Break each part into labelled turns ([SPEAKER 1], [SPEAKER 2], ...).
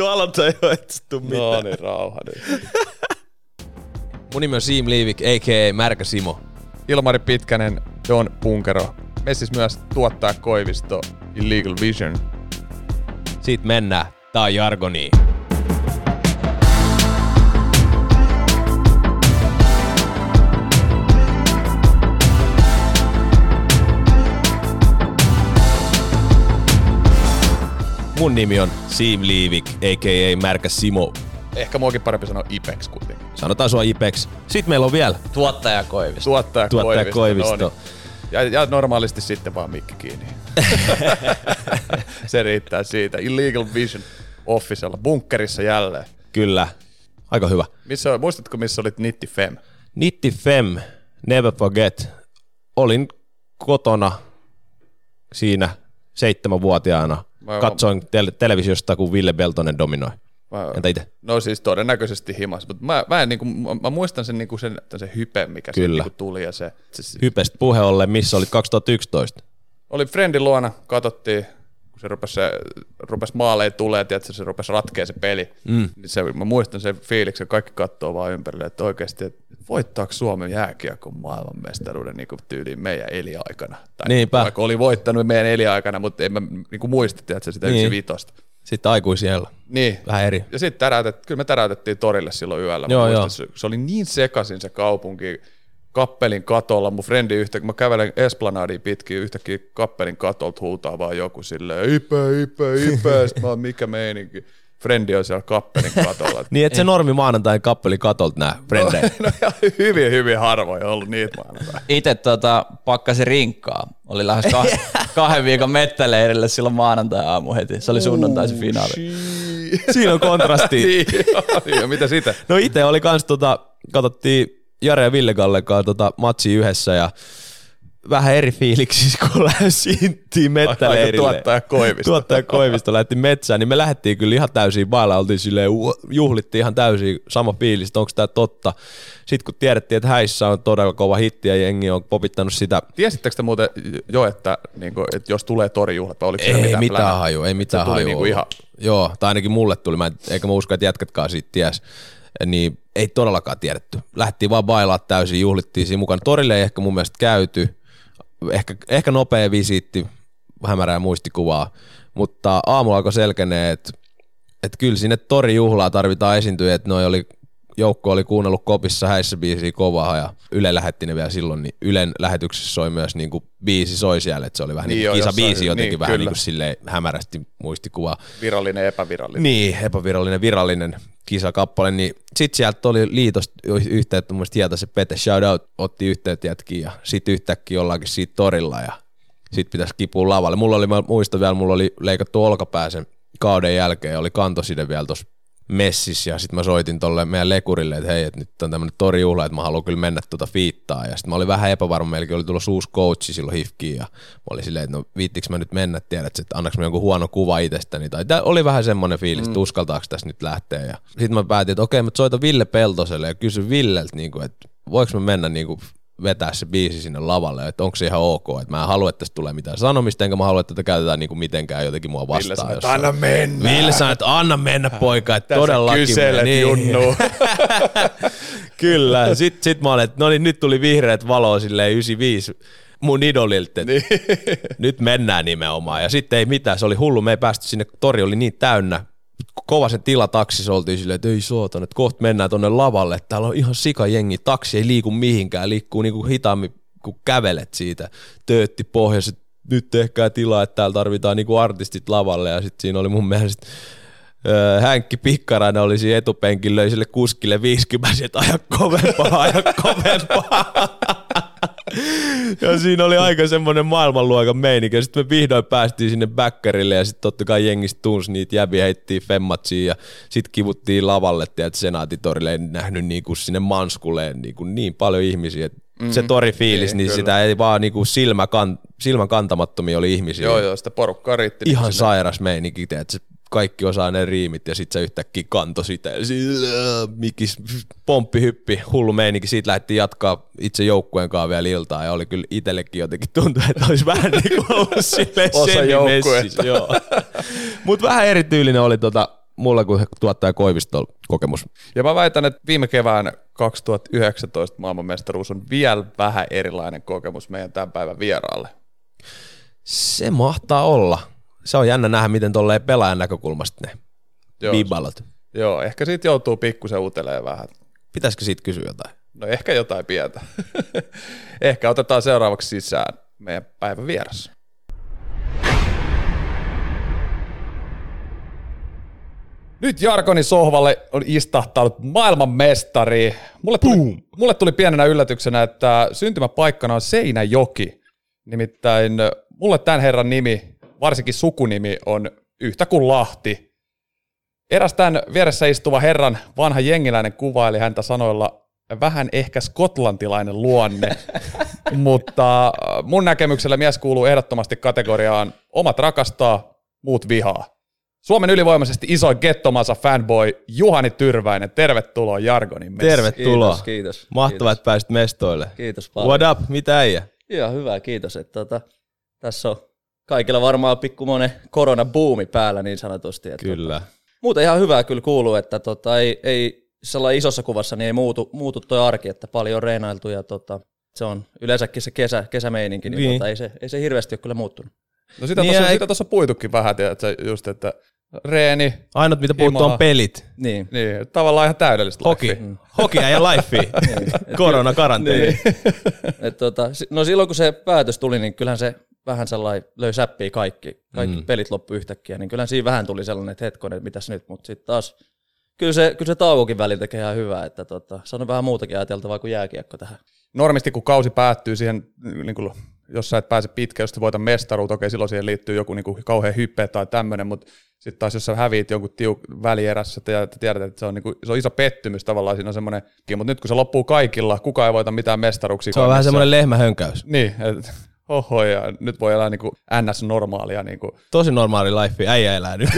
[SPEAKER 1] vittu, aloita jo, et tuu mitään.
[SPEAKER 2] No niin, rauha nyt.
[SPEAKER 1] Mun nimi on Siim Liivik, a.k.a. Märkä Simo.
[SPEAKER 2] Ilmari Pitkänen, Don Punkero. Messis myös tuottaa Koivisto, Illegal Vision.
[SPEAKER 1] Siitä mennään. Tää on Jargoni. Mun nimi on Siim Liivik, a.k.a. Märkä Simo.
[SPEAKER 2] Ehkä muakin parempi sanoa Ipex kuitenkin.
[SPEAKER 1] Sanotaan sua Ipex. Sitten meillä on vielä
[SPEAKER 3] Tuottaja Koivisto.
[SPEAKER 2] Tuottaja,
[SPEAKER 1] tuottaja
[SPEAKER 2] Koivisto.
[SPEAKER 1] Koivisto.
[SPEAKER 2] No niin. Ja, ja normaalisti sitten vaan mikki kiinni. Se riittää siitä. Illegal Vision Officella, bunkkerissa jälleen.
[SPEAKER 1] Kyllä. Aika hyvä.
[SPEAKER 2] Missä, muistatko, missä olit Nitti Fem?
[SPEAKER 1] Nitti Fem, Never Forget. Olin kotona siinä seitsemänvuotiaana.
[SPEAKER 2] Vai-
[SPEAKER 1] Katsoin tel- televisiosta, kun Ville Beltonen dominoi.
[SPEAKER 2] Mä-
[SPEAKER 1] Entä itse?
[SPEAKER 2] No siis todennäköisesti himas, mutta mä, mä, en, niin kuin, mä, mä muistan sen, niin kuin sen, sen hype, mikä
[SPEAKER 1] Kyllä.
[SPEAKER 2] niin tuli. Ja se, se,
[SPEAKER 1] Hypestä puhe ollen, missä olit 2011?
[SPEAKER 2] oli Friendin luona, katsottiin, kun se rupesi, se, rupesi maaleja tulee, tiedätkö, se rupesi ratkea se peli. Mm. Niin se, mä muistan sen fiiliksen, kaikki katsoo vaan ympärille, että oikeasti, että voittaako Suomen jääkiekon maailmanmestaruuden niin kuin tyyliin meidän eliaikana. Tai
[SPEAKER 1] Niinpä.
[SPEAKER 2] Vaikka oli voittanut meidän eliaikana, mutta en mä niin kuin muista, tiedätkö, sitä
[SPEAKER 1] Niin.
[SPEAKER 2] vitosta.
[SPEAKER 1] Sitten aikuisiellä.
[SPEAKER 2] Niin.
[SPEAKER 1] Vähän eri.
[SPEAKER 2] Ja sitten täräytet, kyllä me täräytettiin torille silloin yöllä.
[SPEAKER 1] Joo, joo.
[SPEAKER 2] Se, se oli niin sekaisin se kaupunki, kappelin katolla, mun frendi yhtäkkiä, mä kävelen Esplanadiin pitkin, yhtäkkiä kappelin katolta huutaa vaan joku silleen, ipe, ipe, ipe, sit mä oon, mikä meininki. Frendi on siellä kappelin katolla.
[SPEAKER 1] Niin, että se normi maanantai kappeli katolta nää frendejä.
[SPEAKER 2] no ja hyvin, hyvin harvoin ollut niitä maanantai.
[SPEAKER 3] Itse tota, pakkasi rinkkaa. Oli lähes kah- kahden viikon mettäleirille silloin maanantai-aamu heti. Se oli sunnuntaisen finaali.
[SPEAKER 1] Siinä on kontrasti.
[SPEAKER 2] Niin, joo, ja mitä sitä?
[SPEAKER 1] No itse oli kans tota, katsottiin Jare ja Ville Kallen kanssa tota matsi yhdessä ja vähän eri fiiliksissä, kun lähdettiin mettäleirille.
[SPEAKER 2] tuottaja Koivisto.
[SPEAKER 1] Tuottaja Koivisto lähti metsään, niin me lähdettiin kyllä ihan täysin vailla, oltiin silleen, juhlittiin ihan täysin sama fiilis, että onko tämä totta. Sitten kun tiedettiin, että häissä on todella kova hitti ja jengi on popittanut sitä
[SPEAKER 2] Tiesittekö te muuten jo, että, niin kuin, että jos tulee torijuhlat, oliko
[SPEAKER 1] ei
[SPEAKER 2] mitään,
[SPEAKER 1] mitään haju, ei mitään haju.
[SPEAKER 2] niinku ihan,
[SPEAKER 1] Joo, tai ainakin mulle tuli, mä en, eikä mä usko, että jätkätkaan siitä ties. Niin ei todellakaan tiedetty. Lähtiin vaan bailaa täysin, juhlittiin siinä mukana. Torille ei ehkä mun mielestä käyty. Ehkä, ehkä nopea visiitti, hämärää muistikuvaa. Mutta aamulla alkoi selkenee, että, että kyllä sinne torijuhlaa tarvitaan esiintyjä, että noi oli joukko oli kuunnellut kopissa häissä biisiä kovaa ja Yle lähetti ne vielä silloin, niin Ylen lähetyksessä soi myös niin kuin biisi soi siellä, että se oli vähän niin,
[SPEAKER 2] Niin
[SPEAKER 1] kisa biisi jotenkin
[SPEAKER 2] niin,
[SPEAKER 1] vähän
[SPEAKER 2] kyllä.
[SPEAKER 1] niin kuin silleen hämärästi muistikuvaa.
[SPEAKER 2] virallinen, epävirallinen.
[SPEAKER 1] Niin, epävirallinen, virallinen kisakappale, niin sit sieltä oli liitosta yhteyttä, mun mielestä Hietasen Pete, shout out, otti yhteyttä jätkiin ja sit yhtäkkiä ollaankin siitä torilla ja sit pitäisi kipua lavalle. Mulla oli, mä muistan vielä, mulla oli leikattu olkapää sen kauden jälkeen oli kantoside vielä tuossa messissä ja sitten mä soitin tolle meidän lekurille, että hei, että nyt on tämmönen torijuhla, että mä haluan kyllä mennä tuota fiittaa. Ja sitten mä olin vähän epävarma, meilläkin oli tullut uusi coachi silloin hifkiin ja mä olin silleen, että no viittiks mä nyt mennä, tiedät, että annaks mä jonkun huono kuva itsestäni. Tai tää oli vähän semmoinen fiilis, että uskaltaako tässä nyt lähteä. Ja sitten mä päätin, että okei, mä soitan Ville Peltoselle ja kysyn Villeltä, niin kuin, että voiko mä mennä niin kuin vetää se biisi sinne lavalle, että onko se ihan ok, että mä en halua, että tästä tulee mitään sanomista, enkä mä halua, että tätä käytetään niinku mitenkään jotenkin mua vastaan.
[SPEAKER 2] sanoi, että
[SPEAKER 1] jossain.
[SPEAKER 2] anna mennä.
[SPEAKER 1] Ville sanoi, että anna mennä poika, että
[SPEAKER 2] Tässä
[SPEAKER 1] todellakin.
[SPEAKER 2] kyselet,
[SPEAKER 1] niin.
[SPEAKER 2] junnu.
[SPEAKER 1] Kyllä, sitten sit mä olin, että no niin, nyt tuli vihreät valoa silleen 95 mun idolilta,
[SPEAKER 2] Niin.
[SPEAKER 1] nyt mennään nimenomaan. Ja sitten ei mitään, se oli hullu, me ei päästy sinne, tori oli niin täynnä, kova se tila taksissa oltiin silleen, että ei sootan, että kohta mennään tonne lavalle, että täällä on ihan sika jengi, taksi ei liiku mihinkään, liikkuu niinku hitaammin, kun kävelet siitä, töötti pohjassa, nyt tehkää tilaa, että täällä tarvitaan niinku artistit lavalle, ja sitten siinä oli mun mielestä Öö, Hänkki Pikkarainen oli siinä etupenkin, löi sille kuskille 50, että aja kovempaa, aja kovempaa. ja siinä oli aika semmoinen maailmanluokan meininki. Ja sitten me vihdoin päästiin sinne bäkkärille ja sitten totta kai jengistä tunsi niitä jäbiä, heittiin femmatsiin ja sitten kivuttiin lavalle, että senaatitorille ei nähnyt niinku sinne manskulle niinku niin paljon ihmisiä. Et se torifiilis,
[SPEAKER 2] niin,
[SPEAKER 1] niin
[SPEAKER 2] kyllä.
[SPEAKER 1] sitä ei vaan niinku silmä, kan, silmän kantamattomia oli ihmisiä.
[SPEAKER 2] joo, joo, sitä porukkaa riitti.
[SPEAKER 1] Ihan
[SPEAKER 2] sinne.
[SPEAKER 1] sairas meininki, että kaikki osaa ne riimit ja sit se yhtäkkiä kanto sitä ja sillä, mikis, pomppi hyppi, hullu meininki. Siitä lähdettiin jatkaa itse joukkueen kanssa vielä iltaa ja oli kyllä itsellekin jotenkin tuntui, että olisi vähän niin kuin ollut silleen
[SPEAKER 2] Osa joukkuetta.
[SPEAKER 1] Mutta vähän erityylinen oli tota mulla kuin tuottaja Koivistol kokemus.
[SPEAKER 2] Ja mä väitän, että viime kevään 2019 maailmanmestaruus on vielä vähän erilainen kokemus meidän tämän päivän vieraalle.
[SPEAKER 1] Se mahtaa olla. Se on jännä nähdä, miten tolleen pelaajan näkökulmasta ne
[SPEAKER 2] Joo,
[SPEAKER 1] bibalot.
[SPEAKER 2] Joo, ehkä siitä joutuu pikkusen utelemaan vähän.
[SPEAKER 1] Pitäisikö siitä kysyä jotain?
[SPEAKER 2] No ehkä jotain pientä. ehkä otetaan seuraavaksi sisään meidän päivän vieras. Nyt Jarkonin sohvalle on istahtanut maailmanmestari. Mulle tuli, mulle tuli pienenä yllätyksenä, että syntymäpaikkana on Seinäjoki. Nimittäin mulle tämän herran nimi, varsinkin sukunimi, on yhtä kuin Lahti. Eräs tämän vieressä istuva herran vanha jengiläinen kuvaili häntä sanoilla vähän ehkä skotlantilainen luonne, mutta mun näkemyksellä mies kuuluu ehdottomasti kategoriaan omat rakastaa, muut vihaa. Suomen ylivoimaisesti isoin gettomasa fanboy Juhani Tyrväinen, tervetuloa Jargonin messiin.
[SPEAKER 1] Tervetuloa.
[SPEAKER 4] Kiitos, kiitos.
[SPEAKER 1] Mahtavaa,
[SPEAKER 4] kiitos.
[SPEAKER 1] että pääsit mestoille.
[SPEAKER 4] Kiitos paljon.
[SPEAKER 1] What up? Mitä äijä?
[SPEAKER 4] Ihan hyvä, kiitos. Että tota, tässä on kaikilla varmaan pikkumonen koronabuumi päällä niin sanotusti. Että
[SPEAKER 1] Kyllä.
[SPEAKER 4] Tota, muuten ihan hyvää kyllä kuuluu, että tota, ei, ei sellainen isossa kuvassa niin ei muutu, muutu toi arki, että paljon on reinailtu ja tota, se on yleensäkin se kesä, kesämeininki, niin,
[SPEAKER 1] Niin.
[SPEAKER 4] Tota, ei, se, ei se hirveästi ole kyllä muuttunut.
[SPEAKER 2] No sitä
[SPEAKER 1] Niin,
[SPEAKER 2] tuossa
[SPEAKER 1] ei-
[SPEAKER 2] sitä tuossa puitukin vähän, tiedätkö, just, että reeni,
[SPEAKER 1] Ainut mitä puuttuu on pelit.
[SPEAKER 4] Niin.
[SPEAKER 2] niin, tavallaan ihan täydellistä
[SPEAKER 1] Hoki. Hoki ja lifea. Korona karanteeni.
[SPEAKER 4] Et tota, no silloin kun se päätös tuli, niin kyllähän se vähän sellainen löi säppiä kaikki, kaikki mm. pelit loppu yhtäkkiä, niin kyllähän siinä vähän tuli sellainen, että hetkonen, että mitäs nyt, mutta sitten taas kyllä se, kyllä se taukokin välillä tekee ihan hyvää, että tota, se on vähän muutakin ajateltavaa kuin jääkiekko tähän.
[SPEAKER 2] normisti kun kausi päättyy siihen, niin kuin, jos sä et pääse pitkään, jos sä voitat mestaruutta, okei silloin siihen liittyy joku niin kuin, kauhean hyppe tai tämmöinen, mutta sitten taas jos sä häviit jonkun tiuk- välierässä, ja tiedät, että se on, niin kuin, se on iso pettymys tavallaan, siinä on semmoinen, mutta nyt kun se loppuu kaikilla, kukaan ei voita mitään mestaruuksia.
[SPEAKER 1] Se on vähän
[SPEAKER 2] kaikissa.
[SPEAKER 1] semmoinen lehmähönkäys.
[SPEAKER 2] Niin, että oho, ja nyt voi elää niin kuin NS-normaalia. Niin, kuin.
[SPEAKER 1] Tosi normaali life, äijä elää nyt.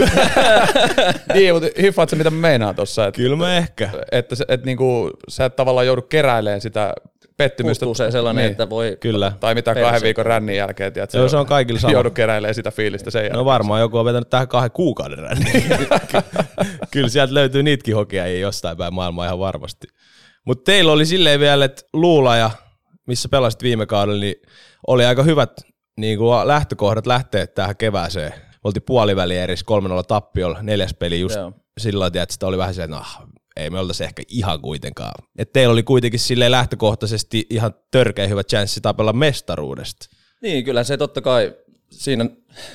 [SPEAKER 2] niin mutta hiffaat se, mitä mä meinaan tuossa, että,
[SPEAKER 1] Kyllä mä ehkä.
[SPEAKER 2] että, se- että niin kuin, sä et tavallaan joudu keräilemään sitä pettymystä.
[SPEAKER 4] Puuttuu se sellainen,
[SPEAKER 2] niin.
[SPEAKER 4] että voi...
[SPEAKER 1] Kyllä.
[SPEAKER 2] Tai mitä kahden viikon rännin jälkeen, tiedät,
[SPEAKER 1] Joo, se on kaikilla sama.
[SPEAKER 2] Joudu keräilemään sitä fiilistä sen jälkeen.
[SPEAKER 1] No varmaan joku on vetänyt tähän kahden kuukauden ränniin. Kyllä sieltä löytyy niitäkin hokia jostain päin maailmaa ihan varmasti. Mutta teillä oli silleen vielä, että Luula ja missä pelasit viime kaudella, niin oli aika hyvät niin kuin lähtökohdat lähteä tähän kevääseen. Me oltiin puoliväli eri 3-0 tappiolla, neljäs peli just
[SPEAKER 4] Joo.
[SPEAKER 1] sillä tavalla, että sitä oli vähän se, että no, ei me oltaisi ehkä ihan kuitenkaan. Et teillä oli kuitenkin silleen lähtökohtaisesti ihan törkeä hyvä chanssi tapella mestaruudesta.
[SPEAKER 4] Niin, kyllä se totta kai siinä,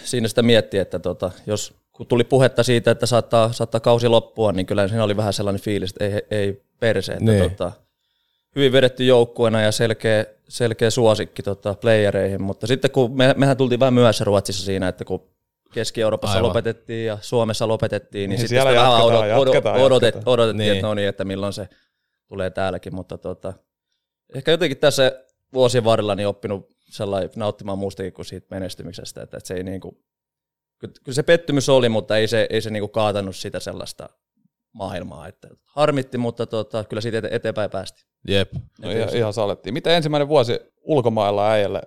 [SPEAKER 4] siinä sitä mietti, että tota, jos kun tuli puhetta siitä, että saattaa, saattaa kausi loppua, niin kyllä siinä oli vähän sellainen fiilis, että ei, ei perse. Että
[SPEAKER 1] Niin.
[SPEAKER 4] tota, hyvin vedetty joukkueena ja selkeä, selkeä suosikki tota, playereihin, mutta sitten kun me, mehän tultiin vähän myöhässä Ruotsissa siinä, että kun Keski-Euroopassa
[SPEAKER 1] Aivan.
[SPEAKER 4] lopetettiin ja Suomessa lopetettiin, niin,
[SPEAKER 2] Niin
[SPEAKER 4] sitten sitä vähän
[SPEAKER 2] jatketaan,
[SPEAKER 4] odot, odot,
[SPEAKER 2] jatketaan,
[SPEAKER 4] odotet,
[SPEAKER 2] jatketaan.
[SPEAKER 4] odotettiin,
[SPEAKER 1] Niin.
[SPEAKER 4] että no niin, että milloin se tulee täälläkin, mutta tota, ehkä jotenkin tässä vuosien varrella niin oppinut sellainen nauttimaan muustakin kuin siitä menestymisestä, että, että se ei niinku, ky- kyllä se pettymys oli, mutta ei se, ei se niinku kaatanut sitä sellaista maailmaa, että harmitti, mutta tota, kyllä siitä ete- eteenpäin päästi.
[SPEAKER 1] Jep.
[SPEAKER 2] No, ihan, ihan salettiin. Miten ensimmäinen vuosi ulkomailla äijälle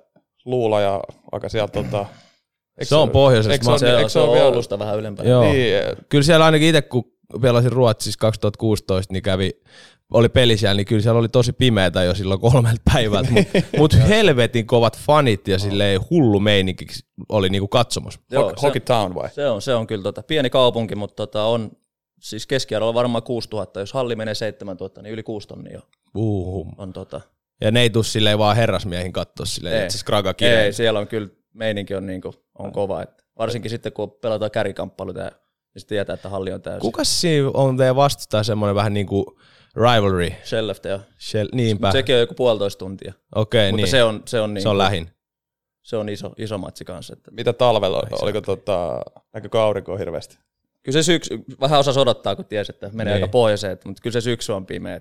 [SPEAKER 2] luulla ja aika sieltä tota, eikö
[SPEAKER 1] Se on pohjoisesta.
[SPEAKER 2] se,
[SPEAKER 4] Se, se on
[SPEAKER 2] vielä-
[SPEAKER 4] Oulusta vähän ylempänä.
[SPEAKER 1] Joo.
[SPEAKER 2] Niin,
[SPEAKER 1] Kyllä siellä ainakin itse, kun pelasin Ruotsissa 2016, niin kävi, oli peli siellä, niin kyllä siellä oli tosi pimeätä jo silloin kolmelta päivältä, mutta mut helvetin kovat fanit ja silleen hullu meininki oli niinku katsomus.
[SPEAKER 4] Joo,
[SPEAKER 2] Hockey, Town vai?
[SPEAKER 4] se, on, se on kyllä tota, pieni kaupunki, mutta tota, on siis keskiarvolla varmaan 6000, jos halli menee 7000, niin yli 6 tonnia on,
[SPEAKER 1] Uhuh.
[SPEAKER 4] on tota,
[SPEAKER 1] Ja ne ei tuu silleen vaan herrasmiehin katsoa silleen,
[SPEAKER 4] Ei.
[SPEAKER 1] että se skraga
[SPEAKER 4] Ei, siellä on kyllä, meininki on, niinku, on kova. Että varsinkin sitten, kun pelataan kärikamppailuita ja sitten tietää, että halli on täysin.
[SPEAKER 1] Kuka siinä on teidän vastustaja semmoinen vähän niinku rivalry?
[SPEAKER 4] Shellefte jo.
[SPEAKER 1] Shell, niinpä.
[SPEAKER 4] Sekin on joku puolitoista tuntia.
[SPEAKER 1] Okei,
[SPEAKER 4] Mutta
[SPEAKER 1] niin.
[SPEAKER 4] se on, se on, niinku,
[SPEAKER 1] se on lähin.
[SPEAKER 4] se on iso, iso matsi kanssa. Että.
[SPEAKER 2] Mitä talvella, oliko tota, näkyykö aurinkoa hirveästi?
[SPEAKER 4] Kyllä se syksy, vähän osasi odottaa, kun tiesi, että menee
[SPEAKER 1] Niin.
[SPEAKER 4] aika pohjoiseen, mutta kyllä se syksy on pimeä.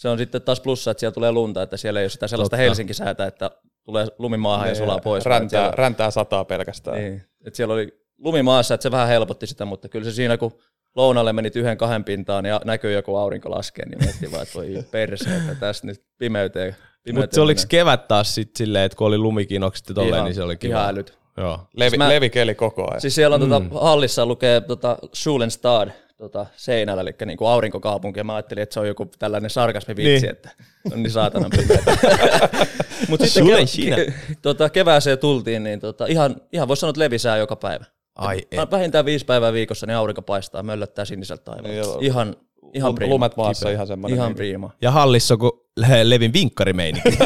[SPEAKER 4] Se on sitten taas plussa, että siellä tulee lunta, että siellä ei ole sitä sellaista
[SPEAKER 1] Totta.
[SPEAKER 4] Helsinki-säätä, että tulee lumimaahan ja sulaa pois.
[SPEAKER 2] Räntää,
[SPEAKER 4] siellä-
[SPEAKER 2] räntää sataa pelkästään.
[SPEAKER 4] Niin, että siellä oli lumimaassa, että se vähän helpotti sitä, mutta kyllä se siinä, kun lounalle menit yhden kahden pintaan ja näkyy joku aurinko laskee, niin miettii vaan, että voi perse, että tässä nyt pimeyteen. pimeyteen
[SPEAKER 1] Mutta se oliko kevät taas sit silleen, että kun oli lumikinokset ja tolleen,
[SPEAKER 4] Ihan-
[SPEAKER 1] niin se oli kiva.
[SPEAKER 4] Ihan älyt.
[SPEAKER 1] Joo.
[SPEAKER 2] Levi,
[SPEAKER 4] Siis mä-
[SPEAKER 2] levikeli koko ajan.
[SPEAKER 4] Siis siellä on mm. tota, hallissa lukee tota, Schulen Stad tota, seinällä, eli niin kuin aurinkokaupunki, ja mä ajattelin, että se on joku tällainen sarkasmivitsi,
[SPEAKER 1] Niin.
[SPEAKER 4] että on niin saatanan pimeätä. Mutta sitten ke- ke- tota, kevääseen tultiin, niin tota, ihan, ihan voisi sanoa, että levisää joka päivä.
[SPEAKER 1] Ai ei.
[SPEAKER 4] Vähintään viisi päivää viikossa, niin aurinko paistaa, möllöttää siniseltä taivaalta.
[SPEAKER 2] Niin,
[SPEAKER 4] ihan, ihan priima.
[SPEAKER 2] Lumet maassa ihan semmoinen.
[SPEAKER 4] Ihan
[SPEAKER 2] niin-
[SPEAKER 4] priima.
[SPEAKER 1] Ja hallissa kun Le- Levin vinkkarimeininki.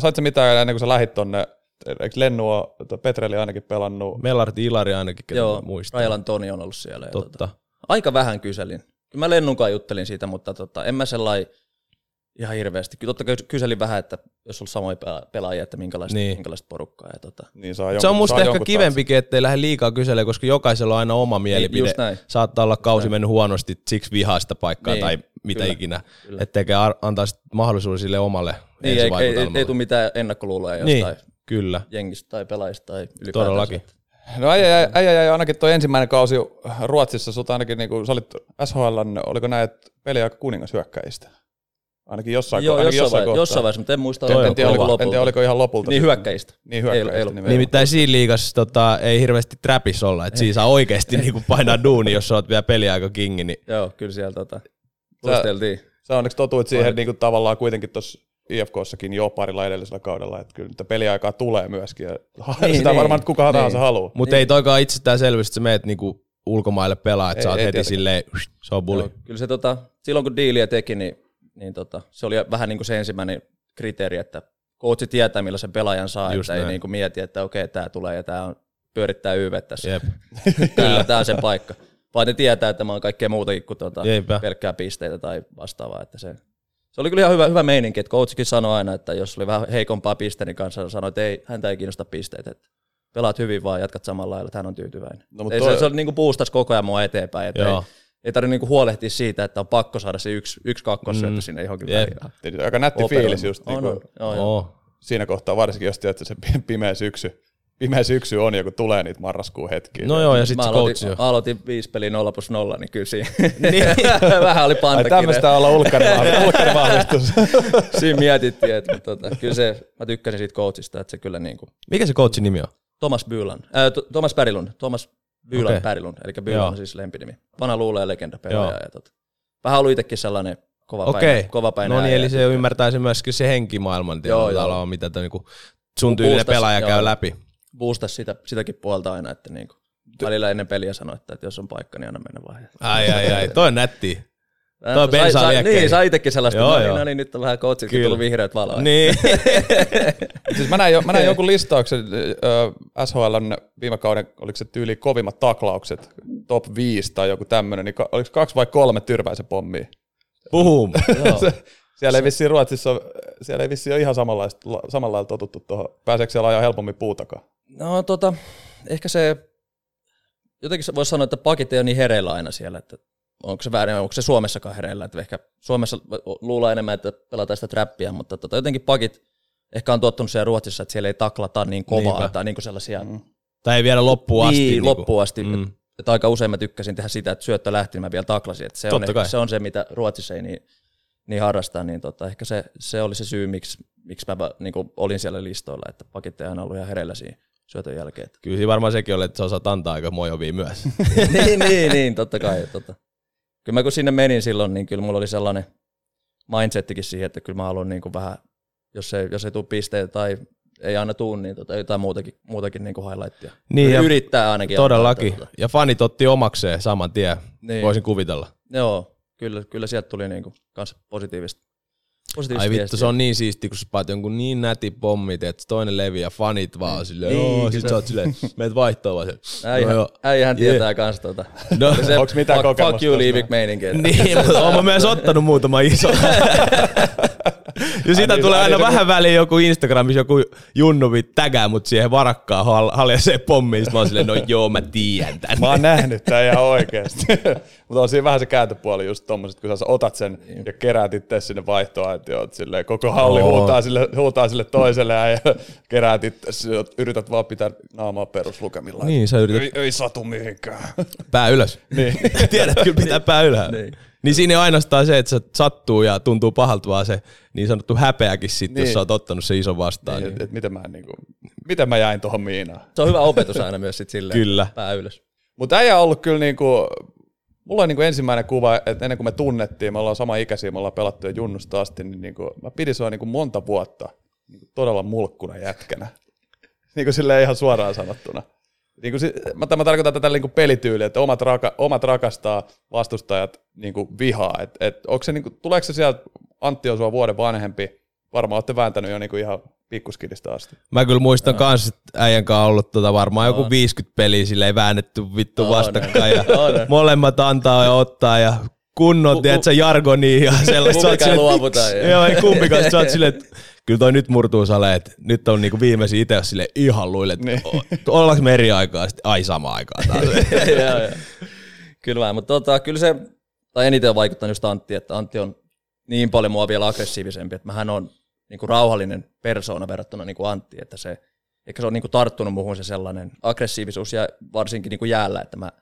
[SPEAKER 2] Sait sä mitään ennen kuin sä lähit tonne, eikö Lennu ole, Petreli ainakin pelannut?
[SPEAKER 1] Mellarti Ilari ainakin, ketä
[SPEAKER 4] Joo,
[SPEAKER 1] mä muistan.
[SPEAKER 4] Rajalan Toni on ollut siellä. Ja tota,
[SPEAKER 1] Totta.
[SPEAKER 4] aika vähän kyselin. Kyllä mä Lennunkaan juttelin siitä, mutta tota, en mä sellainen ihan hirveästi. Totta kai kyselin vähän, että jos on samoja pela- pelaajia, että minkälaista,
[SPEAKER 1] Niin.
[SPEAKER 4] niin. minkälaista porukkaa. Ja tota,
[SPEAKER 2] Niin saa
[SPEAKER 1] Se
[SPEAKER 2] jonkun,
[SPEAKER 1] on musta
[SPEAKER 2] saa
[SPEAKER 1] ehkä kivempikin, ettei lähde liikaa kyselemään, koska jokaisella on aina oma mielipide.
[SPEAKER 4] just näin.
[SPEAKER 1] Saattaa olla kausi mennyt huonosti, siksi vihaa sitä paikkaa
[SPEAKER 4] Niin,
[SPEAKER 1] tai mitä
[SPEAKER 4] kyllä,
[SPEAKER 1] ikinä.
[SPEAKER 4] kyllä.
[SPEAKER 1] Antaa mahdollisuuden sille omalle
[SPEAKER 4] niin, ei, ei, ei, ei tule mitään ennakkoluuloja
[SPEAKER 1] Niin,
[SPEAKER 4] jostain
[SPEAKER 1] kyllä.
[SPEAKER 4] jengistä tai pelaajista tai ylipäätään.
[SPEAKER 1] Todellakin.
[SPEAKER 2] No äijä, äijä, äijä jäi ainakin tuo ensimmäinen kausi Ruotsissa, sut ainakin niinku, sä olit SHL, oliko näin, että peli aika kuningashyökkäistä? Ainakin jossain,
[SPEAKER 4] Joo,
[SPEAKER 2] ainakin
[SPEAKER 4] jossain,
[SPEAKER 2] jossain,
[SPEAKER 4] vaiheessa,
[SPEAKER 2] kohtaa.
[SPEAKER 4] jossain vaiheessa, mutta en muista.
[SPEAKER 1] On
[SPEAKER 2] en, tiedä, oliko, en tiedä, oliko ihan lopulta.
[SPEAKER 4] Niin hyökkäistä.
[SPEAKER 2] Niin
[SPEAKER 4] Ei-
[SPEAKER 2] hyökkäistä.
[SPEAKER 4] ei ollut.
[SPEAKER 2] nimenomaan.
[SPEAKER 1] Nimittäin siinä liigassa tota, ei hirveästi trapis olla, että siinä saa oikeasti niinku painaa duuni, jos sä oot vielä peliaika kingi. Niin
[SPEAKER 4] Joo, kyllä siellä tota, luisteltiin.
[SPEAKER 2] Sä onneksi totuit siihen niin kuin tavallaan kuitenkin tuossa IFKssakin jo parilla edellisellä kaudella, että kyllä niitä peliaikaa tulee myöskin. Ja
[SPEAKER 4] Niin,
[SPEAKER 2] sitä
[SPEAKER 4] niin.
[SPEAKER 2] varmaan kuka
[SPEAKER 4] Niin.
[SPEAKER 2] tahansa haluaa.
[SPEAKER 1] Mutta ei toikaan itsestäänselvyys, että sä meet niinku ulkomaille pelaa, että
[SPEAKER 2] Ei-
[SPEAKER 1] sä oot
[SPEAKER 2] ei
[SPEAKER 1] heti
[SPEAKER 2] tietenkään.
[SPEAKER 1] silleen, se on bulli.
[SPEAKER 4] Joo, kyllä se tota, silloin kun diiliä teki, niin, niin tota, se oli vähän niin kuin se ensimmäinen kriteeri, että coachi tietää, millä sen pelaajan saa,
[SPEAKER 1] Just
[SPEAKER 4] että ei
[SPEAKER 1] näin.
[SPEAKER 4] niin kuin mieti, että okei, tämä tulee ja tämä on, pyörittää YV tässä.
[SPEAKER 1] Jep.
[SPEAKER 4] Tämä, tämä on sen paikka. Vaan ne tietää, että mä oon kaikkea muutakin kuin tuota, pelkkää pisteitä tai vastaavaa. Että se, se oli kyllä ihan hyvä, hyvä meininki, että coachikin sanoi aina, että jos oli vähän heikompaa pisteeni kanssa, sanoi, että ei, häntä ei kiinnosta pisteet, että pelaat hyvin vaan, jatkat samalla lailla, että hän on tyytyväinen.
[SPEAKER 2] No, mut
[SPEAKER 4] ei,
[SPEAKER 2] toi-
[SPEAKER 4] se, se oli niin kuin boostas koko ajan mua eteenpäin, että ei,
[SPEAKER 1] Joo.
[SPEAKER 4] ei tarvitse niinku huolehtia siitä, että on pakko saada se yksi, yksi kakkosyöttö mm. sinne johonkin
[SPEAKER 1] Jep.
[SPEAKER 4] väliin.
[SPEAKER 2] Aika nätti
[SPEAKER 4] Operoimaan.
[SPEAKER 2] fiilis just niin
[SPEAKER 4] On,
[SPEAKER 2] kuin,
[SPEAKER 4] on. Joo, joo.
[SPEAKER 1] Oo.
[SPEAKER 2] siinä kohtaa, varsinkin jos tiedät, että se pi- pimeä syksy, pimeä syksy on ja kun tulee niitä marraskuun hetkiä.
[SPEAKER 1] No joo, ja
[SPEAKER 4] Mä
[SPEAKER 1] sit se
[SPEAKER 4] aloitin,
[SPEAKER 1] coach jo.
[SPEAKER 4] aloitin viisi peliä 0 plus 0, niin kyllä siinä vähän oli
[SPEAKER 2] Ai
[SPEAKER 4] pantakin.
[SPEAKER 2] tämmöistä olla ulkkarivahvistus. ulkkarivahvistus.
[SPEAKER 4] Siinä mietittiin, että tota, kyllä se, mä tykkäsin siitä coachista, että se kyllä niin kuin,
[SPEAKER 1] Mikä se coachin nimi on?
[SPEAKER 4] Thomas Bylan, äh, Thomas Pärilund, Thomas Bylan okay. Pärilund, eli Bylan
[SPEAKER 1] Joo.
[SPEAKER 4] on siis lempinimi. Vanha luulee legenda pelaaja. Ja tota, vähän ollut itsekin sellainen kova
[SPEAKER 1] Okei.
[SPEAKER 4] kova
[SPEAKER 1] No niin, eli se ymmärtää se myöskin se henkimaailman
[SPEAKER 4] Joo,
[SPEAKER 1] mitä tämä niinku sun tyylinen pelaaja käy
[SPEAKER 4] joo.
[SPEAKER 1] läpi.
[SPEAKER 4] Boostas sitä, sitäkin puolta aina, että niinku, välillä ennen peliä sanoi, että, että jos on paikka, niin anna mennä vaan.
[SPEAKER 1] Ai, ai, ai, toi on nätti.
[SPEAKER 4] Äh,
[SPEAKER 1] Toi
[SPEAKER 4] sai-
[SPEAKER 1] bensaa
[SPEAKER 4] sai-. Niin, sai itsekin sellaista,
[SPEAKER 1] Joo,
[SPEAKER 4] no, niin,
[SPEAKER 1] joo.
[SPEAKER 4] no niin, nyt on vähän
[SPEAKER 1] Kyllä.
[SPEAKER 4] tullut vihreät valoa.
[SPEAKER 1] Niin.
[SPEAKER 2] siis mä näin, jo, mä näin jonkun listauksen äh, SHLn viime kauden, oliko se tyyli kovimmat taklaukset, top 5 tai joku tämmöinen, niin ka- oliko kaksi vai kolme tyrväisen pommia?
[SPEAKER 1] Boom.
[SPEAKER 2] Se, siellä ei vissiin Ruotsissa, siellä ei vissiin ole ihan samanlaista, samalla lailla totuttu tuohon. Pääseekö siellä ajaa helpommin puutakaan?
[SPEAKER 4] No tota, ehkä se, jotenkin se voisi sanoa, että pakit ei ole niin hereillä aina siellä, että onko se väärin, onko se Suomessakaan hereillä, että ehkä Suomessa luulee enemmän, että pelataan sitä trappia, mutta tota, jotenkin pakit ehkä on tottunut siellä Ruotsissa, että siellä ei taklata niin kovaa
[SPEAKER 1] Niinpä.
[SPEAKER 4] tai niin kuin sellaisia mm.
[SPEAKER 1] tai ei vielä loppuun asti.
[SPEAKER 4] niin,
[SPEAKER 1] niinku.
[SPEAKER 4] loppuun asti.
[SPEAKER 1] Mm.
[SPEAKER 4] Että aika usein mä tykkäsin tehdä sitä, että syöttö lähti, niin mä vielä taklasin. Että se, on,
[SPEAKER 1] Totta
[SPEAKER 4] ehkä,
[SPEAKER 1] kai.
[SPEAKER 4] se on se, mitä Ruotsissa ei niin, niin harrastaa, niin tota, ehkä se, se oli se syy, miksi, miksi mä niin kuin olin siellä listoilla, että pakit ei aina ollut ihan hereillä siinä syötön jälkeen.
[SPEAKER 1] Kyllä siinä varmaan sekin oli, että sä osaat antaa aika mojovia myös.
[SPEAKER 4] niin, niin, niin, totta kai. Totta. Kyllä mä kun sinne menin silloin, niin kyllä mulla oli sellainen mindsettikin siihen, että kyllä mä haluan niin kuin vähän, jos ei, jos ei tule pisteitä tai ei aina tuu, niin tota, jotain muutakin, muutakin niin kuin highlightia.
[SPEAKER 1] Niin, ja
[SPEAKER 4] Yrittää ainakin.
[SPEAKER 1] Todellakin.
[SPEAKER 4] antaa, tota.
[SPEAKER 1] Ja fanit otti omakseen saman tien,
[SPEAKER 4] Niin.
[SPEAKER 1] voisin kuvitella.
[SPEAKER 4] Joo, kyllä, kyllä sieltä tuli niinku kans positiivista. Positiivista
[SPEAKER 1] Ai vittu,
[SPEAKER 4] viestiä.
[SPEAKER 1] se on niin siisti, kun sä paat jonkun niin näti pommit, että toinen levi ja fanit vaan silleen,
[SPEAKER 4] Niin,
[SPEAKER 1] joo, sit
[SPEAKER 4] se-
[SPEAKER 1] sä oot silleen, meet vaihtoon vaan se.
[SPEAKER 4] Äijähän,
[SPEAKER 1] no Jee.
[SPEAKER 4] tietää kans tota.
[SPEAKER 1] No,
[SPEAKER 4] Se
[SPEAKER 2] Onks mitään
[SPEAKER 4] fuck,
[SPEAKER 2] kokemusta
[SPEAKER 4] fuck you
[SPEAKER 2] tosta?
[SPEAKER 4] leaving meininki.
[SPEAKER 1] niin, mutta oon mä myös ottanut muutama iso. ja sitä
[SPEAKER 2] niin,
[SPEAKER 1] tulee
[SPEAKER 2] ai
[SPEAKER 1] aina
[SPEAKER 2] niin,
[SPEAKER 1] vähän väliin joku Instagramissa, joku junnuvi tägää mut siihen varakkaan hal- haljaiseen pommiin. Sit mä oon silleen, no joo, mä tiedän tän.
[SPEAKER 2] Mä oon nähnyt tää ihan oikeesti. Mutta on siinä vähän se kääntöpuoli just tommoset, kun sä otat sen ja keräät itse sinne vaihtoaitioon, että silleen koko halli
[SPEAKER 1] Oo.
[SPEAKER 2] huutaa sille, huutaa sille toiselle ja keräät itse, yrität vaan pitää naamaa peruslukemilla.
[SPEAKER 1] Niin, sä yrität
[SPEAKER 2] Ei, ei satu mihinkään.
[SPEAKER 1] pää ylös. Niin. Tiedät kyllä pitää pää ylhäällä.
[SPEAKER 4] Niin.
[SPEAKER 1] Niin siinä ei ole ainoastaan se, että se sattuu ja tuntuu pahalta, vaan se niin sanottu häpeäkin sitten, niin. jos
[SPEAKER 2] Niin.
[SPEAKER 1] sä oot ottanut se iso vastaan.
[SPEAKER 2] Niin,
[SPEAKER 1] Niin.
[SPEAKER 2] et, et miten, mä, niinku, miten mä jäin tuohon miinaan.
[SPEAKER 4] Se on hyvä opetus aina myös sit silleen.
[SPEAKER 1] Kyllä.
[SPEAKER 4] Pää ylös.
[SPEAKER 2] Mutta äijä on ollut kyllä niinku, mulla on niinku ensimmäinen kuva, että ennen kuin me tunnettiin, me ollaan sama ikäisiä, me ollaan pelattu jo junnusta asti, niin niinku, mä pidin sua niinku monta vuotta niinku todella mulkkuna jätkänä. niinku silleen ihan suoraan sanottuna. Niinku si- mä, mä tarkoitan tätä niinku pelityyliä, että omat, raka, omat rakastaa, vastustajat niinku vihaa. Et, et onko se niinku, tuleeko se sieltä, Antti on sua vuoden vanhempi, varmaan olette vääntänyt jo niinku ihan pikkuskidistä asti.
[SPEAKER 1] Mä kyllä muistan no. kans, että äijän kanssa on ollut tota varmaan joku 50 peliä silleen väännetty vittu
[SPEAKER 4] On.
[SPEAKER 1] vastakkain ja
[SPEAKER 4] On.
[SPEAKER 1] molemmat antaa ja ottaa ja kunnon,
[SPEAKER 4] Ku-
[SPEAKER 1] tiedätkö, jargoni ja sellaista.
[SPEAKER 4] Kumpikaan ei
[SPEAKER 1] silleen,
[SPEAKER 4] luovuta,
[SPEAKER 1] "Tiks?"
[SPEAKER 4] joo.
[SPEAKER 1] Joo, ei kumpikaan. Sä oot silleen, että kyllä toi nyt murtuu sale, että nyt on niinku viimeisin itse sille ihan luille, että
[SPEAKER 4] Niin.
[SPEAKER 1] ollaanko me eri aikaa, sitten ai sama aikaa taas.
[SPEAKER 4] Joo, joo. Kyllä mutta tota, kyllä se, tai eniten on vaikuttanut just Antti, että Antti on niin paljon mua vielä aggressiivisempi, että hän on niin kuin rauhallinen persoona verrattuna niin kuin Antti, että se, ehkä se on niin kuin tarttunut muuhun se sellainen aggressiivisuus ja varsinkin niin kuin jäällä, että mä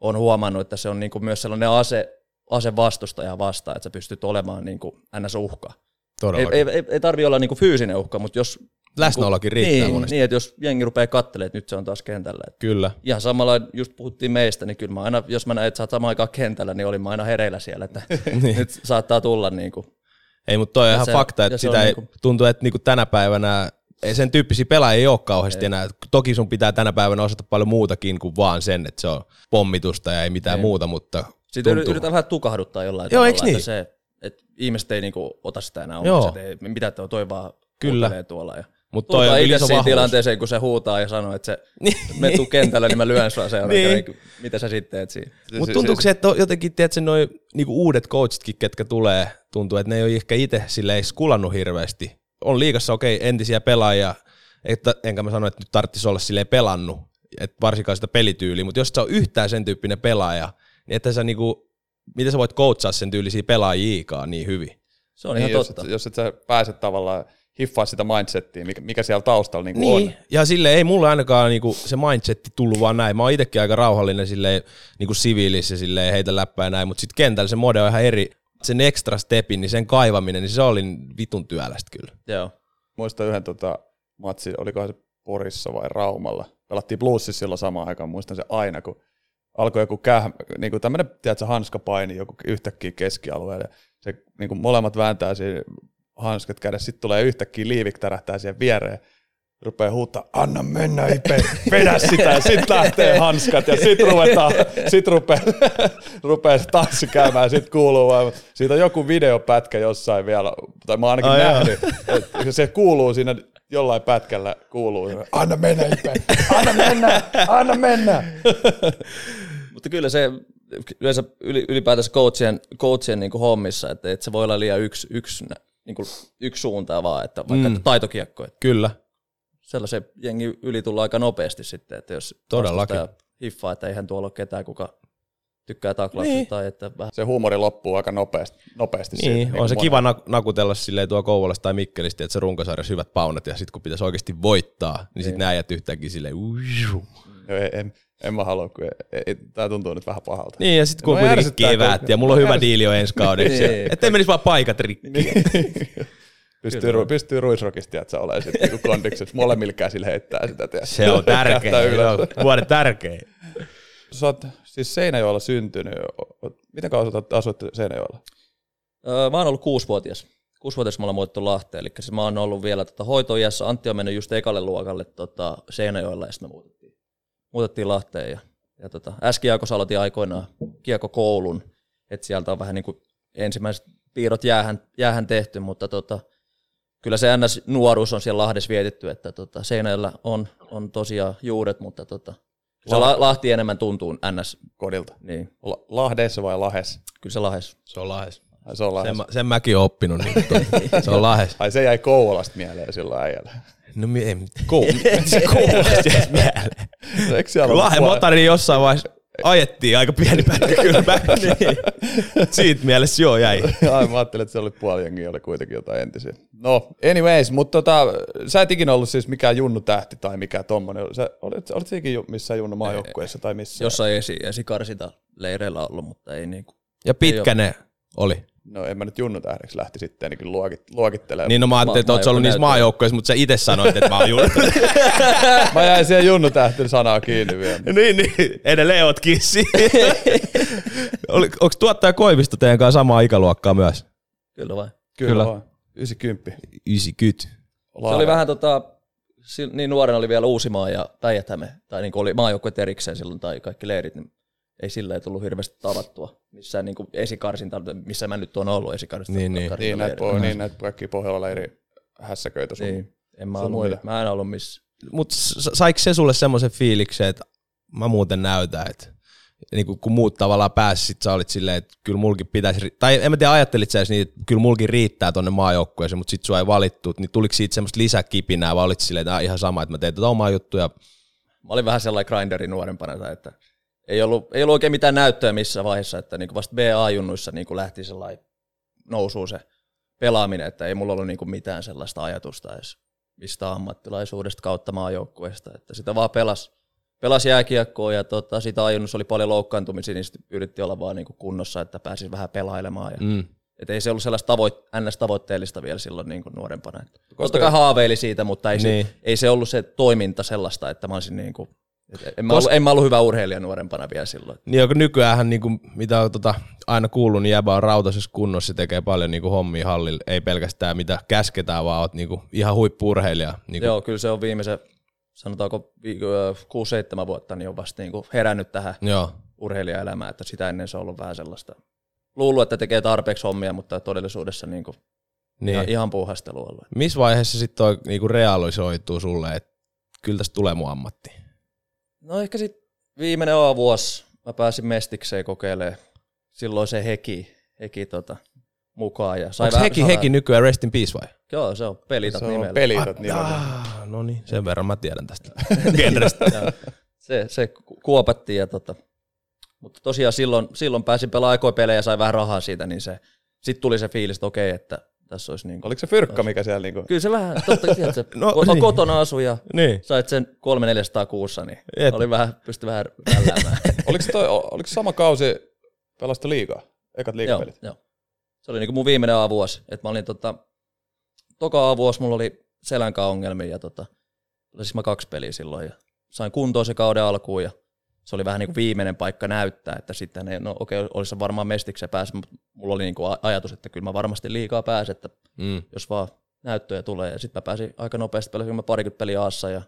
[SPEAKER 4] oon huomannut, että se on niin kuin myös sellainen ase, ase vastustaja vastaan, että sä pystyt olemaan niin kuin ns-uhka. Ei,
[SPEAKER 1] Todellakin.
[SPEAKER 4] ei, ei, ei tarvi olla niin kuin fyysinen uhka, mutta jos...
[SPEAKER 1] Läsnäolokin riittää
[SPEAKER 4] niin,
[SPEAKER 1] monesti.
[SPEAKER 4] niin, että jos jengi rupeaa katselemaan, että nyt se on taas kentällä, että
[SPEAKER 1] Kyllä.
[SPEAKER 4] ihan samalla, just puhuttiin meistä, niin kyllä mä aina, jos mä näin, että sä oot samaan aikaan kentällä, niin olin mä aina hereillä siellä, että nyt saattaa tulla niin kuin,
[SPEAKER 1] Ei, mutta toi on ihan
[SPEAKER 4] se-
[SPEAKER 1] fakta, että sitä ei,
[SPEAKER 4] niinku-
[SPEAKER 1] tuntuu, että niinku tänä päivänä ei sen tyyppisiä pelaajia ei ole kauheasti enää. Toki sun pitää tänä päivänä osata paljon muutakin kuin vaan sen, että se on pommitusta ja ei mitään
[SPEAKER 4] Ei.
[SPEAKER 1] muuta, mutta
[SPEAKER 4] sitten
[SPEAKER 1] tuntuu.
[SPEAKER 4] yritetään vähän tukahduttaa jollain
[SPEAKER 1] Joo,
[SPEAKER 4] tavalla,
[SPEAKER 1] eiks niin?
[SPEAKER 4] että se, että ihmiset ei niinku ota sitä enää
[SPEAKER 1] Joo.
[SPEAKER 4] omaksi, että ei, mitä toi, toi vaan
[SPEAKER 1] Kyllä.
[SPEAKER 4] tuolla. Ja
[SPEAKER 1] Mut toi on
[SPEAKER 4] itse
[SPEAKER 1] vahvuus.
[SPEAKER 4] tilanteeseen, kun se huutaa ja sanoo, että se me tuu kentällä, niin mä lyön sua seuraavan
[SPEAKER 1] Niin.
[SPEAKER 4] niin. Mitä sä sitten teet siinä?
[SPEAKER 1] Mutta tuntuuko se, että on jotenkin, tiedätkö, noi niinku uudet coachitkin, ketkä tulee, tuntuu, että ne ei ole ehkä itse sille edes kulannut hirveästi. On liikassa okei okay, entisiä pelaajia, että, enkä mä sano, että nyt tarvitsisi olla silleen pelannut, että varsinkaan sitä pelityyliä, mutta jos sä on yhtään sen tyyppinen pelaaja, niin että sä niinku, miten sä voit coachaa sen tyylisiä pelaajia niin hyvin?
[SPEAKER 4] Se on
[SPEAKER 2] Niin,
[SPEAKER 4] ihan
[SPEAKER 2] jos,
[SPEAKER 4] totta.
[SPEAKER 2] et, jos et sä pääse tavallaan hiffaa sitä mindsettiä, mikä, mikä siellä taustalla niinku
[SPEAKER 1] Niin,
[SPEAKER 2] on.
[SPEAKER 1] ja sille ei mulle ainakaan niinku se mindsetti tullut vaan näin. Mä oon itsekin aika rauhallinen silleen, niinku siviilissä silleen, heitä läppää ja näin, mutta sitten kentällä se mode on ihan eri. Sen extra stepin, niin sen kaivaminen, niin se oli vitun työlästä kyllä.
[SPEAKER 4] Joo.
[SPEAKER 2] Muistan yhden tota, matsin, olikohan se Porissa vai Raumalla. Pelattiin bluesissa silloin samaan aikaan, muistan se aina, kun alkoi joku käh, niin kuin tämmöinen, tiedätkö, hanskapaini joku yhtäkkiä keskialueelle. Se niin kuin molemmat vääntää siinä hanskat kädessä, sitten tulee yhtäkkiä liivik tärähtää siihen viereen. Rupeaa huuttaa, anna mennä Ipe, vedä sitä, ja sitten lähtee hanskat, ja sitten ruvetaan, sit rupeaa, rupeaa tanssi käymään, sitten kuuluu vaan, siitä on joku videopätkä jossain vielä, tai mä oon ainakin
[SPEAKER 1] Ai
[SPEAKER 2] nähnyt, että se kuuluu siinä jollain pätkällä, kuuluu, anna mennä Ipe, anna mennä, anna mennä.
[SPEAKER 4] Mutta kyllä se yleensä yli, ylipäätänsä coachien, coachien niin hommissa, että, että se voi olla liian yksi, yksi, niin kuin yksi suunta vaan, että vaikka mm. taitokiekko, että
[SPEAKER 1] Kyllä.
[SPEAKER 4] sellaisen jengi yli tullaan aika nopeasti sitten, että jos
[SPEAKER 1] Todellakin.
[SPEAKER 4] hiffaa, että eihän tuolla ole ketään, kuka tykkää taklauksesta
[SPEAKER 1] Niin.
[SPEAKER 4] tai että vähän
[SPEAKER 2] Se huumori loppuu aika nopeasti, nopeasti.
[SPEAKER 1] Niin,
[SPEAKER 2] siitä,
[SPEAKER 1] on se
[SPEAKER 2] kuin
[SPEAKER 1] kiva nak- nakutella silleen tuo Kouvolasta tai Mikkelistä, että se runkosarjassa hyvät paunat ja sitten kun pitäisi oikeasti voittaa, niin sitten nämä äijät yhtäkkiä silleen uiu.
[SPEAKER 2] Joo, en, en, mä halua, kun ei, ei, tää tuntuu nyt vähän pahalta.
[SPEAKER 1] Niin, ja sitten kun on kuitenkin kevät
[SPEAKER 2] kun-
[SPEAKER 1] ja mulla on hyvä diili jo ensi kaudeksi.
[SPEAKER 4] Niin.
[SPEAKER 1] Ettei menisi vaan paikat rikki.
[SPEAKER 2] Pystyy, ru, pystyy ruisrokista, että sä olet sitten niinku kondikset, molemmilla käsillä heittää sitä. tiedät.
[SPEAKER 1] Se on tärkeä. Se vuoden tärkein.
[SPEAKER 2] Sä oot siis Seinäjoella syntynyt. Miten kauan sä asuit Seinäjoella?
[SPEAKER 4] Öö, mä oon ollut kuusivuotias. Kuusivuotias me ollaan muutettu Lahteen, eli siis mä oon ollut vielä tota, hoitoiässä. Antti on mennyt just ekalle luokalle tota, Seinäjoella ja sitten me muutettiin, muutettiin Lahteen. Ja, ja tota, äsken Jaakossa aloitin aikoinaan kiekokoulun, että sieltä on vähän niin kuin ensimmäiset piirrot jäähän, jäähän tehty, mutta tota, kyllä se ns. nuoruus on siellä Lahdessa vietetty, että tota, Seinäjoella on, on tosiaan juuret, mutta tota, se La- Lahti enemmän tuntuu ns.
[SPEAKER 2] Kodilta.
[SPEAKER 4] Niin,
[SPEAKER 2] La- Lahdessa vai Lahes?
[SPEAKER 4] kyllä se Lahdessa.
[SPEAKER 1] Se on lahes.
[SPEAKER 2] Ai se on Lahes.
[SPEAKER 1] Sen, mä, sen mäkin oon oppinut. Niin, se on lahes.
[SPEAKER 2] Ai se jäi Kouvolasta mieleen sillä äijällä.
[SPEAKER 1] No mi- ei, kou, se Kouvolasta jäisi mieleen.
[SPEAKER 2] Eikö siellä puoli-
[SPEAKER 1] motari jossain vaiheessa ajettiin aika pieni pätkä kyllä niin. Siitä mielessä joo jäi.
[SPEAKER 2] Ai, mä ajattelin, että se oli puoli jengiä, oli kuitenkin jotain entisiä. No, anyways, mutta tota, sä et ikinä ollut siis mikään junnu tähti tai mikään tommonen. Sä olit, olit ikinä ju- missään junnu maajoukkueessa tai missä?
[SPEAKER 4] Jossain esi, esikarsita leireillä ollut, mutta ei niinku.
[SPEAKER 1] Ja pitkä ne oli.
[SPEAKER 2] No en mä nyt Junnu tähdeksi lähti sitten niin luokit, luokittelemaan.
[SPEAKER 1] Niin no mä ajattelin, että oot ollut niissä maajoukkoissa, mutta sä itse sanoit, että mä oon Junnu.
[SPEAKER 2] Mä jäin siihen Junnu tähten sanaa kiinni vielä.
[SPEAKER 1] niin, niin, edelleen oot kissi. Onko tuottaja Koivisto teidän kanssa samaa ikäluokkaa myös?
[SPEAKER 4] Kyllä vai?
[SPEAKER 2] Kyllä, Kyllä. vaan. 90.
[SPEAKER 1] 90.
[SPEAKER 4] Se oli vähän tota, niin nuorena oli vielä Uusimaa ja päijät tai niin oli maajoukkueet erikseen silloin tai kaikki leirit, niin ei sillä ei tullut hirveästi tavattua missään niin kuin esikarsinta, missä mä nyt on ollut esikarsinta.
[SPEAKER 1] Niin, niin.
[SPEAKER 2] Niin, näitä, po- niin, näitä kaikki pohjalla leiri hässäköitä sun.
[SPEAKER 4] Niin, en mä, ollut, mä en ollut missä.
[SPEAKER 1] Mutta saiko se sulle semmoisen fiiliksen, että mä muuten näytän, että niin kun, kun muut tavallaan pääsi, sit sä olit silleen, että kyllä mulkin pitäisi, tai en mä tiedä ajattelit sä edes niin, että kyllä mulkin riittää tonne maajoukkueeseen, mutta sit sua ei valittu, niin tuliko siitä semmoista lisäkipinää, vai olit silleen, että ihan sama, että mä teen tätä omaa juttuja.
[SPEAKER 4] Mä olin vähän sellainen grinderi nuorempana, että ei ollut, ei ollut oikein mitään näyttöä missä vaiheessa, että niin vasta BA-junnuissa niin lähti sellainen nousuun se pelaaminen, että ei mulla ollut niin mitään sellaista ajatusta edes mistä ammattilaisuudesta kautta maajoukkueesta, että sitä vaan pelas, pelas jääkiekkoa ja tota, sitä ajunnossa oli paljon loukkaantumisia, niin yritti olla vaan niin kunnossa, että pääsisi vähän pelailemaan. Ja, mm. et ei se ollut sellaista tavoit, ns-tavoitteellista vielä silloin niin kuin nuorempana. Totta kai haaveili siitä, mutta ei, niin. se, ei se ollut se toiminta sellaista, että mä olisin niin kuin en mä, ollut, en mä ollut hyvä urheilija nuorempana vielä silloin.
[SPEAKER 1] Niin, kun nykyään niin kuin, mitä on tota, aina kuullut, niin jäbä on rautaisessa kunnossa, tekee paljon niin kuin, hommia hallilla, ei pelkästään mitä käsketään, vaan oot niin kuin, ihan huippuurheilija. Niin kuin.
[SPEAKER 4] Joo, kyllä se on viimeisen, sanotaanko 6-7 vuotta, niin on vasta niin kuin herännyt tähän Joo. urheilijaelämään, että sitä ennen se on ollut vähän sellaista. Luullut, että tekee tarpeeksi hommia, mutta todellisuudessa niin kuin, niin. ihan, ihan puuhastelua ollut.
[SPEAKER 1] Missä vaiheessa sitten toi niin realisoituu sulle, että kyllä tästä tulee mun ammatti?
[SPEAKER 4] No ehkä sitten viimeinen A-vuosi mä pääsin Mestikseen kokeilemaan. Silloin se heki, heki tota, mukaan. Ja
[SPEAKER 1] sai Onko heki, sana... heki nykyään Rest in Peace vai?
[SPEAKER 4] Joo, se on Pelitat
[SPEAKER 2] se
[SPEAKER 4] nimellä.
[SPEAKER 2] On pelitat nimellä. Ah,
[SPEAKER 1] no niin, sen verran mä tiedän tästä
[SPEAKER 4] se, se kuopattiin ja tota, mutta tosiaan silloin, silloin pääsin pelaamaan pelejä ja sai vähän rahaa siitä, niin se, sitten tuli se fiilis, että okei, että tässä olisi niin kuin,
[SPEAKER 2] Oliko se fyrkka, mikä siellä niin kuin...
[SPEAKER 4] Kyllä se vähän, totta, tiedätkö, no, niin. kotona asu ja niin. sait sen 300 kuussa, niin Et. oli vähän, pystyi vähän rälläämään.
[SPEAKER 2] oliko, se toi, oliko se sama kausi pelasta liigaa? Ekat liigapelit?
[SPEAKER 4] Joo, joo. Se oli niin kuin mun viimeinen A-vuosi. Että mä olin tota, toka A-vuosi mulla oli selänkaan ongelmia ja tota, siis mä kaksi peliä silloin ja sain kuntoon se kauden alkuun ja se oli vähän niin kuin viimeinen paikka näyttää, että sitten no okei, okay, olisi varmaan mestikseen päässyt, mutta mulla oli niin kuin ajatus, että kyllä mä varmasti liikaa pääsen, että mm. jos vaan näyttöjä tulee. Ja sitten mä pääsin aika nopeasti, pelasin mä parikymmentä peliä Aassa ja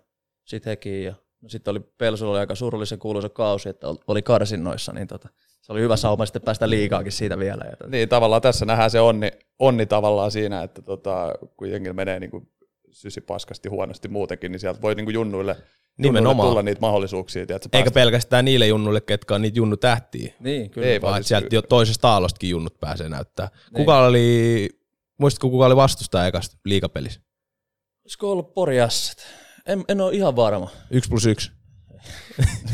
[SPEAKER 4] sitten hekin. Ja no sitten oli Pelsulla oli aika surullisen kuuluisa kausi, että oli karsinnoissa, niin tota, se oli hyvä sauma sitten päästä liikaakin siitä vielä. Ja
[SPEAKER 2] tota. Niin, tavallaan tässä nähdään se onni, onni tavallaan siinä, että tota, kuitenkin menee niin kuin sysi paskasti huonosti muutenkin, niin sieltä voi niin kuin junnuille Nimenomaan. tulla niitä mahdollisuuksia. Tiedätkö,
[SPEAKER 1] Eikä pelkästään niille junnuille, ketkä on niitä junnutähtiä.
[SPEAKER 4] Niin, kyllä.
[SPEAKER 1] Ei, vaan, vaan sieltä jo toisesta aalostakin junnut pääsee näyttää. Niin. Kuka oli, muistatko kuka oli vastustaja ekasta liikapelissä?
[SPEAKER 4] Olisiko ollut Poriasset? En, en ole ihan varma.
[SPEAKER 1] Yksi plus yksi.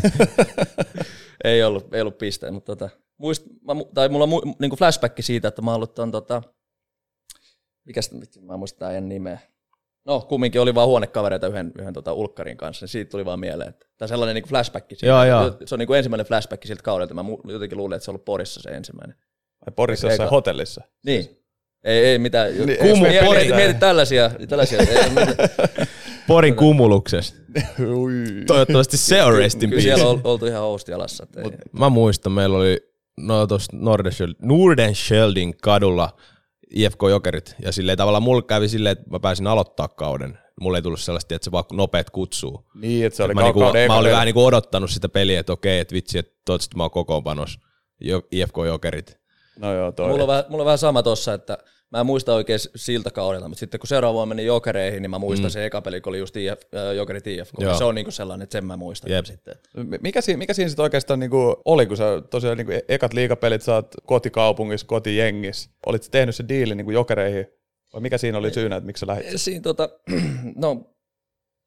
[SPEAKER 4] ei ollut, ei ollut pisteen, mutta tota, muist, mä, tai mulla on mu, niinku flashback siitä, että mä oon ollut ton, tota, mikä mä muistan en nimeä. No, kumminkin oli vaan huonekavereita yhden, yhden tota ulkkarin kanssa, niin siitä tuli vaan mieleen. Että, tämä sellainen niin flashback. Siitä,
[SPEAKER 1] joo, joo.
[SPEAKER 4] Se on niin kuin ensimmäinen flashback siltä kaudelta. Mä jotenkin luulin, että se on ollut Porissa se ensimmäinen.
[SPEAKER 2] Ai Porissa jossain hotellissa?
[SPEAKER 4] Niin. Ei, ei mitään. Niin, Kumu, mieti, mieti, mieti, tällaisia. tällaisia ei,
[SPEAKER 1] Porin kumuluksessa. Toivottavasti se on restin
[SPEAKER 4] Kyllä siellä on oltu ihan ousti alassa. Mut,
[SPEAKER 1] mä muistan, meillä oli no, tuossa Nordenscheldin kadulla IFK Jokerit. Ja silleen tavallaan mulla kävi silleen, että mä pääsin aloittaa kauden. Mulla ei tullut sellaista, että se vaan nopeat kutsuu.
[SPEAKER 2] Niin, että se oli
[SPEAKER 1] mä, niinku, mä olin vähän niinku odottanut sitä peliä, että okei, että vitsi, että toivottavasti mä oon kokoonpanos IFK Jokerit.
[SPEAKER 2] No joo, toi.
[SPEAKER 4] Mulla on vähän, mulla on vähän sama tossa, että mä en muista oikein siltä kaudelta, mutta sitten kun seuraava vuonna meni Jokereihin, niin mä muistan mm. se eka peli, kun oli just IF, äh, Jokerit IFK. Se on niinku sellainen, että sen mä muistan Jep. sitten.
[SPEAKER 2] Mikä siinä, mikä siinä sitten oikeastaan niinku oli, kun sä tosiaan niinku ekat liikapelit sä oot kotikaupungissa, kotijengissä. Olit tehnyt se diili niinku Jokereihin? Vai mikä siinä oli syynä, että miksi sä lähdit?
[SPEAKER 4] Siinä tota, no,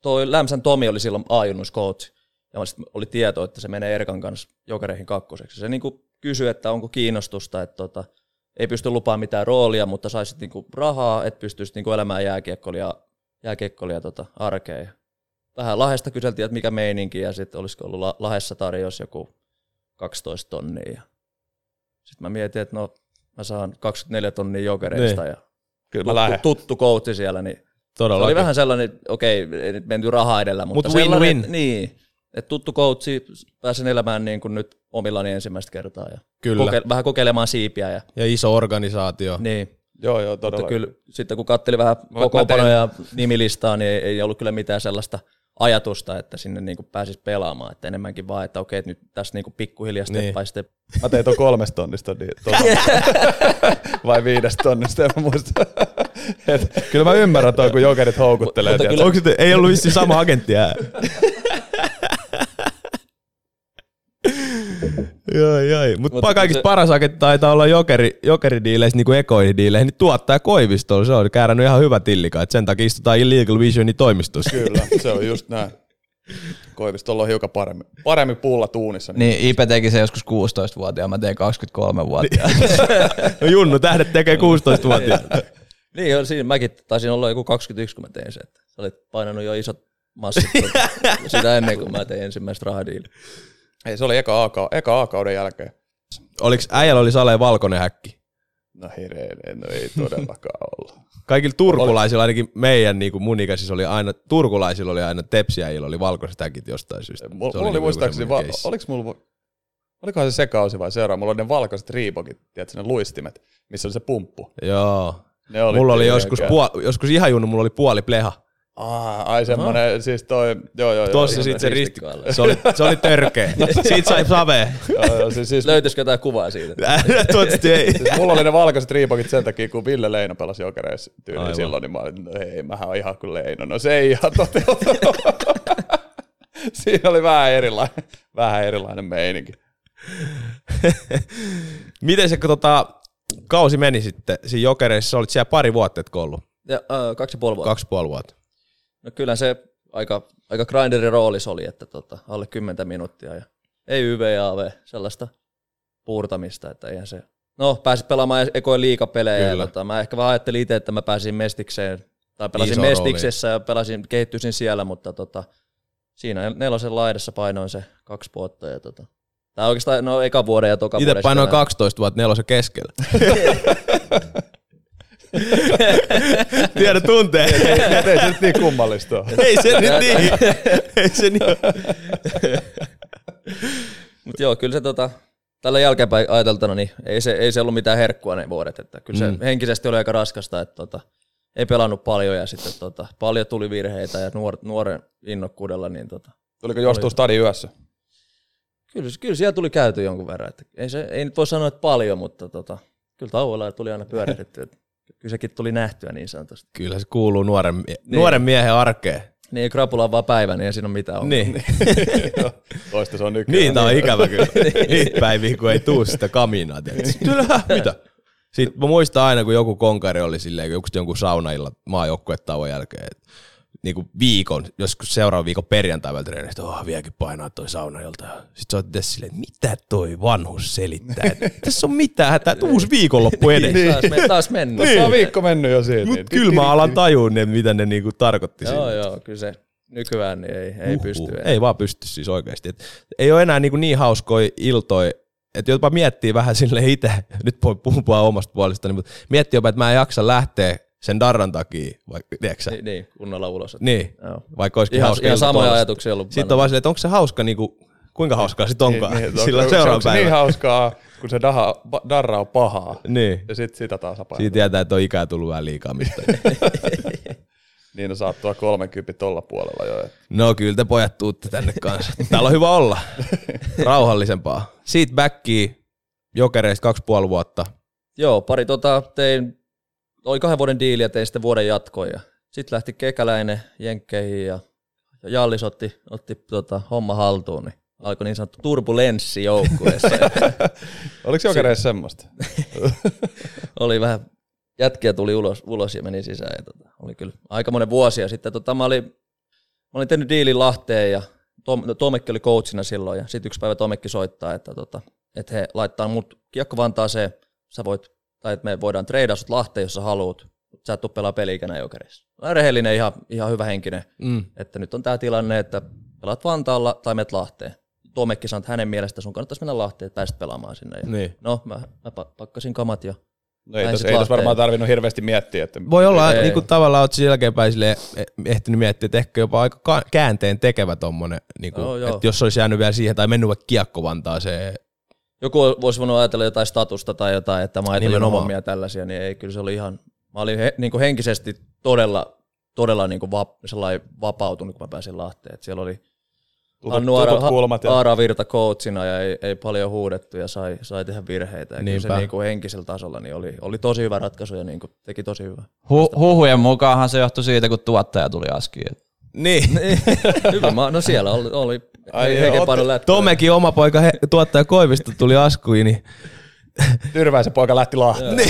[SPEAKER 4] toi Lämsän Tomi oli silloin a coach, ja oli tieto, että se menee Erkan kanssa Jokereihin kakkoseksi. Se niinku kysyi, että onko kiinnostusta, että tota, ei pysty lupaamaan mitään roolia, mutta saisit niinku rahaa, että pystyisit niinku elämään jääkiekkolia, jääkiekkolia tota, arkeen. Vähän Lahesta kyseltiin, että mikä meininki, ja sitten olisiko ollut Lahessa tarjous joku 12 tonnia. Sitten mä mietin, että no, mä saan 24 tonnia jokereista
[SPEAKER 1] Niin.
[SPEAKER 4] ja
[SPEAKER 2] Kyllä
[SPEAKER 4] tuttu, tuttu coachi siellä, niin se
[SPEAKER 1] Todella.
[SPEAKER 4] oli vähän sellainen, okei, ei nyt menty rahaa edellä, mutta
[SPEAKER 1] Mut win-win.
[SPEAKER 4] niin, että tuttu coachi, pääsen elämään niin kuin nyt omillani ensimmäistä kertaa ja
[SPEAKER 1] Kyllä.
[SPEAKER 4] koke- vähän kokeilemaan siipiä ja
[SPEAKER 1] Ja iso organisaatio.
[SPEAKER 4] niin.
[SPEAKER 2] Joo, joo,
[SPEAKER 4] Mutta
[SPEAKER 2] todella.
[SPEAKER 4] kyllä sitten kun katteli vähän kokoonpanoja ja nimilistaa, niin ei, ei ollut kyllä mitään sellaista ajatusta, että sinne niin pääsisi pelaamaan. Että enemmänkin vaan, että okei, että nyt tässä niin pikkuhiljaa step
[SPEAKER 1] Niin.
[SPEAKER 4] by step.
[SPEAKER 2] Mä tein tuon kolmesta tonnista niin, vai viidestä tonnista, en muista. Et, kyllä mä ymmärrän toi, kun jokerit houkuttelee.
[SPEAKER 4] Mutta kyllä-
[SPEAKER 1] Onko ei ollut vissiin sama agentti ää? Joo, joo. Mutta
[SPEAKER 4] Mutta
[SPEAKER 1] kaikista
[SPEAKER 4] se-
[SPEAKER 1] paras taitaa olla jokeri, jokeridiileissä, niin kuin ekoidiileissä, niin tuottaja Koivisto, se on käärännyt ihan hyvä tillika, että sen takia istutaan Illegal Visionin toimistossa.
[SPEAKER 2] Kyllä, se on just näin. Koivistolla on hiukan paremmin, paremmin pulla tuunissa. Niin.
[SPEAKER 3] Niin, Ipe teki se joskus 16-vuotiaan, mä tein 23-vuotiaan.
[SPEAKER 1] No Junnu tähdet tekee 16-vuotiaat.
[SPEAKER 4] Niin, joo, siinä mäkin taisin olla joku 21, kun mä tein se. Että sä olit painanut jo isot massit sitä ennen kuin mä tein ensimmäistä rahadiiliä.
[SPEAKER 2] Ei, se oli eka, A, eka A-kauden jälkeen.
[SPEAKER 1] Oliks äijällä oli saleen valkoinen häkki?
[SPEAKER 2] No hirveän, no ei todellakaan ollut.
[SPEAKER 1] Kaikilla turkulaisilla, ainakin meidän niin kuin mun ikäisissä oli aina, turkulaisilla oli aina tepsiäjillä oli valkoiset häkit jostain syystä.
[SPEAKER 2] Mulla,
[SPEAKER 1] Se
[SPEAKER 2] mulla oli
[SPEAKER 1] niinku
[SPEAKER 2] muistaakseni, va, oliks mulla, olikohan se se kausi vai seuraava, mulla oli ne valkoiset riipokit, tiedätkö, ne luistimet, missä oli se pumppu.
[SPEAKER 1] Joo.
[SPEAKER 2] Ne oli
[SPEAKER 1] mulla oli joskus, puol, joskus ihan junnu, mulla oli puoli pleha.
[SPEAKER 2] Aa, ai semmonen, siis toi, joo joo joo.
[SPEAKER 1] Tuossa
[SPEAKER 2] joo,
[SPEAKER 1] sitten se risti, se oli, se oli törkeä. Siitä sai savea.
[SPEAKER 2] joo, joo, siis, siis,
[SPEAKER 4] Löytyisikö jotain kuvaa siitä?
[SPEAKER 1] Toivottavasti ei.
[SPEAKER 2] siis mulla oli ne valkoiset riipokit sen takia, kun Ville Leino pelasi jokereissa tyyliin
[SPEAKER 1] Aivan.
[SPEAKER 2] silloin, niin mä olin, no hei, mähän oon ihan kuin Leino. No se ei ihan toteutunut. Siinä oli vähän erilainen, vähän erilainen meininki.
[SPEAKER 1] Miten se kun tota, kausi meni sitten siinä jokereissa, sä olit siellä pari vuotta, etkö ollut?
[SPEAKER 4] Ja, äh, kaksi ja puoli vuotta.
[SPEAKER 1] Kaksi puoli vuotta.
[SPEAKER 4] No kyllä se aika, aika grinderin roolis oli, että tota, alle 10 minuuttia ja ei YVAV, sellaista puurtamista, että eihän se... No, pääsit pelaamaan ekoin liikapelejä ja tota, mä ehkä vaan ajattelin itse, että mä pääsin Mestikseen, tai pelasin
[SPEAKER 1] Iso
[SPEAKER 4] Mestiksessä ja pelasin, kehittyisin siellä, mutta tota, siinä nelosen laidassa painoin se kaksi vuotta ja tota, tai oikeastaan no eka vuoden ja toka
[SPEAKER 1] Itse painoin
[SPEAKER 4] sitten-
[SPEAKER 1] 12 vuotta nelosen keskellä. Tiedä tuntee.
[SPEAKER 2] Ei, ei se nyt niin kummallista.
[SPEAKER 1] Ei se nyt niin. Ei se niin.
[SPEAKER 4] Mutta joo, kyllä se tota, tällä jälkeenpäin ajateltuna, niin ei se, ei se ollut mitään herkkua ne vuodet. Että kyllä se
[SPEAKER 1] Mm.
[SPEAKER 4] henkisesti oli aika raskasta, että tota, ei pelannut paljon ja sitten tota, paljon tuli virheitä ja nuor, nuoren innokkuudella, niin tota,
[SPEAKER 2] Tuliko juostua stadi yössä?
[SPEAKER 4] kyllä, kyllä siellä tuli käyty jonkun verran. Että ei, se, ei nyt voi sanoa, että paljon, mutta tota, kyllä tauolla tuli aina pyöritetty. Kyllä sekin tuli nähtyä niin sanotusti.
[SPEAKER 1] Kyllä se kuuluu nuoren, mie- nuoren miehen arkeen.
[SPEAKER 4] Niin krapula on vaan päivä, niin ei siinä ole mitään ongelmaa.
[SPEAKER 1] Niin.
[SPEAKER 2] Toista se on nykyään.
[SPEAKER 1] Niin, tää on ikävä kyllä. Niitä päiviä, kun ei tuu sitä kaminaa. tiedätkö? Kyllä, mitä? Sitten mä muistan aina, kun joku konkari oli silleen, joku jonkun saunailla maajoukkuetauon jälkeen, että niin kuin viikon, joskus seuraavan viikon perjantai treenistä, oh, vieläkin painaa toi saunailta. Sitten sä oot itse silleen, että mitä toi vanhus selittää? Et Tässä on mitään hätää, että uusi viikonloppu edessä.
[SPEAKER 4] Taas, men, taas mennyt.
[SPEAKER 2] Tuossa on viikko mennyt jo siitä.
[SPEAKER 1] Mut
[SPEAKER 2] niin.
[SPEAKER 1] kyllä mä alan tajua, ne, mitä ne niinku tarkoitti
[SPEAKER 4] Joo,
[SPEAKER 1] siinä.
[SPEAKER 4] joo, kyllä se nykyään niin ei, ei
[SPEAKER 1] Uhuh.
[SPEAKER 4] pysty.
[SPEAKER 1] Ei vaan pysty siis oikeasti. Et ei ole enää niin, niin hauskoja iltoja, että jopa miettii vähän sille itse, nyt voi puhua omasta puolestani, mutta miettii jopa, että mä en jaksa lähteä sen darran takia, vaikka, tiedätkö sä?
[SPEAKER 4] Niin, niin kunnolla ulos.
[SPEAKER 1] Niin,
[SPEAKER 4] Joo.
[SPEAKER 1] vaikka olisikin
[SPEAKER 4] Ihan,
[SPEAKER 1] hauska
[SPEAKER 4] ihan
[SPEAKER 1] ilta
[SPEAKER 4] samoja
[SPEAKER 1] tuollaista.
[SPEAKER 4] ajatuksia ollut.
[SPEAKER 1] Sitten on vaan silleen, että onko se hauska, niin kuin, kuinka hauskaa sitten onkaan
[SPEAKER 2] Niin, niin,
[SPEAKER 1] sillä
[SPEAKER 2] onko-
[SPEAKER 1] seuraava
[SPEAKER 2] onko se niin hauskaa, kun se daha, darra on pahaa.
[SPEAKER 1] Niin.
[SPEAKER 2] Ja sit sitä taas apaa.
[SPEAKER 1] Siitä tietää, että on ikää tullut vähän liikaa mistä.
[SPEAKER 2] Niin on saattua 30 tolla puolella jo. et.
[SPEAKER 1] No kyllä te pojat tuutte tänne kanssa. Täällä on hyvä olla. Rauhallisempaa. Siitä backiin jokereista kaksi puoli vuotta.
[SPEAKER 4] Joo, pari tota, tein, oli kahden vuoden diili ja tein sitten vuoden jatkoja. Sitten lähti Kekäläinen Jenkkeihin ja ja Jallis otti, otti tota, homma haltuun, niin alkoi niin sanottu turbulenssi joukkueessa.
[SPEAKER 2] Oliko jokereissa semmoista?
[SPEAKER 4] oli vähän, jätkiä tuli ulos, ulos ja meni sisään. Ja tota, oli kyllä aika monen vuosi. Ja sitten tota, mä, olin, mä olin tehnyt diilin Lahteen ja Tom, no, Tomekki oli coachina silloin. Ja sitten yksi päivä Tomekki soittaa, että, tota, että he laittaa mut Kiekko Vantaaseen, sä voit, tai että me voidaan treidaa sut Lahteen, jos sä haluut. Mutta sä et tuu pelaa peli-ikänä jokerissa. Mä olen rehellinen, ihan, ihan hyvä henkinen,
[SPEAKER 1] Mm.
[SPEAKER 4] että nyt on tämä tilanne, että pelaat Vantaalla tai menet Lahteen. Tomekki sanoi, että hänen mielestä sun kannattaisi mennä Lahteen, että pääsit pelaamaan sinne. Ja
[SPEAKER 1] Niin.
[SPEAKER 4] No, mä, mä pa- pakkasin kamat ja
[SPEAKER 2] No ei
[SPEAKER 4] sit
[SPEAKER 2] ei tos varmaan tarvinnut hirveästi miettiä. Että
[SPEAKER 1] Voi olla,
[SPEAKER 4] Ei.
[SPEAKER 1] niin kuin tavallaan oot jälkeenpäin silleen eh, ehtinyt miettiä, että ehkä jopa aika ka- käänteen tekevä tommonen, niin kuin,
[SPEAKER 4] joo.
[SPEAKER 1] että jos olisi jäänyt vielä siihen, tai mennyt vaikka kiekkovantaaseen,
[SPEAKER 4] Joku voisi voinut ajatella jotain statusta tai jotain, että mä ajattelin
[SPEAKER 1] Nimenomaan.
[SPEAKER 4] hommia tällaisia, niin ei, kyllä se oli ihan, mä olin he, niin kuin henkisesti todella, todella niin kuin vap, sellainen vapautunut, kun mä pääsin Lahteen. Et siellä oli
[SPEAKER 2] tutut,
[SPEAKER 4] Hannu Aara,
[SPEAKER 2] kulmat. Ja,
[SPEAKER 4] Aara Virta coachina ja ei, ei paljon huudettu ja sai, sai tehdä virheitä. Ja kyllä se niin kuin henkisellä tasolla niin oli, oli tosi hyvä ratkaisu ja niin kuin teki tosi hyvä.
[SPEAKER 3] Hu- huhujen mukaanhan se johtui siitä, kun tuottaja tuli askiin.
[SPEAKER 1] niin,
[SPEAKER 4] hyvä, mä, no siellä oli, oli
[SPEAKER 2] Ai.
[SPEAKER 1] Tomekin oma poika he, tuottaja Koivisto tuli askuihin, niin
[SPEAKER 2] Tyrväisen poika lähti Lahteen.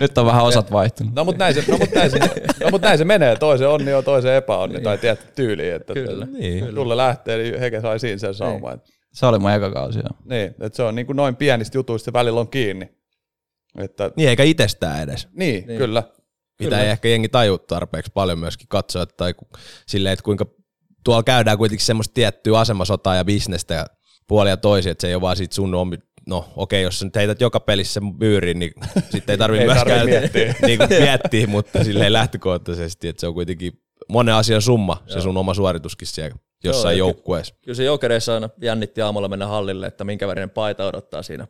[SPEAKER 3] Nyt on vähän osat vaihtunut.
[SPEAKER 2] No mutta näin, se, no, mut näin, se, no, mut näin se menee. Toisen onni on toisen epäonni. Tai tiedät tyyliin. Että
[SPEAKER 4] Kyllä.
[SPEAKER 1] Niin.
[SPEAKER 2] Tulle lähtee, niin Heke sai siinä sen sauman.
[SPEAKER 3] Se oli mun eka kausi, joo.
[SPEAKER 2] Niin, että se on niin kuin noin pienistä jutuista välillä on kiinni. Että,
[SPEAKER 1] niin eikä itsestään edes.
[SPEAKER 2] niin, niin, kyllä.
[SPEAKER 1] Mitä ei ehkä jengi taju tarpeeksi paljon myöskin katsoa, tai ku, silleen, että kuinka tuolla käydään kuitenkin semmoista tiettyä asemasotaa ja bisnestä ja puolia ja toisia, että se ei ole vaan siitä sun omi, no okei, jos sä nyt heität joka pelissä sen myyriin, niin sitten ei tarvitse myöskään
[SPEAKER 2] tarvii miettiä.
[SPEAKER 1] niin kuin miettiä, mutta silleen lähtökohtaisesti, että se on kuitenkin monen asian summa, se sun oma suorituskin siellä jossain
[SPEAKER 4] Joo,
[SPEAKER 1] joukkueessa.
[SPEAKER 4] Kyllä se jokereissa aina jännitti aamulla mennä hallille, että minkä värinen paita odottaa siinä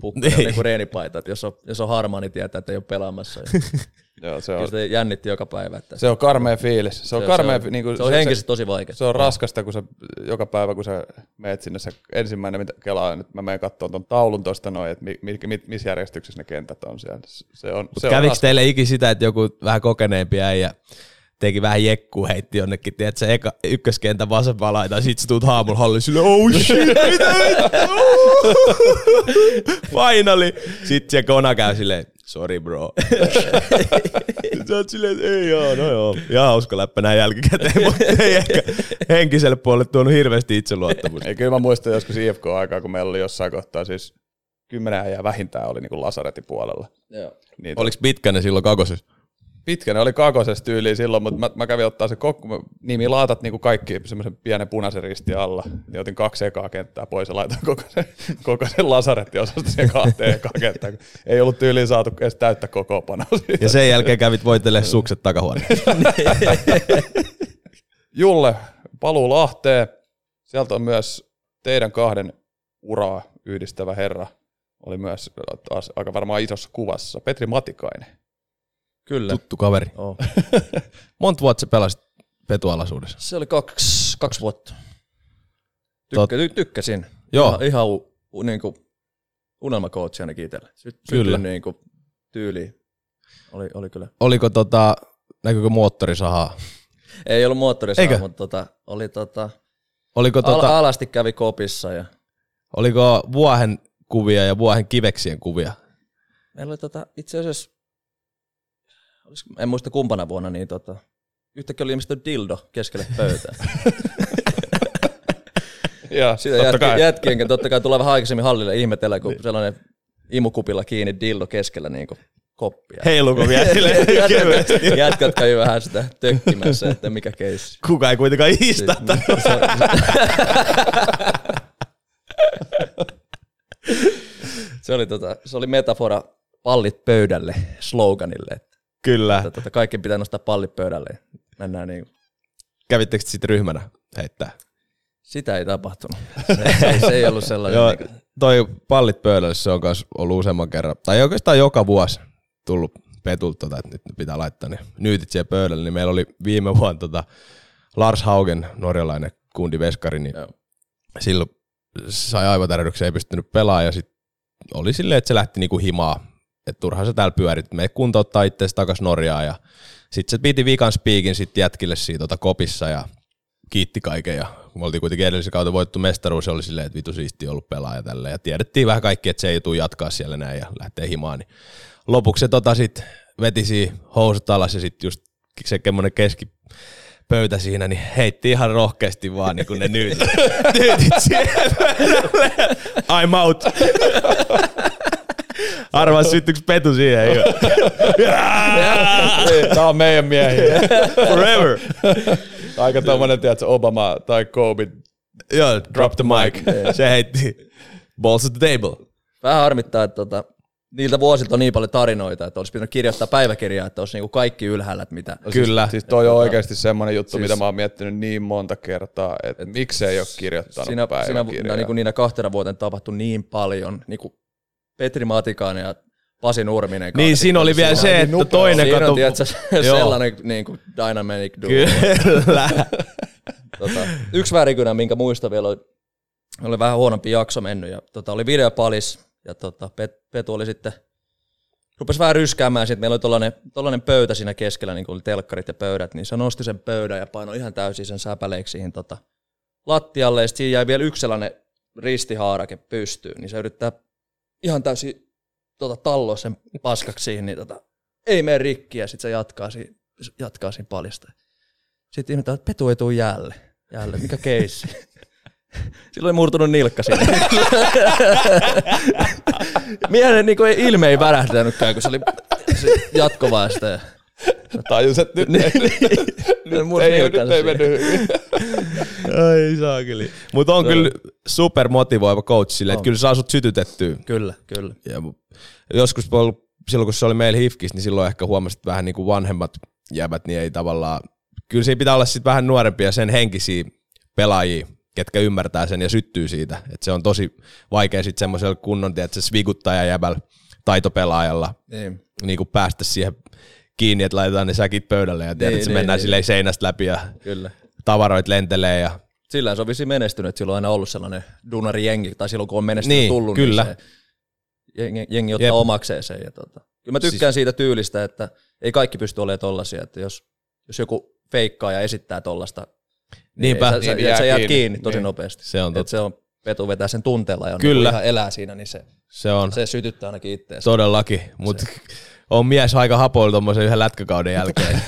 [SPEAKER 4] pukka,
[SPEAKER 1] Niin.
[SPEAKER 4] niin. niin kuin reenipaita. Että jos, on, jos on harmaa, niin tietää, että ei ole pelaamassa.
[SPEAKER 2] Joo, se
[SPEAKER 4] kyllä
[SPEAKER 2] on,
[SPEAKER 4] se jännitti joka päivä. Että
[SPEAKER 2] se on karmea fiilis. Se on, karmea,
[SPEAKER 4] se on,
[SPEAKER 2] niin kuin,
[SPEAKER 4] se on henkisesti tosi vaikea.
[SPEAKER 2] Se on raskasta, kun sä joka päivä, kun sä meet sinne, se ensimmäinen, mitä kelaa, nyt mä menen katsomaan tuon taulun tuosta noin, että mi, mi, mi, missä järjestyksessä ne kentät on siellä. Se on, se on
[SPEAKER 1] Kävikö teille ikin sitä, että joku vähän kokeneempi äijä teki vähän jekkuu, heitti jonnekin, tiedät se eka, ykköskentän vasempaa laita, ja sit sä tuut haamulla halliin sille, oh shit, mitä Finally. Sitten se kona käy silleen, sorry bro. Sä oot silleen, että ei joo, no joo. Ihan hauska läppä näin jälkikäteen, mutta ei ehkä henkiselle puolelle tuonut hirveästi itseluottamusta.
[SPEAKER 2] Ei, kyllä mä muistan joskus IFK-aikaa, kun meillä oli jossain kohtaa siis kymmenen äijää vähintään oli niin kuin lasaretin puolella.
[SPEAKER 4] Joo.
[SPEAKER 2] Niitä
[SPEAKER 1] Oliko pitkänen silloin kakosessa?
[SPEAKER 2] Pitkä, ne oli kakosessa tyyliin silloin, mutta mä, mä kävin ottaa se kokku, mä- nimi laatat niin kuin kaikki semmoisen pienen punaisen risti alla. Niin otin kaksi ekaa kenttää pois ja laitoin koko sen, koko sen lasarettiosasta siihen kahteen ekaa kenttään. Ei ollut tyyliin saatu edes täyttä kokoopanoa siitä.
[SPEAKER 1] Ja sen jälkeen kävit voitelemaan sukset takahuoneessa.
[SPEAKER 2] Julle, paluu Lahteen. Sieltä on myös teidän kahden uraa yhdistävä herra. Oli myös taas aika varmaan isossa kuvassa. Petri Matikainen.
[SPEAKER 4] Kyllä.
[SPEAKER 1] Tuttu kaveri.
[SPEAKER 4] Oh.
[SPEAKER 1] Monta vuotta sä pelasit petualaisuudessa?
[SPEAKER 4] Se oli kaksi, kaksi vuotta. Tykkä, ty, tykkäsin.
[SPEAKER 1] Joo.
[SPEAKER 4] Ihan, ihan u, u, niin kuin unelmakoutsi ainakin itselle. Sy,
[SPEAKER 1] Kyllä.
[SPEAKER 4] Niin kuin tyyliin. Oli, oli kyllä.
[SPEAKER 1] Oliko tota, näkyykö moottorisahaa?
[SPEAKER 4] Ei ollut moottorisaa,
[SPEAKER 1] Eikö?
[SPEAKER 4] mutta tota, oli tota,
[SPEAKER 1] Oliko,
[SPEAKER 4] tota,
[SPEAKER 1] tota,
[SPEAKER 4] alasti kävi kopissa ja
[SPEAKER 1] oliko vuohen kuvia ja vuohen kiveksien kuvia?
[SPEAKER 4] meillä oli tota, itse asiassa, en muista kumpana vuonna, niin tota, yhtäkkiä oli ilmestynyt dildo keskelle pöytää.
[SPEAKER 2] Ja
[SPEAKER 4] Sitä
[SPEAKER 2] totta
[SPEAKER 4] jätki,
[SPEAKER 2] kai.
[SPEAKER 4] jätkienkin totta kai tulee vähän aikaisemmin hallille ihmetellä, kun sellainen imukupilla kiinni dildo keskellä niin kuin koppia.
[SPEAKER 1] Heiluko vielä silleen?
[SPEAKER 4] Jätkät kävi vähän sitä tökkimässä, että mikä keissi.
[SPEAKER 1] Kuka ei kuitenkaan iistä.
[SPEAKER 4] Se oli, tota, se oli metafora pallit pöydälle sloganille, että,
[SPEAKER 1] Kyllä.
[SPEAKER 4] että tota, kaikki pitää nostaa pallit pöydälle. Mennään niin.
[SPEAKER 1] Kävittekö sitten ryhmänä heittää?
[SPEAKER 4] Sitä ei tapahtunut. Se, ei, se ei ollut sellainen.
[SPEAKER 1] Joo,
[SPEAKER 4] niin
[SPEAKER 1] toi pallit pöydälle, se on myös ollut useamman kerran, tai oikeastaan joka vuosi tullut petulta, tota, että nyt pitää laittaa ne nyytit siihen pöydälle, niin meillä oli viime vuonna tota Lars Haugen, norjalainen kundi veskari, niin
[SPEAKER 4] Joo.
[SPEAKER 1] silloin sai aivotärähdyksen, ei pystynyt pelaamaan, ja sitten oli silleen, että se lähti niinku himaa, että turhaan sä täällä pyörit, me kuntouttaa itseäsi takas Norjaan, ja sitten se piti vikan spiikin sitten jätkille siitä tota kopissa, ja kiitti kaiken ja kun me oltiin kuitenkin edellisen kautta voittu mestaruus, se oli silleen, että vitu siisti ollut pelaaja tälle ja tiedettiin vähän kaikki, että se ei tule jatkaa siellä näin ja lähtee himaan, niin lopuksi se tota sit veti siihen housut alas ja sitten just se kemmonen keski pöytä siinä, niin heitti ihan rohkeasti vaan niin kuin ne nyytit, nyytit. I'm out. Arvaa syttyykö petu siihen. jo.
[SPEAKER 2] Tämä on meidän miehiä.
[SPEAKER 1] Forever.
[SPEAKER 2] Aika tommonen, tiedätkö, Obama tai Kobe.
[SPEAKER 1] Joo, drop the mic. Se heitti balls at the table.
[SPEAKER 4] Vähän harmittaa, että tota, niiltä vuosilta on niin paljon tarinoita, että olisi pitänyt kirjoittaa päiväkirjaa, että olisi niinku kaikki ylhäällä, että mitä.
[SPEAKER 1] Kyllä.
[SPEAKER 2] Siis toi on oikeasti semmoinen juttu, siis, mitä mä oon miettinyt niin monta kertaa, että et, miksei ole kirjoittanut
[SPEAKER 4] Siinä, siinä
[SPEAKER 2] päiväkirjaa.
[SPEAKER 4] niin kuin niinä kahtena vuotena tapahtui niin paljon, niin kuin Petri Matikainen ja Pasi Nurminen.
[SPEAKER 1] Niin, siinä oli vielä se, että
[SPEAKER 2] nopea.
[SPEAKER 1] toinen
[SPEAKER 4] Siinä
[SPEAKER 1] kato...
[SPEAKER 4] on tiedätkö,
[SPEAKER 1] Joo.
[SPEAKER 4] sellainen niin kuin dynamic duo.
[SPEAKER 1] Kyllä.
[SPEAKER 4] Tota, yksi värikynä, minkä muista vielä, oli, oli vähän huonompi jakso mennyt, ja tota, oli videopalis, ja tota, Pet, Petu oli sitten, rupesi vähän ryskäämään, sitten meillä oli tollainen, tollainen pöytä siinä keskellä, niin kuin oli telkkarit ja pöydät, niin se nosti sen pöydän ja painoi ihan täysin sen säpäleiksi siihen tota, lattialle, ja sitten siinä jäi vielä yksi sellainen ristihaarake pystyyn, niin se yrittää ihan täysin tota, talloa sen paskaksi siihen, niin tota, ei mene rikki, ja sitten se jatkaa siinä, jatkaa siinä paljasta. Sitten ihmetään, että Petu ei tule jäälle. Jäälle, mikä keissi? Silloin oli murtunut nilkka siinä. Miehen niin ei ilme ei värähtänytkään, kun se oli jatkovaa sitä.
[SPEAKER 2] Tajus, että nyt,
[SPEAKER 4] Niin,
[SPEAKER 2] nyt,
[SPEAKER 4] mursi
[SPEAKER 2] ei, nyt ei mennyt hyvin.
[SPEAKER 1] Ai saakeli. Mutta on kyllä super motivoiva coach sille, että kyllä saa sut sytytettyä.
[SPEAKER 4] Kyllä, kyllä.
[SPEAKER 1] Ja joskus silloin kun se oli meillä Hifkis, niin silloin ehkä huomasit että vähän niin kuin vanhemmat jäbät, niin ei tavallaan, kyllä siinä pitää olla sitten vähän nuorempia sen henkisiä pelaajia, ketkä ymmärtää sen ja syttyy siitä. Et se on tosi vaikea sitten semmoisella kunnon, että se sviguttaja jäbällä taitopelaajalla
[SPEAKER 4] Niin.
[SPEAKER 1] niin kuin päästä siihen kiinni, että laitetaan ne säkit pöydälle ja tiedät,
[SPEAKER 4] Niin,
[SPEAKER 1] että se
[SPEAKER 4] niin,
[SPEAKER 1] mennään
[SPEAKER 4] niin.
[SPEAKER 1] silleen seinästä läpi ja
[SPEAKER 4] Kyllä.
[SPEAKER 1] tavaroit lentelee ja
[SPEAKER 4] Sillä se on vissiin menestynyt, että sillä on aina ollut sellainen dunari jengi, tai silloin kun on menestynyt
[SPEAKER 1] Niin,
[SPEAKER 4] tullut,
[SPEAKER 1] kyllä.
[SPEAKER 4] niin se jengi, jengi ottaa
[SPEAKER 1] Jep.
[SPEAKER 4] omakseen sen. Ja tota. Kyllä mä tykkään
[SPEAKER 1] Siis-
[SPEAKER 4] siitä tyylistä, että ei kaikki pysty olemaan tollasia, että jos, jos joku feikkaa ja esittää tollasta,
[SPEAKER 1] Niinpä.
[SPEAKER 4] niin sä,
[SPEAKER 2] Niin,
[SPEAKER 4] sä,
[SPEAKER 2] jää
[SPEAKER 4] sä jäät
[SPEAKER 2] kiinni.
[SPEAKER 4] kiinni tosi
[SPEAKER 2] Niin.
[SPEAKER 4] nopeasti.
[SPEAKER 1] Se on totta.
[SPEAKER 4] se on, Petu vetää sen tunteella ja
[SPEAKER 1] Kyllä.
[SPEAKER 4] Niin ihan elää siinä, niin se,
[SPEAKER 1] se on
[SPEAKER 4] se sytyttää ainakin itseensä.
[SPEAKER 1] todellakin, mutta on mies aika hapoilla tuommoisen yhden lätkäkauden jälkeen.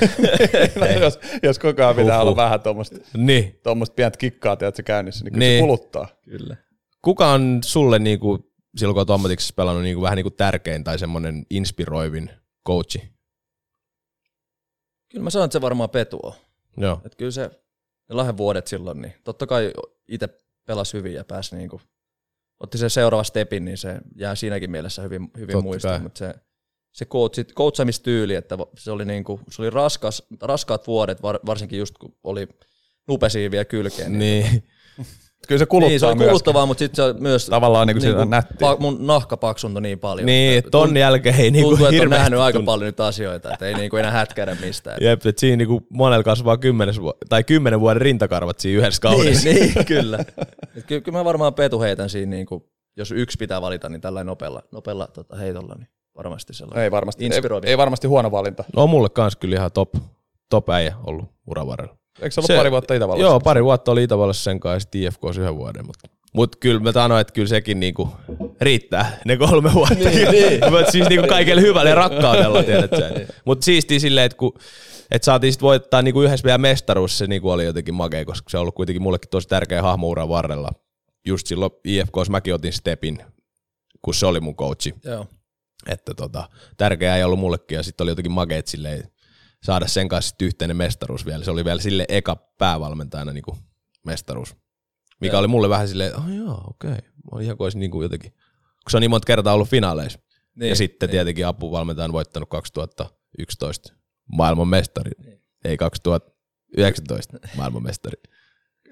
[SPEAKER 2] jos, jos koko ajan pitää
[SPEAKER 1] Huhhuh.
[SPEAKER 2] olla vähän tuommoista
[SPEAKER 1] niin.
[SPEAKER 2] tuommoista pientä kikkaa, tiedätkö, käynnissä, niin kyllä
[SPEAKER 1] Niin.
[SPEAKER 2] se kuluttaa.
[SPEAKER 4] Kyllä.
[SPEAKER 1] Kuka on sulle niinku, silloin kun olet ammatiksessa pelannut niinku, vähän niinku tärkein tai semmoinen inspiroivin coachi?
[SPEAKER 4] Kyllä mä sanon, että se varmaan Petu on.
[SPEAKER 1] Joo.
[SPEAKER 4] Että kyllä se, ne lahden vuodet silloin, niin totta kai itse pelasi hyvin ja pääsi niinku, otti sen seuraava stepin, niin se jää siinäkin mielessä hyvin, hyvin muistiin. Mutta se, se coachit, coachamistyyli, että se oli, niinku, se oli raskas, raskaat vuodet, var, varsinkin just kun oli nupesiin vielä kylkeen. Niin,
[SPEAKER 1] Niin.
[SPEAKER 2] Kyllä se kuluttaa
[SPEAKER 4] niin se oli
[SPEAKER 2] myöskin.
[SPEAKER 4] kuluttavaa, mutta sitten se myös
[SPEAKER 2] Tavallaan niin kuin niinku, nättiä.
[SPEAKER 4] pa, mun nahka paksuntui niin paljon.
[SPEAKER 1] niin,
[SPEAKER 4] että
[SPEAKER 1] ton jälkeen ei niinku
[SPEAKER 4] tuntuu, että on nähnyt aika paljon nyt asioita, että ei niinku enää hätkäydä mistään.
[SPEAKER 1] Jep, että siinä niinku monella kasvaa kymmenes vu- tai kymmenen vuoden rintakarvat siinä yhdessä kaudessa.
[SPEAKER 4] Niin, niin kyllä. Et ky- kyllä mä varmaan Petu heitän siinä, niin kuin, jos yksi pitää valita, niin tällä nopealla, nopealla tota, heitolla, niin varmasti sellainen.
[SPEAKER 2] Ei varmasti, ei,
[SPEAKER 4] Inspiroiva.
[SPEAKER 2] ei varmasti huono valinta.
[SPEAKER 1] No on mulle kans kyllä ihan top, top äijä ollut uran varrella.
[SPEAKER 2] Eikö se ollut pari vuotta Itävallassa?
[SPEAKER 1] Joo, pari vuotta oli Itävallassa sen kanssa ja sitten IFKs yhden vuoden. Mutta mut kyllä mä sanoin, että kyllä sekin niinku riittää, ne kolme vuotta. niin, niin. Mutta siis niinku kaikelle hyvälle rakkaudella, tiedät sä. Mutta siistiä silleen, että kun et saatiin sit voittaa niinku yhdessä vielä mestaruus, se niinku oli jotenkin makea, koska se on ollut kuitenkin mullekin tosi tärkeä hahmo uran varrella. Just silloin IFKs mäkin otin stepin, kun se oli mun coachi.
[SPEAKER 4] Joo.
[SPEAKER 1] Että tota, tärkeää ei ollut mullekin ja sitten oli jotenkin makeet silleen saada sen kanssa yhteinen mestaruus vielä. Se oli vielä sille eka päävalmentajana niinku mestaruus. Mikä
[SPEAKER 4] Joo.
[SPEAKER 1] oli mulle vähän silleen, että oh, joo, okei. Okay. Mä ihan kuin olisi niinku jotenkin, kun se on niin monta kertaa ollut finaaleissa.
[SPEAKER 4] Niin,
[SPEAKER 1] ja sitten
[SPEAKER 4] niin.
[SPEAKER 1] tietenkin apuvalmentajan voittanut 2011 maailman mestari.
[SPEAKER 4] Niin.
[SPEAKER 1] Ei 2019 maailman mestari.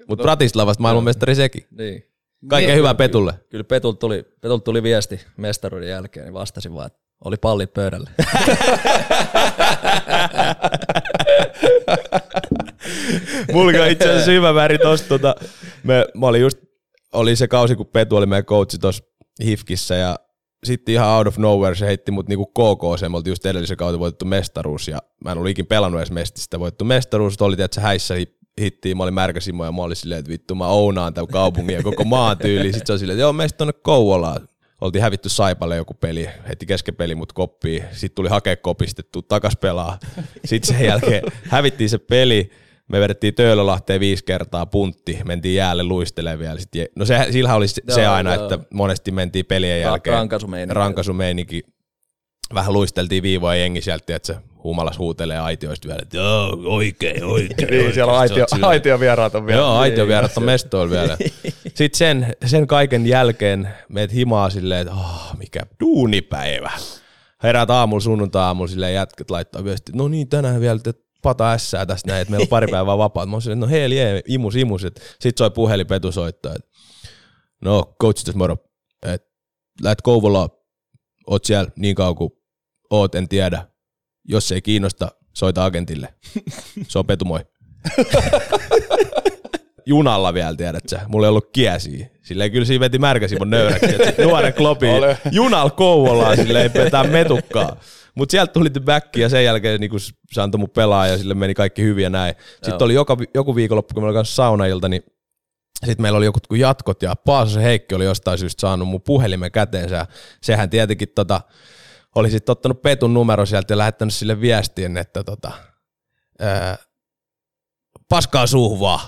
[SPEAKER 1] Mutta Bratislavasta maailmanmestari sekin.
[SPEAKER 4] Niin.
[SPEAKER 1] Kaikkea hyvää Petulle.
[SPEAKER 4] Kyllä Petulta tuli, Petulta tuli viesti mestaruuden jälkeen, niin vastasin vaan, että oli pallit pöydällä.
[SPEAKER 1] Mulla on itse asiassa hyvä väri tosta. Tota, me, mä olin just, oli se kausi, kun Petu oli meidän coachi tuossa Hifkissä ja sitten ihan out of nowhere se heitti mut niinku KK, se me oltiin just edellisen kautta voitettu mestaruus ja mä en ollut ikin pelannut edes mestistä voitettu mestaruus, oli että häissä hi- hittiin, mä olin märkäsimo ja mä olin silleen, että vittu mä ounaan tämän kaupungin ja koko maan tyyli. Sitten se oli silleen, että joo meistä tonne Kouvolaan. Oltiin hävitty Saipalle joku peli, heti kesken peli mut koppii. Sitten tuli hakea kopistettu, takas pelaa. Sitten sen jälkeen hävittiin se peli. Me vedettiin Töölölahteen viisi kertaa puntti, mentiin jäälle luistelemaan vielä. Sitten, no se, sillähän oli se,
[SPEAKER 4] Joo,
[SPEAKER 1] aina,
[SPEAKER 4] joo.
[SPEAKER 1] että monesti mentiin pelien jälkeen.
[SPEAKER 4] rankasumeininki.
[SPEAKER 1] Rankasumeininki. Vähän luisteltiin viivoja jengi sieltä, että se humalas huutelee aitioista vielä, että joo, oikein, oikein.
[SPEAKER 2] Niin, siellä on aitio,
[SPEAKER 1] Sä oot silleen-
[SPEAKER 2] aitio vieraat on vielä.
[SPEAKER 1] Joo, aitiovierat on mestoilla vielä. Sitten sen, sen kaiken jälkeen meet himaa silleen, että oh, mikä duunipäivä. Heräät aamulla sunnuntai-aamulla silleen jätket laittaa viesti, no niin tänään vielä te pata ässää tästä näin, että meillä on pari päivää vapaata. Mä oon silleen, no hei, jee, imus, imus. Sitten soi puhelin, Petu soittaa, että no coach tässä moro, että lähet Kouvolaan, oot siellä niin kauan kuin oot, en tiedä. Jos ei kiinnosta, soita agentille. Se on Petu, moi. Junalla vielä, tiedät sä. Mulla ei ollut kiesiä. Silleen kyllä siinä veti märkäsi mun nöyräksi. Nuoren klopi junal Kouvolaan, silleen ei petää metukkaa. Mutta sieltä tuli back ja sen jälkeen niin se antoi mun pelaa ja sille meni kaikki hyvin ja näin. Sitten
[SPEAKER 4] Joo.
[SPEAKER 1] oli joka, joku viikonloppu, kun meillä oli kanssa saunailta, niin sitten meillä oli joku jatkot ja Paasosen Heikki oli jostain syystä saanut mun puhelimen käteensä. Sehän tietenkin tota, oli sitten ottanut Petun numero sieltä ja lähettänyt sille viestiin, että tota, ää, paskaa suuhun vaan.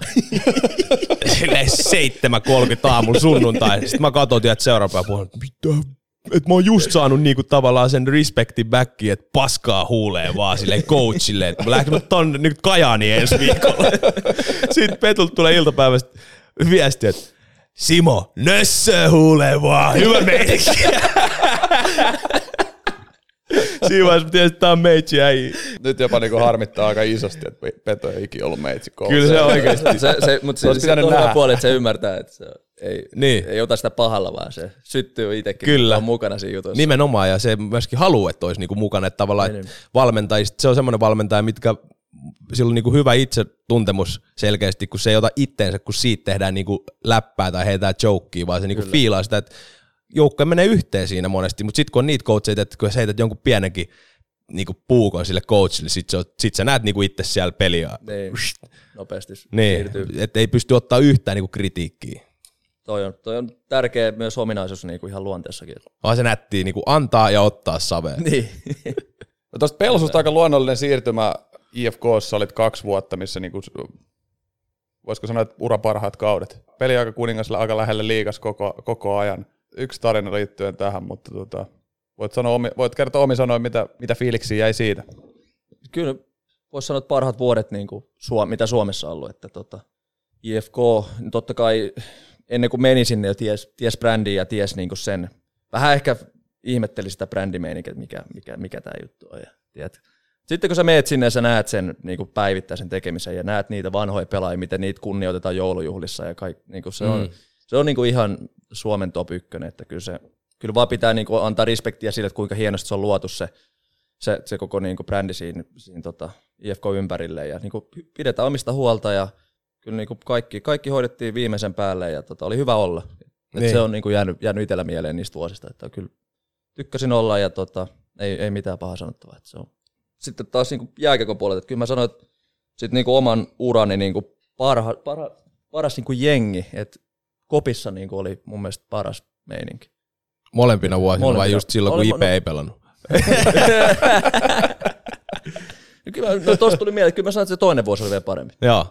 [SPEAKER 1] Silleen 7.30 aamulla sunnuntai. Sitten mä katsoin, että seuraava puhun, mitä että mä oon just saanut niinku tavallaan sen respektin backi, että paskaa huuleen vaan silleen coachille, että mä lähden tonne nyt Kajaani ensi viikolla. Sitten Petulta tulee iltapäivästä viesti, että Simo, nössö huuleen vaan, hyvä meininki. Siinä vaiheessa mä tiesin, että tää on meitsi äijä.
[SPEAKER 2] Nyt jopa niinku harmittaa aika isosti, että Peto ei ikinä ollut meitsi
[SPEAKER 1] Kyllä se oikeesti.
[SPEAKER 4] se, se, mutta se,
[SPEAKER 2] olisi
[SPEAKER 4] se, on hyvä
[SPEAKER 2] nähdä.
[SPEAKER 4] puoli, että se ymmärtää, että se ei,
[SPEAKER 1] Niin.
[SPEAKER 4] ei ota sitä pahalla, vaan se syttyy itsekin,
[SPEAKER 1] Kyllä.
[SPEAKER 4] on mukana siinä jutussa.
[SPEAKER 1] Nimenomaan, ja se myöskin haluaa, että olisi niinku mukana, että tavallaan
[SPEAKER 4] Niin,
[SPEAKER 1] että valmentajista, se on semmoinen valmentaja, mitkä sillä on niinku hyvä itsetuntemus selkeästi, kun se ei ota itteensä, kun siitä tehdään niinku läppää tai heitää jokea, vaan se niinku fiilaa sitä, että joukko menee yhteen siinä monesti, mutta sitten kun on niitä coacheita, että kun sä heität jonkun pienenkin niinku puukon sille coachille, sit, se on, sit sä näet niinku itse siellä peliä.
[SPEAKER 4] Niin, nopeasti
[SPEAKER 1] Niin,
[SPEAKER 4] siirtyy.
[SPEAKER 1] että ei pysty ottaa yhtään niinku kritiikkiä.
[SPEAKER 4] Toi on, toi on tärkeä myös ominaisuus niin kuin ihan luonteessakin.
[SPEAKER 1] Vaan se nättii niinku antaa ja ottaa saveen.
[SPEAKER 4] Niin.
[SPEAKER 2] No tosta Pelsusta aika luonnollinen siirtymä IFKssa olit kaksi vuotta, missä niinku, voisiko sanoa, että ura parhaat kaudet. Peliaika kuningas aika lähelle liikas koko, koko ajan. Yksi tarina liittyen tähän, mutta tota, voit, sanoa, voit kertoa omi sanoin, mitä, mitä fiiliksiä jäi siitä.
[SPEAKER 4] Kyllä voisi sanoa, että parhaat vuodet, niin kuin Suom- mitä Suomessa on ollut. Että tota, IFK, niin totta kai ennen kuin meni sinne jo ties, ties brändiin ja ties niin kuin sen. Vähän ehkä ihmetteli sitä brändimeininkiä, että mikä, mikä, mikä tämä juttu on. Ja, tiedät. Sitten kun sä meet sinne ja sä näet sen niin kuin päivittäisen tekemisen ja näet niitä vanhoja pelaajia, miten niitä kunnioitetaan joulujuhlissa ja kaikki, niin kuin se on,
[SPEAKER 1] Mm.
[SPEAKER 4] Se on niin kuin ihan Suomen top ykkönen, että kyllä, se, kyllä vaan pitää niin kuin antaa respektiä sille, että kuinka hienosti se on luotu se, se, se koko niin kuin brändi siinä, siinä tota IFK ympärille ja niin kuin pidetään omista huolta ja kyllä niin kuin kaikki, kaikki hoidettiin viimeisen päälle ja tota, oli hyvä olla. Et
[SPEAKER 1] Niin.
[SPEAKER 4] Se on niin kuin jäänyt, jäänyt itsellä mieleen niistä vuosista, että kyllä tykkäsin olla ja tota, ei, ei mitään pahaa sanottavaa. Että se on. Sitten taas niin kuin jääkiekon puolelta, että kyllä mä sanoin, että sit niin kuin oman urani niin kuin parha, parha, paras niin kuin jengi, että kopissa niin kuin oli mun mielestä paras meininki.
[SPEAKER 1] Molempina vuosina vai
[SPEAKER 4] Molempina.
[SPEAKER 1] just silloin, kun IP ei pelannut?
[SPEAKER 4] Ja Kyllä, no tosta tuli mieleen, että kyllä mä sanoin, että se toinen vuosi oli vielä parempi.
[SPEAKER 1] Joo.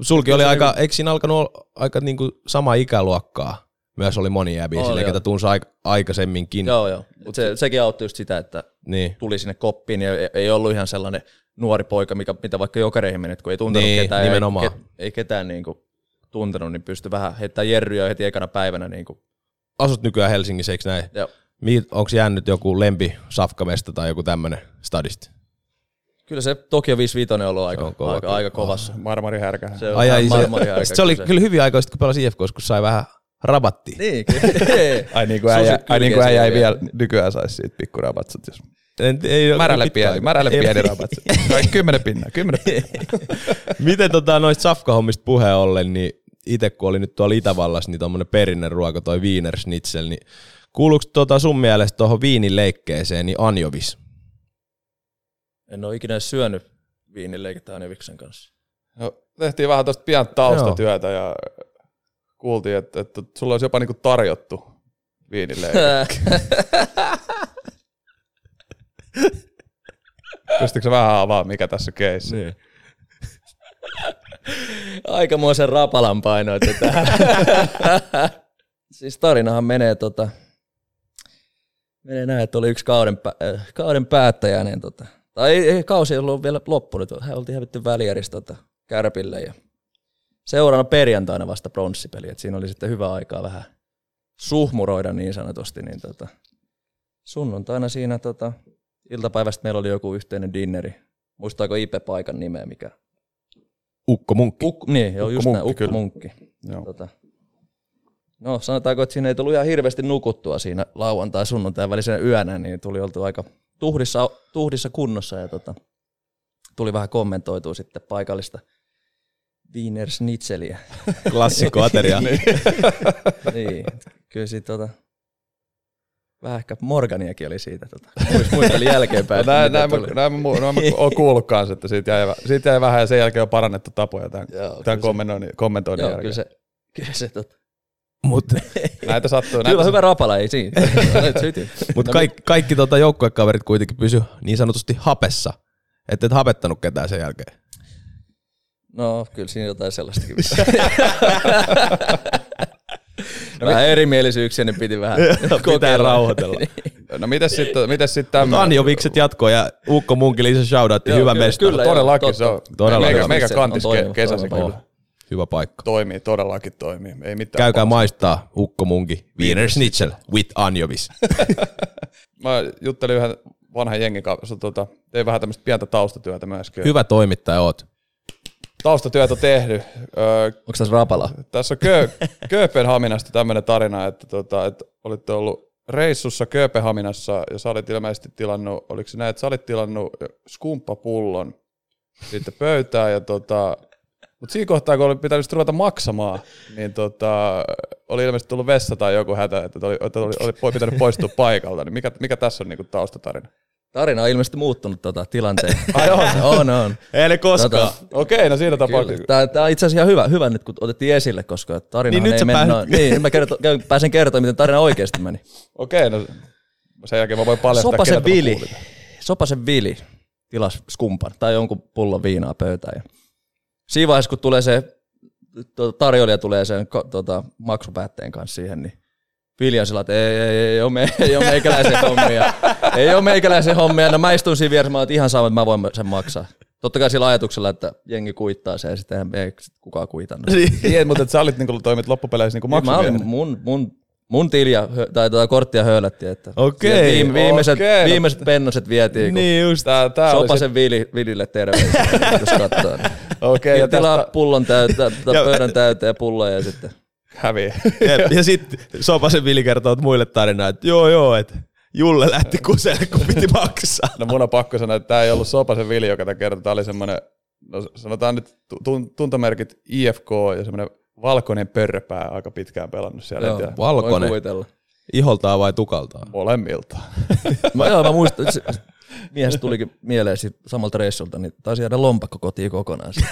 [SPEAKER 1] Sulki oli aika, eikö siinä alkanut aika niinku sama ikäluokkaa? Myös oli moni jäbi silleen,
[SPEAKER 4] joo.
[SPEAKER 1] ketä tunsi aik- aikaisemminkin.
[SPEAKER 4] Joo, joo. Mutta se, sekin auttoi just sitä, että
[SPEAKER 1] Niin.
[SPEAKER 4] tuli sinne koppiin ja ei, ei ollut ihan sellainen nuori poika, mikä, mitä vaikka jokereihin menet, kun ei tuntenut
[SPEAKER 1] Niin,
[SPEAKER 4] ketään.
[SPEAKER 1] nimenomaan.
[SPEAKER 4] Ei, ei ketään niinku tuntenut, niin pystyi vähän heittämään jerryä heti ekana päivänä. Niinku.
[SPEAKER 1] Asut nykyään Helsingissä, eikö näin?
[SPEAKER 4] Joo.
[SPEAKER 1] Onko jäänyt joku lempi safkamesta tai joku tämmönen stadista?
[SPEAKER 4] Kyllä se Tokio 55 on ollut
[SPEAKER 1] on
[SPEAKER 4] aika,
[SPEAKER 1] kova
[SPEAKER 4] aika,
[SPEAKER 1] kyllä.
[SPEAKER 4] aika kovassa.
[SPEAKER 2] Marmari härkä.
[SPEAKER 4] Se on
[SPEAKER 1] Ai, ai, se, se oli kyllä hyviä aikoja, sitten kun pelasi IFK, kun sai vähän rabattia.
[SPEAKER 4] Niin, kyllä.
[SPEAKER 2] Ai niin kuin äijä, ai niin kuin äijä ei vielä nykyään saisi siitä pikkurabatsat, jos
[SPEAKER 1] En, ei,
[SPEAKER 2] märälle pieni, märälle
[SPEAKER 1] Ei-
[SPEAKER 2] pieni rabatsat. Kaikki kymmenen pinnaa, kymmenen pinnaa.
[SPEAKER 1] Miten tota, noista safkahommista puheen ollen, niin itse kun oli nyt tuolla Itävallassa, niin tommonen perinnen ruoka, toi Wiener Schnitzel, niin kuuluuko tota sun mielestä tuohon viinin leikkeeseen niin anjovis?
[SPEAKER 4] en ole ikinä syönyt viinileikettä Aneviksen kanssa.
[SPEAKER 2] No, tehtiin vähän tuosta pientä taustatyötä ja kuultiin, että, että sulla olisi jopa niinku tarjottu viinille. Pystytkö vähän avaamaan, mikä tässä keissi?
[SPEAKER 1] Niin.
[SPEAKER 4] Aikamoisen rapalan painoitte tähän. siis tarinahan menee tota, menee näin, että oli yksi kauden, pä- äh, kauden päättäjäinen, tota, tai ei, kausi ei ollut vielä loppunut, hän oltiin hävitty välijäristä tota, Kärpille ja seuraavana perjantaina vasta pronssipeli, että siinä oli sitten hyvä aikaa vähän suhmuroida niin sanotusti, niin tota, sunnuntaina siinä tota, iltapäivästä meillä oli joku yhteinen dinneri. Muistaako Ipe-paikan nimeä, mikä?
[SPEAKER 1] Ukko Munkki.
[SPEAKER 4] Ukko, niin, joo, just
[SPEAKER 2] Munkki,
[SPEAKER 4] näin, Ukko
[SPEAKER 2] kyllä.
[SPEAKER 4] Munkki.
[SPEAKER 2] Joo.
[SPEAKER 4] Tota, no sanotaanko, että siinä ei tullut ihan hirveästi nukuttua siinä lauantai sunnuntai välisen yönä, niin tuli oltu aika tuhdissa, tuhdissa kunnossa ja tota, tuli vähän kommentoitua sitten paikallista Wiener Schnitzeliä.
[SPEAKER 1] Klassikko ateria.
[SPEAKER 4] niin, kyllä siitä tota, vähän ehkä Morganiakin oli siitä. Tota. Muist- Muistelin jälkeenpäin. että
[SPEAKER 2] Näin, näin, mä, näin, mä, näin mä oon kuullut kanssa, että siitä jäi, siitä jäi vähän ja sen jälkeen on parannettu tapoja tämän,
[SPEAKER 4] Joo,
[SPEAKER 2] tämän
[SPEAKER 4] kyllä se-
[SPEAKER 2] kommentoinnin, kommentoinnin
[SPEAKER 4] Joo,
[SPEAKER 2] jälkeen.
[SPEAKER 4] kyllä se, kyllä se tota.
[SPEAKER 1] Mutta
[SPEAKER 2] Näitä sattuu. Näitä
[SPEAKER 4] hyvä rapala, ei siinä. Nyt sytin.
[SPEAKER 1] mut kaikki, kaikki tota joukkuekaverit kuitenkin pysy niin sanotusti hapessa. Että et hapettanut ketään sen jälkeen.
[SPEAKER 4] No, kyllä siinä jotain sellaistakin. vähän erimielisyyksiä, niin piti vähän
[SPEAKER 1] Pitää rauhoitella.
[SPEAKER 2] No mites sitten mites sit
[SPEAKER 1] Mutta
[SPEAKER 2] tämmönen?
[SPEAKER 1] Anjo Vikset jatkoo ja Ukko Munkki lisä shoutoutti,
[SPEAKER 4] Joo,
[SPEAKER 1] hyvä
[SPEAKER 4] kyllä,
[SPEAKER 1] mestari.
[SPEAKER 4] kyllä.
[SPEAKER 2] Todellakin
[SPEAKER 4] totta.
[SPEAKER 2] se on.
[SPEAKER 1] Todella
[SPEAKER 2] meikä,
[SPEAKER 1] hyvä.
[SPEAKER 2] meikä kantis ke-
[SPEAKER 4] toimiva.
[SPEAKER 2] kyllä.
[SPEAKER 1] Hyvä paikka.
[SPEAKER 2] Toimii, todellakin toimii. Ei mitään.
[SPEAKER 1] Käykää
[SPEAKER 2] pahaa.
[SPEAKER 1] maistaa Ukko Munki, Wiener Schnitzel with Anjovis.
[SPEAKER 2] Mä juttelin yhden vanhan jengin kanssa, tota, tein vähän tämmöistä pientä taustatyötä myöskin.
[SPEAKER 1] Hyvä toimittaja oot.
[SPEAKER 2] Taustatyötä tehnyt. Öö,
[SPEAKER 4] Onko tässä rapala?
[SPEAKER 2] Tässä on Kö- Kööpenhaminasta tämmöinen tarina, että, tota, että olitte ollut reissussa Kööpenhaminassa ja sä olit ilmeisesti tilannut, oliko se näin, että sä olit tilannut skumppapullon sitten pöytään ja tota, mutta siinä kohtaa, kun oli pitänyt ruveta maksamaan, niin tota, oli ilmeisesti tullut vessa tai joku hätä, että oli, että oli, oli pitänyt poistua paikalta. Niin mikä, mikä tässä on niinku taustatarina?
[SPEAKER 4] Tarina on ilmeisesti muuttunut tota, tilanteen.
[SPEAKER 2] Ai on?
[SPEAKER 4] on, on.
[SPEAKER 1] Ei ne koskaan.
[SPEAKER 4] Tota,
[SPEAKER 2] Okei, no siinä tapauksessa.
[SPEAKER 4] Tämä, tämä on itse asiassa ihan hyvä, hyvä nyt, kun otettiin esille, koska tarina
[SPEAKER 1] Niin nyt
[SPEAKER 4] ei mennyt noin. Niin, nyt mä kerto, pääsen kertomaan, miten tarina oikeasti meni.
[SPEAKER 2] Okei, no sen jälkeen mä voin paljastaa,
[SPEAKER 4] Sopasen Vili. Sopasen Vili tilas skumpan tai jonkun pullon viinaa pöytään. Ja siinä vaiheessa, kun tulee se tuota, tarjoilija tulee sen tuota, maksupäätteen kanssa siihen, niin Sillä, että ei, ei, ei, ole, me, ei ole meikäläisen hommia. Ei ole meikäläisen hommia. No mä istun siinä vieressä, mä ihan sama, että mä voin sen maksaa. Totta kai sillä ajatuksella, että jengi kuittaa sen ja sitten ei kukaan kuitannut.
[SPEAKER 2] Niin, mutta et sä olit niinku, toimit loppupeleissä niinku
[SPEAKER 4] Mä
[SPEAKER 2] maksumiehenä.
[SPEAKER 4] olin, mun, mun, mun tiliä hö- tai tuota korttia höylättiin, että
[SPEAKER 1] Okei,
[SPEAKER 4] viime, viimeiset,
[SPEAKER 2] okei,
[SPEAKER 4] viimeiset pennoset vietiin,
[SPEAKER 1] Niin just.
[SPEAKER 2] Tää, tää
[SPEAKER 4] Sopasen Vili, Vilille terveisiä, jos katsoo.
[SPEAKER 2] okei, ja
[SPEAKER 4] Ja tilaa
[SPEAKER 2] tästä
[SPEAKER 4] pullon
[SPEAKER 1] Ja-
[SPEAKER 4] pöydän täyteen pulloja ja sitten.
[SPEAKER 2] Häviää.
[SPEAKER 1] Ja, ja sitten Sopasen Vili kertoo muille tarinaa, että joo joo, että Julle lähti kuselle, kun piti maksaa.
[SPEAKER 2] No mun on pakko sanoa, että tää ei ollut Sopasen Vili, joka tätä kertoi. Tää oli semmonen, no sanotaan nyt tun- tuntomerkit IFK ja semmonen valkoinen pörröpää aika pitkään pelannut siellä.
[SPEAKER 4] Joo.
[SPEAKER 2] tiedä,
[SPEAKER 1] Valkoinen.
[SPEAKER 4] kuvitella.
[SPEAKER 1] Iholtaan vai tukaltaan?
[SPEAKER 2] molemmilta.
[SPEAKER 4] Mä, joo, mä muistan, miehestä tulikin mieleen siitä samalta reissulta, niin taisi jäädä lompakko kotiin kokonaan.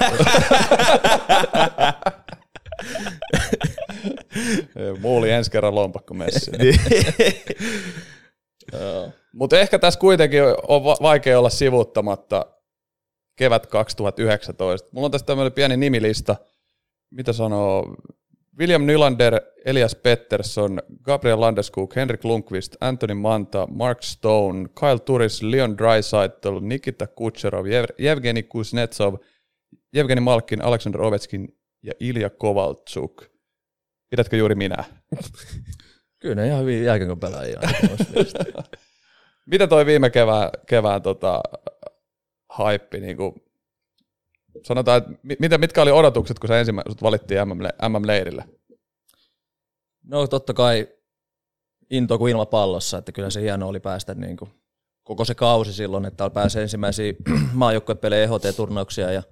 [SPEAKER 2] Muuli ensi kerran lompakko messiin.
[SPEAKER 1] Niin.
[SPEAKER 2] Mutta ehkä tässä kuitenkin on va- vaikea olla sivuuttamatta kevät 2019. Mulla on tässä tämmöinen pieni nimilista. Mitä sanoo? William Nylander, Elias Pettersson, Gabriel Landeskog, Henrik Lundqvist, Anthony Manta, Mark Stone, Kyle Turris, Leon Draisaitl, Nikita Kucherov, Yevgeni Kuznetsov, Yevgeni Malkin, Alexander Ovechkin ja Ilja Kovalchuk. Pidätkö juuri minä?
[SPEAKER 4] Kyllä ne ihan hyvin jääkiekon pelaajia.
[SPEAKER 2] Mitä toi viime kevään, kevään tota, haippi, niin kuin, sanotaan, että mitä, mitkä oli odotukset, kun sä ensimmäiset valittiin MM-leirille?
[SPEAKER 4] No totta kai into kuin ilmapallossa, että kyllä se hieno oli päästä niin kuin koko se kausi silloin, että täällä pääsee ensimmäisiä maajoukkuepelejä EHT-turnauksia ja,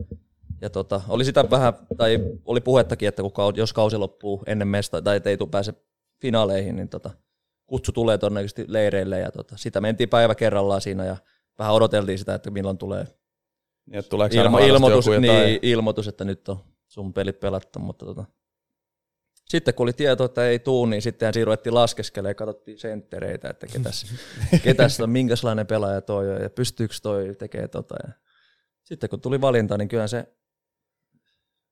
[SPEAKER 4] ja tota, oli sitä vähän, tai oli puhettakin, että kun jos kausi loppuu ennen mesta, tai ei tule pääse finaaleihin, niin tota, kutsu tulee todennäköisesti leireille ja tota, sitä mentiin päivä kerrallaan siinä ja vähän odoteltiin sitä, että milloin tulee
[SPEAKER 2] tuleeko
[SPEAKER 4] Ilmo, ilmoitus,
[SPEAKER 2] joku jotain-
[SPEAKER 4] niin, ilmoitus, että nyt on sun pelit pelattu, mutta tota. sitten kun oli tieto, että ei tuu, niin sittenhän siinä ruvettiin laskeskelemaan ja katsottiin senttereitä, että ketäs, ketäs on, minkälainen pelaaja toi on ja pystyykö toi tekee tota. Ja sitten kun tuli valinta, niin kyllähän se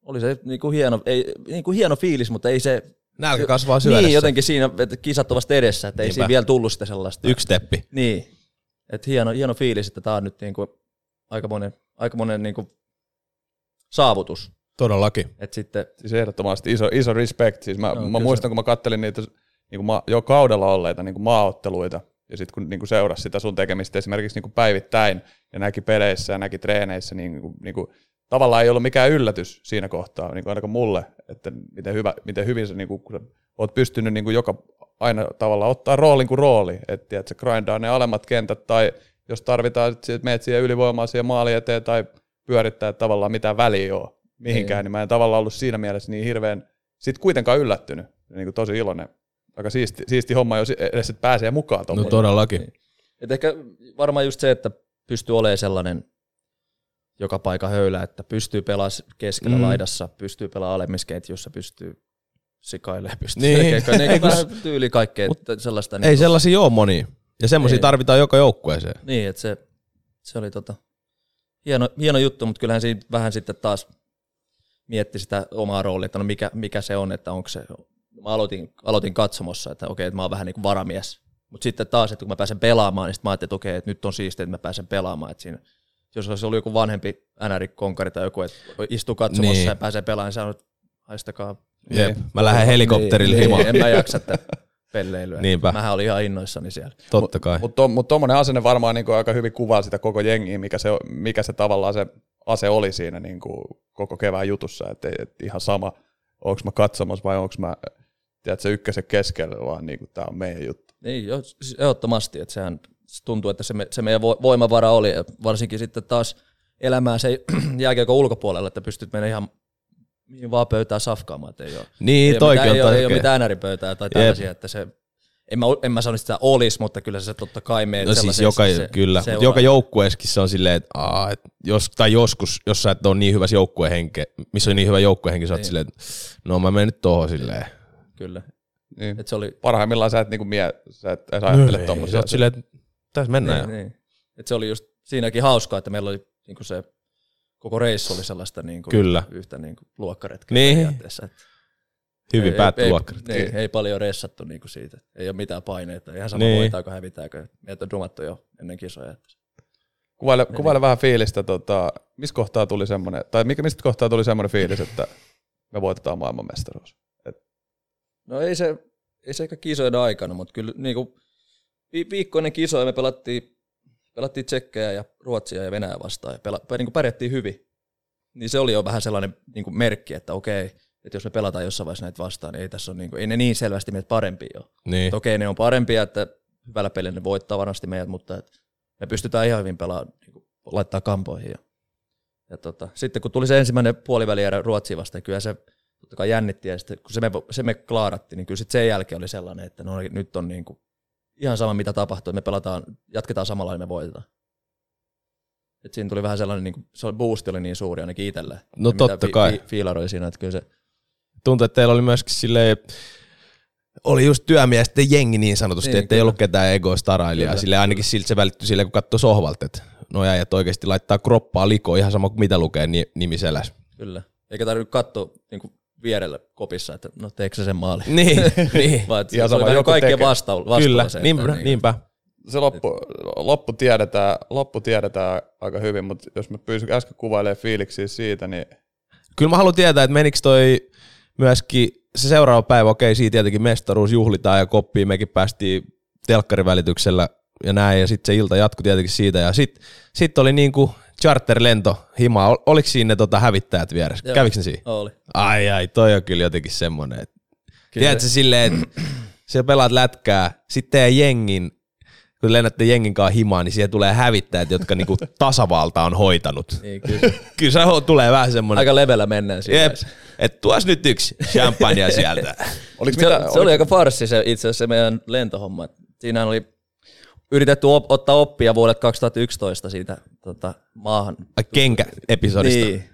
[SPEAKER 4] oli se niinku hieno, ei, niinku hieno fiilis, mutta ei se,
[SPEAKER 1] Nälkä kasvaa syödessä.
[SPEAKER 4] niin jotenkin siinä, että kisat ovat edessä, että ei siinä vielä tullut sitä sellaista.
[SPEAKER 1] Yksi steppi.
[SPEAKER 4] Niin, että hieno, hieno fiilis, että tämä on nyt niinku aikamoinen, aikamoinen niinku saavutus.
[SPEAKER 1] Todellakin.
[SPEAKER 4] Et sitten,
[SPEAKER 2] Siis ehdottomasti iso, iso respect. Siis mä,
[SPEAKER 4] No,
[SPEAKER 2] mä muistan, kun mä kattelin niitä niin kuin ma, jo kaudella olleita niin kuin maaotteluita, ja sitten kun niin kuin seurasi sitä sun tekemistä esimerkiksi niin kuin päivittäin, ja näki peleissä ja näki treeneissä, niin, kuin, niin kuin, tavallaan ei ollut mikään yllätys siinä kohtaa, niin kuin ainakaan mulle, että miten, hyvä, miten hyvin sä, niin kuin, kun sä oot pystynyt niin kuin joka aina tavallaan ottaa roolin kuin rooli, että et sä grindaa ne alemmat kentät, tai jos tarvitaan, että meet siihen ylivoimaan siihen maali eteen, tai pyörittää, että tavallaan mitään väliä ole mihinkään, niin mä en tavallaan ollut siinä mielessä niin hirveän, sit kuitenkaan yllättynyt, niin kuin tosi iloinen. Aika siisti, siisti homma, jos edes pääsee mukaan
[SPEAKER 1] No
[SPEAKER 2] tuommoinen.
[SPEAKER 1] todellakin.
[SPEAKER 4] et ehkä varmaan just se, että pystyy olemaan sellainen joka paikka höylä, että pystyy pelaamaan keskellä
[SPEAKER 1] Mm.
[SPEAKER 4] laidassa, pystyy pelaamaan alemmissa ketjussa, pystyy sikailemaan, pystyy
[SPEAKER 1] Niin. Ei,
[SPEAKER 4] niin
[SPEAKER 1] kun
[SPEAKER 4] vähän tyyli kaikkea että sellaista.
[SPEAKER 1] Ei
[SPEAKER 4] niin,
[SPEAKER 1] sellaisia ole monia. Ja semmoisia tarvitaan joka joukkueeseen.
[SPEAKER 4] Niin, että se, se oli tota, hieno, hieno juttu, mutta kyllähän siinä vähän sitten taas mietti sitä omaa roolia, että no mikä, mikä se on, että onko se, mä aloitin, aloitin katsomossa, että okei, että mä oon vähän niin kuin varamies, mutta sitten taas, että kun mä pääsen pelaamaan, niin sitten mä ajattelin, että okei, että nyt on siistiä, että mä pääsen pelaamaan, että siinä, jos olisi ollut joku vanhempi NR-konkari tai joku, että istuu katsomossa
[SPEAKER 1] Niin.
[SPEAKER 4] niin. ja pääsee pelaamaan, niin sanoo, että haistakaa.
[SPEAKER 1] Jep. Mä lähden helikopterilla
[SPEAKER 4] niin,
[SPEAKER 1] himaan.
[SPEAKER 4] niin, en mä jaksa tätä pelleilyä.
[SPEAKER 1] Niinpä.
[SPEAKER 4] Mähän olin ihan innoissani siellä.
[SPEAKER 1] Totta kai.
[SPEAKER 2] Mutta to, mut tuommoinen asenne varmaan niin aika hyvin kuvaa sitä koko jengiä, mikä se, mikä se tavallaan se ase oli siinä niin kuin koko kevään jutussa, että et ihan sama, onko mä katsomassa vai onko mä tiedätkö, ykkösen keskellä, vaan niin kuin tämä on meidän juttu.
[SPEAKER 4] Niin, jo, siis ehdottomasti, että sehän se tuntuu, että se, me, se meidän vo- voimavara oli, ja varsinkin sitten taas elämää se jääkiekon ulkopuolella, että pystyt mennä ihan mihin vaan pöytään safkaamaan, että ei ole,
[SPEAKER 1] Niin,
[SPEAKER 4] ei mitään, ei, ole, ei ole mitään ääripöytää tai tällaisia, että se, en mä, en mä sano, että sitä olisi, mutta kyllä se totta kai meitä
[SPEAKER 1] No siis joka, kyllä,
[SPEAKER 4] se
[SPEAKER 1] joka joukkueeskin se on silleen, että aa, et jos, tai joskus, jos sä et ole niin hyvässä joukkuehenke, missä on niin hyvä joukkuehenki, sä oot
[SPEAKER 4] Niin.
[SPEAKER 1] silleen, että no mä menen nyt tohon silleen.
[SPEAKER 4] Kyllä,
[SPEAKER 2] Niin.
[SPEAKER 4] että se oli,
[SPEAKER 2] Parhaimmillaan sä et, niin kuin mie, sä et edes ajattele
[SPEAKER 1] Sä
[SPEAKER 2] tuommoisia.
[SPEAKER 1] oot silleen, että tässä mennään.
[SPEAKER 4] niin, niin. Että se oli just siinäkin hauskaa, että meillä oli niin kuin se koko reissu oli sellaista niin kuin
[SPEAKER 1] Kyllä.
[SPEAKER 4] yhtä niin kuin luokkaretkeä
[SPEAKER 1] Niin.
[SPEAKER 4] periaatteessa. Että
[SPEAKER 1] Hyvin
[SPEAKER 4] ei,
[SPEAKER 1] päätty
[SPEAKER 4] ei,
[SPEAKER 1] luokkarit.
[SPEAKER 4] Ei, ei paljon ressattu niinku siitä. Ei ole mitään paineita. Ihan sama
[SPEAKER 1] Niin.
[SPEAKER 4] niin. voitaako, hävitääkö. Meitä on dumattu jo ennen kisoja. että-
[SPEAKER 2] Kuvaile, kuvaile vähän fiilistä, tota, missä kohtaa tuli semmoinen, tai mikä, mistä kohtaa tuli semmoinen fiilis, että me voitetaan maailmanmestaruus.
[SPEAKER 4] No ei se, ei se ehkä kisojen aikana, mutta kyllä niinku, vi- viikko ennen kisoja me pelattiin, pelattiin Tsekkejä ja Ruotsia ja Venäjää vastaan ja pela, niinku pärjättiin hyvin. Niin se oli jo vähän sellainen niinku merkki, että okei, että jos me pelataan jossain vaiheessa näitä vastaan, niin ei tässä ole, niinku, ei ne niin selvästi meitä parempia ole.
[SPEAKER 1] Niin.
[SPEAKER 4] Että okei, ne on parempia, että hyvällä pelillä ne voittaa varmasti meidät, mutta et me pystytään ihan hyvin pelaamaan, niin laittaa kampoihin. Ja, ja tota, sitten kun tuli se ensimmäinen puolivälierä Ruotsia vastaan, kyllä se totta kai jännitti, ja sitten kun se me, se me klaarattiin, niin kyllä sitten sen jälkeen oli sellainen, että no nyt on niin kuin ihan sama mitä tapahtuu, että me pelataan, jatketaan samalla ja me voitetaan. Et siinä tuli vähän sellainen, niin kuin, se boosti oli niin suuri ainakin itselle.
[SPEAKER 1] No
[SPEAKER 4] Ja
[SPEAKER 1] totta kai.
[SPEAKER 4] Fi, fiilaroi siinä, että kyllä se,
[SPEAKER 1] Tuntuu, että teillä oli myöskin silleen, oli just työmiesten jengi niin sanotusti,
[SPEAKER 4] Niin,
[SPEAKER 1] että ei
[SPEAKER 4] kyllä.
[SPEAKER 1] ollut ketään ego-starailijaa. Sille ainakin siltä se välittyi sille, kun katsoi sohvalta, että no ja oikeasti laittaa kroppaa likoon ihan sama kuin mitä lukee ni- nimiselässä.
[SPEAKER 4] kyllä. Eikä tarvinnut katsoa niin kuin vierellä kopissa, että no teekö se sen maali.
[SPEAKER 1] Niin, niin.
[SPEAKER 4] Vaan että
[SPEAKER 2] Ihan
[SPEAKER 4] se oli
[SPEAKER 2] sama,
[SPEAKER 4] vähän
[SPEAKER 2] joku
[SPEAKER 4] kaikkien
[SPEAKER 2] tekee.
[SPEAKER 4] vastau- vastuulla
[SPEAKER 1] Kyllä,
[SPEAKER 4] se,
[SPEAKER 1] niinpä,
[SPEAKER 4] niin-
[SPEAKER 1] niinpä.
[SPEAKER 2] Se loppu, loppu, tiedetään, loppu tiedetään aika hyvin, mutta jos mä pyysin äsken kuvailemaan fiiliksiä siitä, niin
[SPEAKER 1] Kyllä mä haluan tietää, että menikö toi myöskin se seuraava päivä, okei, siitä tietenkin mestaruus juhlitaan ja koppiin, mekin päästiin telkkarivälityksellä ja näin, ja sitten se ilta jatkui tietenkin siitä, ja sitten sit oli niinku charterlento himaa, Ol- oliko siinä ne tota hävittäjät vieressä,
[SPEAKER 4] Joo.
[SPEAKER 1] kävikö ne siinä?
[SPEAKER 4] Oli.
[SPEAKER 1] Ai ai, toi on kyllä jotenkin semmonen, että tiedätkö silleen, että sä pelaat lätkää, sitten teidän jengin, kun lennätte jengin kanssa himaan, niin siihen tulee hävittäjät, jotka niinku tasavalta on hoitanut.
[SPEAKER 4] Niin, kyllä se
[SPEAKER 1] Kyllä se tulee vähän semmonen,
[SPEAKER 4] aika levellä mennään siinä.
[SPEAKER 1] Jep. Et tuos nyt yksi champagnea sieltä.
[SPEAKER 2] oliko
[SPEAKER 4] Se,
[SPEAKER 2] mitä,
[SPEAKER 4] se oli aika farsi se itse asiassa se meidän lentohomma. Siinä oli yritetty op- ottaa oppia vuodet 2011 siitä tota, maahan.
[SPEAKER 1] Ai kenkä-episodista.
[SPEAKER 4] Niin.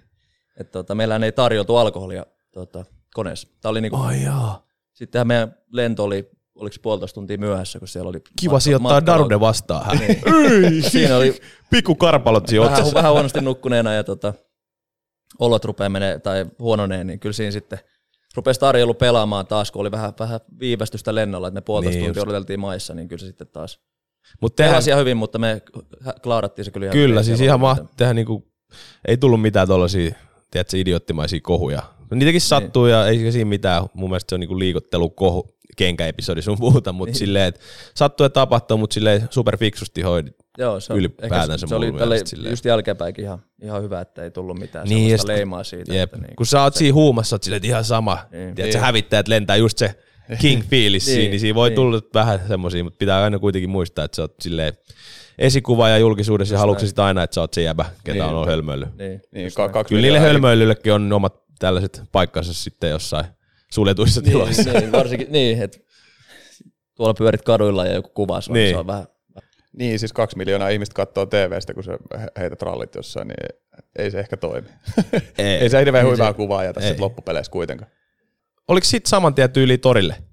[SPEAKER 4] Et, tota, meillä ei tarjoltu alkoholia tota, koneessa. Tää oli niinku,
[SPEAKER 1] Ai jaa.
[SPEAKER 4] sittenhän meidän lento oli, oliko puolitoista tuntia myöhässä, kun siellä oli
[SPEAKER 1] Kiva
[SPEAKER 4] matka-
[SPEAKER 1] sijoittaa
[SPEAKER 4] matkalla-
[SPEAKER 1] Darude vastaan. Hän.
[SPEAKER 4] Siinä oli
[SPEAKER 1] Pikku karpalot siinä
[SPEAKER 4] vähän,
[SPEAKER 1] otsassa.
[SPEAKER 4] vähän huonosti nukkuneena ja tota, olot rupeaa menee, tai huononeen, niin kyllä siinä sitten rupesi tarjoulu pelaamaan taas, kun oli vähän, vähän viivästystä lennolla, että me puolitoista
[SPEAKER 1] Niin
[SPEAKER 4] niin tuntia odoteltiin maissa, niin kyllä se sitten taas
[SPEAKER 1] Mut tehdään,
[SPEAKER 4] pelasi ihan hyvin, mutta me klaarattiin se kyllä ihan
[SPEAKER 1] kyllä, siis ihan
[SPEAKER 4] oli
[SPEAKER 1] mahtavaa. Tehdään niinku, ei tullut mitään tollasia tiedätkö, idioottimaisia kohuja. Niitäkin sattuu ja ei siinä mitään. Mun mielestä se on niinku liikottelu kohu, kenkäepisodi sun muuta, mutta niin. silleen, että sattuu ja tapahtuu, mutta silleen super fiksusti hoidit.
[SPEAKER 4] Joo, se, on,
[SPEAKER 1] Ylipäätänsä
[SPEAKER 4] se oli tälle, just jälkeenpäinkin ihan, ihan hyvä, että ei tullut mitään
[SPEAKER 1] Niin,
[SPEAKER 4] niin, sellaista leimaa siitä.
[SPEAKER 1] Jep.
[SPEAKER 4] Että niin,
[SPEAKER 1] Kun sä oot siinä huumassa, oot silleen, että ihan sama. Niin. Tiedätkö, hävittäjät lentää just se king fiilis
[SPEAKER 4] Niin,
[SPEAKER 1] siinä, niin siinä voi
[SPEAKER 4] niin.
[SPEAKER 1] tulla vähän semmosia, mutta pitää aina kuitenkin muistaa, että sä oot silleen esikuva ja julkisuudessa ja haluatko sit aina, että sä oot se jäbä, ketä
[SPEAKER 2] Niin.
[SPEAKER 1] on ollut hölmöily.
[SPEAKER 4] niin,
[SPEAKER 2] Niin,
[SPEAKER 1] Kyllä niille
[SPEAKER 2] miljoonaa
[SPEAKER 1] hölmöilyillekin on omat tällaiset paikkansa sitten jossain suljetuissa tiloissa.
[SPEAKER 4] niin, niin, varsinkin niin, että tuolla pyörit kaduilla ja joku kuva sua, niin.
[SPEAKER 1] Niin.
[SPEAKER 4] se on vähän,
[SPEAKER 2] Niin, siis kaksi miljoonaa ihmistä katsoo TVstä, kun sä he- heität rallit jossain, niin ei se ehkä toimi.
[SPEAKER 1] Ei.
[SPEAKER 2] ei se hirveän hyvää kuvaa
[SPEAKER 1] Ei.
[SPEAKER 2] sit loppupeleissä kuitenkaan.
[SPEAKER 1] Oliko sit saman tien tyyli torille?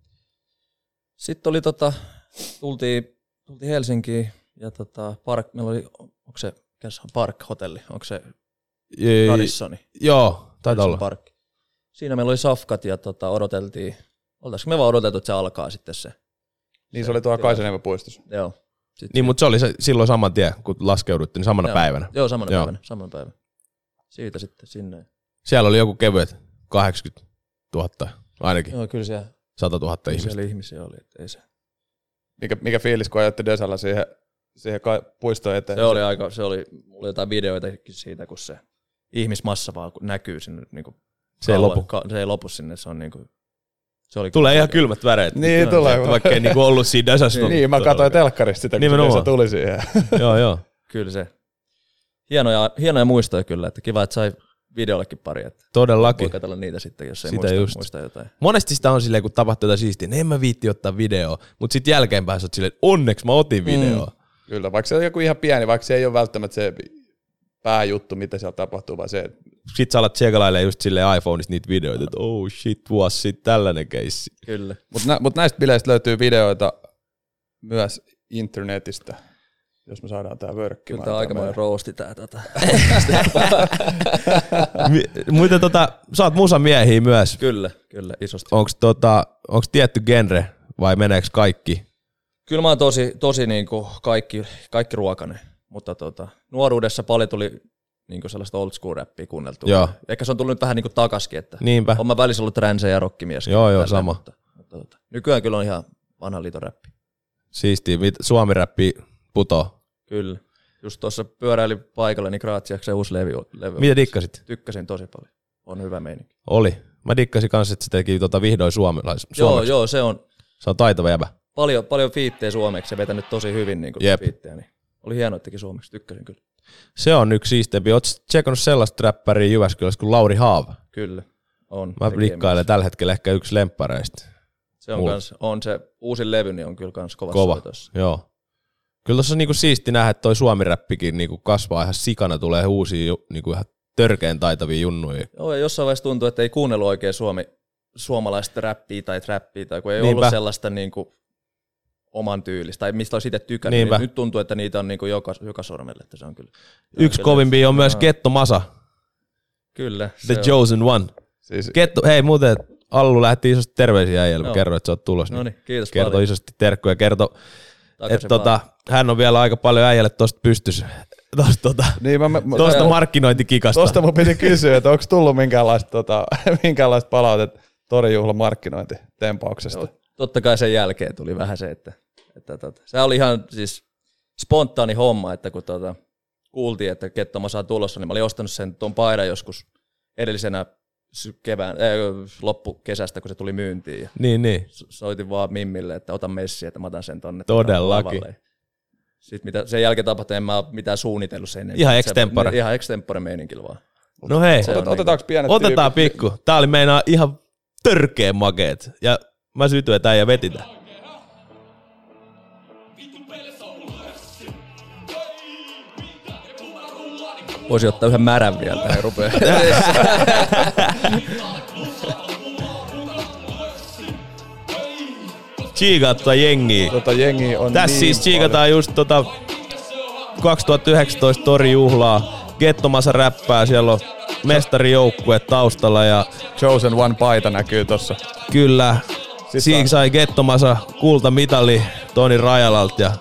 [SPEAKER 4] Sitten oli tota, tultiin, tultiin Helsinkiin ja tota, park, meillä oli, onko se, mikä se on, Park-hotelli, onko se
[SPEAKER 1] Ei,
[SPEAKER 4] Radissoni?
[SPEAKER 1] Joo, taitaa olla.
[SPEAKER 4] Park. Siinä meillä oli safkat ja tota, odoteltiin, oltaisiko me vaan odoteltu, että se alkaa sitten se.
[SPEAKER 2] Niin se oli tuolla Kaisaniemen puistossa.
[SPEAKER 4] Joo. Sitten
[SPEAKER 1] Niin, mutta se oli se, silloin saman tien, kun laskeudutte, niin samana
[SPEAKER 4] Joo.
[SPEAKER 1] päivänä.
[SPEAKER 4] Joo, samana
[SPEAKER 1] Joo.
[SPEAKER 4] päivänä, samana päivänä. Siitä sitten sinne.
[SPEAKER 1] Siellä oli joku kevyet 80 000, ainakin
[SPEAKER 4] Joo, kyllä siellä,
[SPEAKER 1] 100 000
[SPEAKER 4] kyllä
[SPEAKER 1] ihmistä.
[SPEAKER 4] siellä ihmisiä oli, että ei se.
[SPEAKER 2] Mikä, mikä fiilis, kun ajoitte Desalla siihen, siihen kai- puistoon eteen?
[SPEAKER 4] Se oli aika, se oli, mulla oli jotain videoitakin siitä, kun se ihmismassa vaan kun näkyy sinne niin kuin
[SPEAKER 1] Se ei lopu.
[SPEAKER 4] Ka, se ei lopu sinne, se on niin kuin, se oli
[SPEAKER 1] Tulee ihan kylmät väreet.
[SPEAKER 2] Niin,
[SPEAKER 1] Että
[SPEAKER 2] tulee.
[SPEAKER 1] Vaikka ei niinku ollut siinä desassa.
[SPEAKER 2] Niin, mä katsoin telkkarista sitä, kun se tuli siihen.
[SPEAKER 1] Joo, joo.
[SPEAKER 4] Kyllä se. Hienoja, hienoja muistoja kyllä, että kiva, että sai videollekin pari, että voi
[SPEAKER 1] Todellakin.
[SPEAKER 4] katsella niitä sitten, jos ei
[SPEAKER 1] Sitä
[SPEAKER 4] muista,
[SPEAKER 1] just.
[SPEAKER 4] muista jotain.
[SPEAKER 1] Monesti sitä on silleen, kun tapahtuu jotain siistiä, niin en mä viitti ottaa videoa. Mutta sitten jälkeenpäin sä oot silleen, että onneksi mä otin videoa. Mm.
[SPEAKER 2] Kyllä, vaikka se on joku ihan pieni, vaikka se ei ole välttämättä se pääjuttu, mitä siellä tapahtuu, vaan se,
[SPEAKER 1] Sitten sä alat tsekalailemaan just silleen iPhoneista niitä videoita, että oh shit, vuosi sitten tällainen keissi.
[SPEAKER 4] Kyllä.
[SPEAKER 2] Mutta nä, mut näistä bileistä löytyy videoita myös internetistä, jos me saadaan tää vörkki.
[SPEAKER 4] Kyllä tämä on aikamoinen roosti tää tota.
[SPEAKER 1] Mi- Muita tota, sä oot musamiehiä myös.
[SPEAKER 4] kyllä, kyllä, isosti.
[SPEAKER 1] Onks, tota, onks tietty genre vai meneekö kaikki?
[SPEAKER 4] Kyllä mä oon tosi, tosi niinku kaikki, kaikki ruokainen, mutta tota, nuoruudessa paljon tuli niinku sellaista old school rappia kuunneltua.
[SPEAKER 1] Joo.
[SPEAKER 4] Ehkä se on tullut nyt vähän niinku takaskin, että
[SPEAKER 1] Niinpä.
[SPEAKER 4] on mä välissä ollut ränsä ja rockimies.
[SPEAKER 1] Joo, joo, sama.
[SPEAKER 4] Mutta, mutta, tota, nykyään kyllä on ihan vanha liiton räppi.
[SPEAKER 1] Siistiä. Mit- Suomi-räppi putoo.
[SPEAKER 4] Kyllä. Just tuossa pyöräili paikalle, niin Graatsiaksen uusi levy. levy
[SPEAKER 1] Mitä dikkasit?
[SPEAKER 4] Tykkäsin tosi paljon. On hyvä meininki.
[SPEAKER 1] Oli. Mä dikkasin kanssa, että se teki tota vihdoin suomalais-
[SPEAKER 4] Joo,
[SPEAKER 1] suomeksi.
[SPEAKER 4] joo, se on
[SPEAKER 1] Se on taitava jäbä.
[SPEAKER 4] paljon, paljon fiittejä suomeksi. Se vetänyt tosi hyvin niin
[SPEAKER 1] Jep.
[SPEAKER 4] fiittejä. Niin oli hienoa, että teki suomeksi. Tykkäsin kyllä.
[SPEAKER 1] Se on yksi siisteempi. Oot tsekannut sellaista räppäriä Jyväskylässä kuin Lauri Haava?
[SPEAKER 4] Kyllä. On.
[SPEAKER 1] Mä
[SPEAKER 4] Tekee
[SPEAKER 1] dikkailen tällä hetkellä ehkä yksi lemppareista.
[SPEAKER 4] Se on,
[SPEAKER 1] Mulla.
[SPEAKER 4] kans, on se uusin levy, niin on kyllä kans kova.
[SPEAKER 1] Kova. Joo. Kyllä tuossa on niinku siisti nähdä, että toi suomiräppikin niinku kasvaa ihan sikana, tulee uusia niinku ihan törkeen taitavia junnuja.
[SPEAKER 4] Joo, ja jossain vaiheessa tuntuu, että ei kuunnellut oikein suomi, suomalaista räppiä tai trappia, tai kun ei
[SPEAKER 1] Niinpä.
[SPEAKER 4] ollut sellaista niin kuin, oman tyylistä, tai mistä olisi itse tykännyt.
[SPEAKER 1] Niinpä.
[SPEAKER 4] Niin nyt tuntuu, että niitä on niin kuin joka, joka sormelle, että se on kyllä.
[SPEAKER 1] Yksi kovimpia on myös. Ketto Masa,
[SPEAKER 4] Kyllä.
[SPEAKER 1] The
[SPEAKER 4] se on.
[SPEAKER 1] Chosen One.
[SPEAKER 2] Siis,
[SPEAKER 1] Ketto, hei muuten, Allu lähti isosti terveisiä äijälle,
[SPEAKER 4] Joo.
[SPEAKER 1] kerro, että sä oot tulossa.
[SPEAKER 4] No niin, kiitos
[SPEAKER 1] Kertoi
[SPEAKER 4] paljon.
[SPEAKER 1] isosti terkkuja,
[SPEAKER 4] Takaisin
[SPEAKER 1] että tota, hän on vielä aika paljon äijälle tosta pystys, tosta, tota,
[SPEAKER 2] niin mä, mä,
[SPEAKER 1] markkinointikikasta.
[SPEAKER 2] tosta mun piti kysyä, että onko tullut minkäänlaista, tota, minkäänlaista palautetta torijuhlan markkinointitempauksesta.
[SPEAKER 4] Joo, totta kai sen jälkeen tuli vähän se, että, että tota, se oli ihan siis spontaani homma, että kun tota, kuultiin, että Kettoma saa tulossa, niin mä olin ostanut sen tuon paidan joskus edellisenä kevään, äh, loppukesästä, kun se tuli myyntiin. Ja
[SPEAKER 1] Niin, niin.
[SPEAKER 4] so- soitin vaan Mimmille, että otan messi, että mä otan sen tonne.
[SPEAKER 1] Todellakin.
[SPEAKER 4] lavalle. Sitten mitä sen jälkeen tapahtui, en mä ole mitään suunnitellut sen.
[SPEAKER 1] Ihan
[SPEAKER 4] Se-
[SPEAKER 1] extempore.
[SPEAKER 4] Ihan extempore meininki vaan.
[SPEAKER 1] No hei,
[SPEAKER 2] Otet, otetaanko pienet
[SPEAKER 1] otetaan
[SPEAKER 2] tyypit?
[SPEAKER 1] pikku. Tää oli meinaa ihan törkeen makeet. Ja mä sytyin, että äijä veti tän.
[SPEAKER 4] Voisi ottaa yhden märän vielä tähän rupeaa.
[SPEAKER 1] Chiigattua jengiä.
[SPEAKER 2] Tota jengi on
[SPEAKER 1] Tässä
[SPEAKER 2] niin
[SPEAKER 1] siis chiikataan just tota 2019 torijuhlaa. Gettomassa räppää, siellä on mestarijoukkue taustalla ja.
[SPEAKER 2] Chosen One paita näkyy tossa.
[SPEAKER 1] kyllä
[SPEAKER 2] Siis
[SPEAKER 1] siinä sai Gettomassa kultamitali Toni Rajalalt ja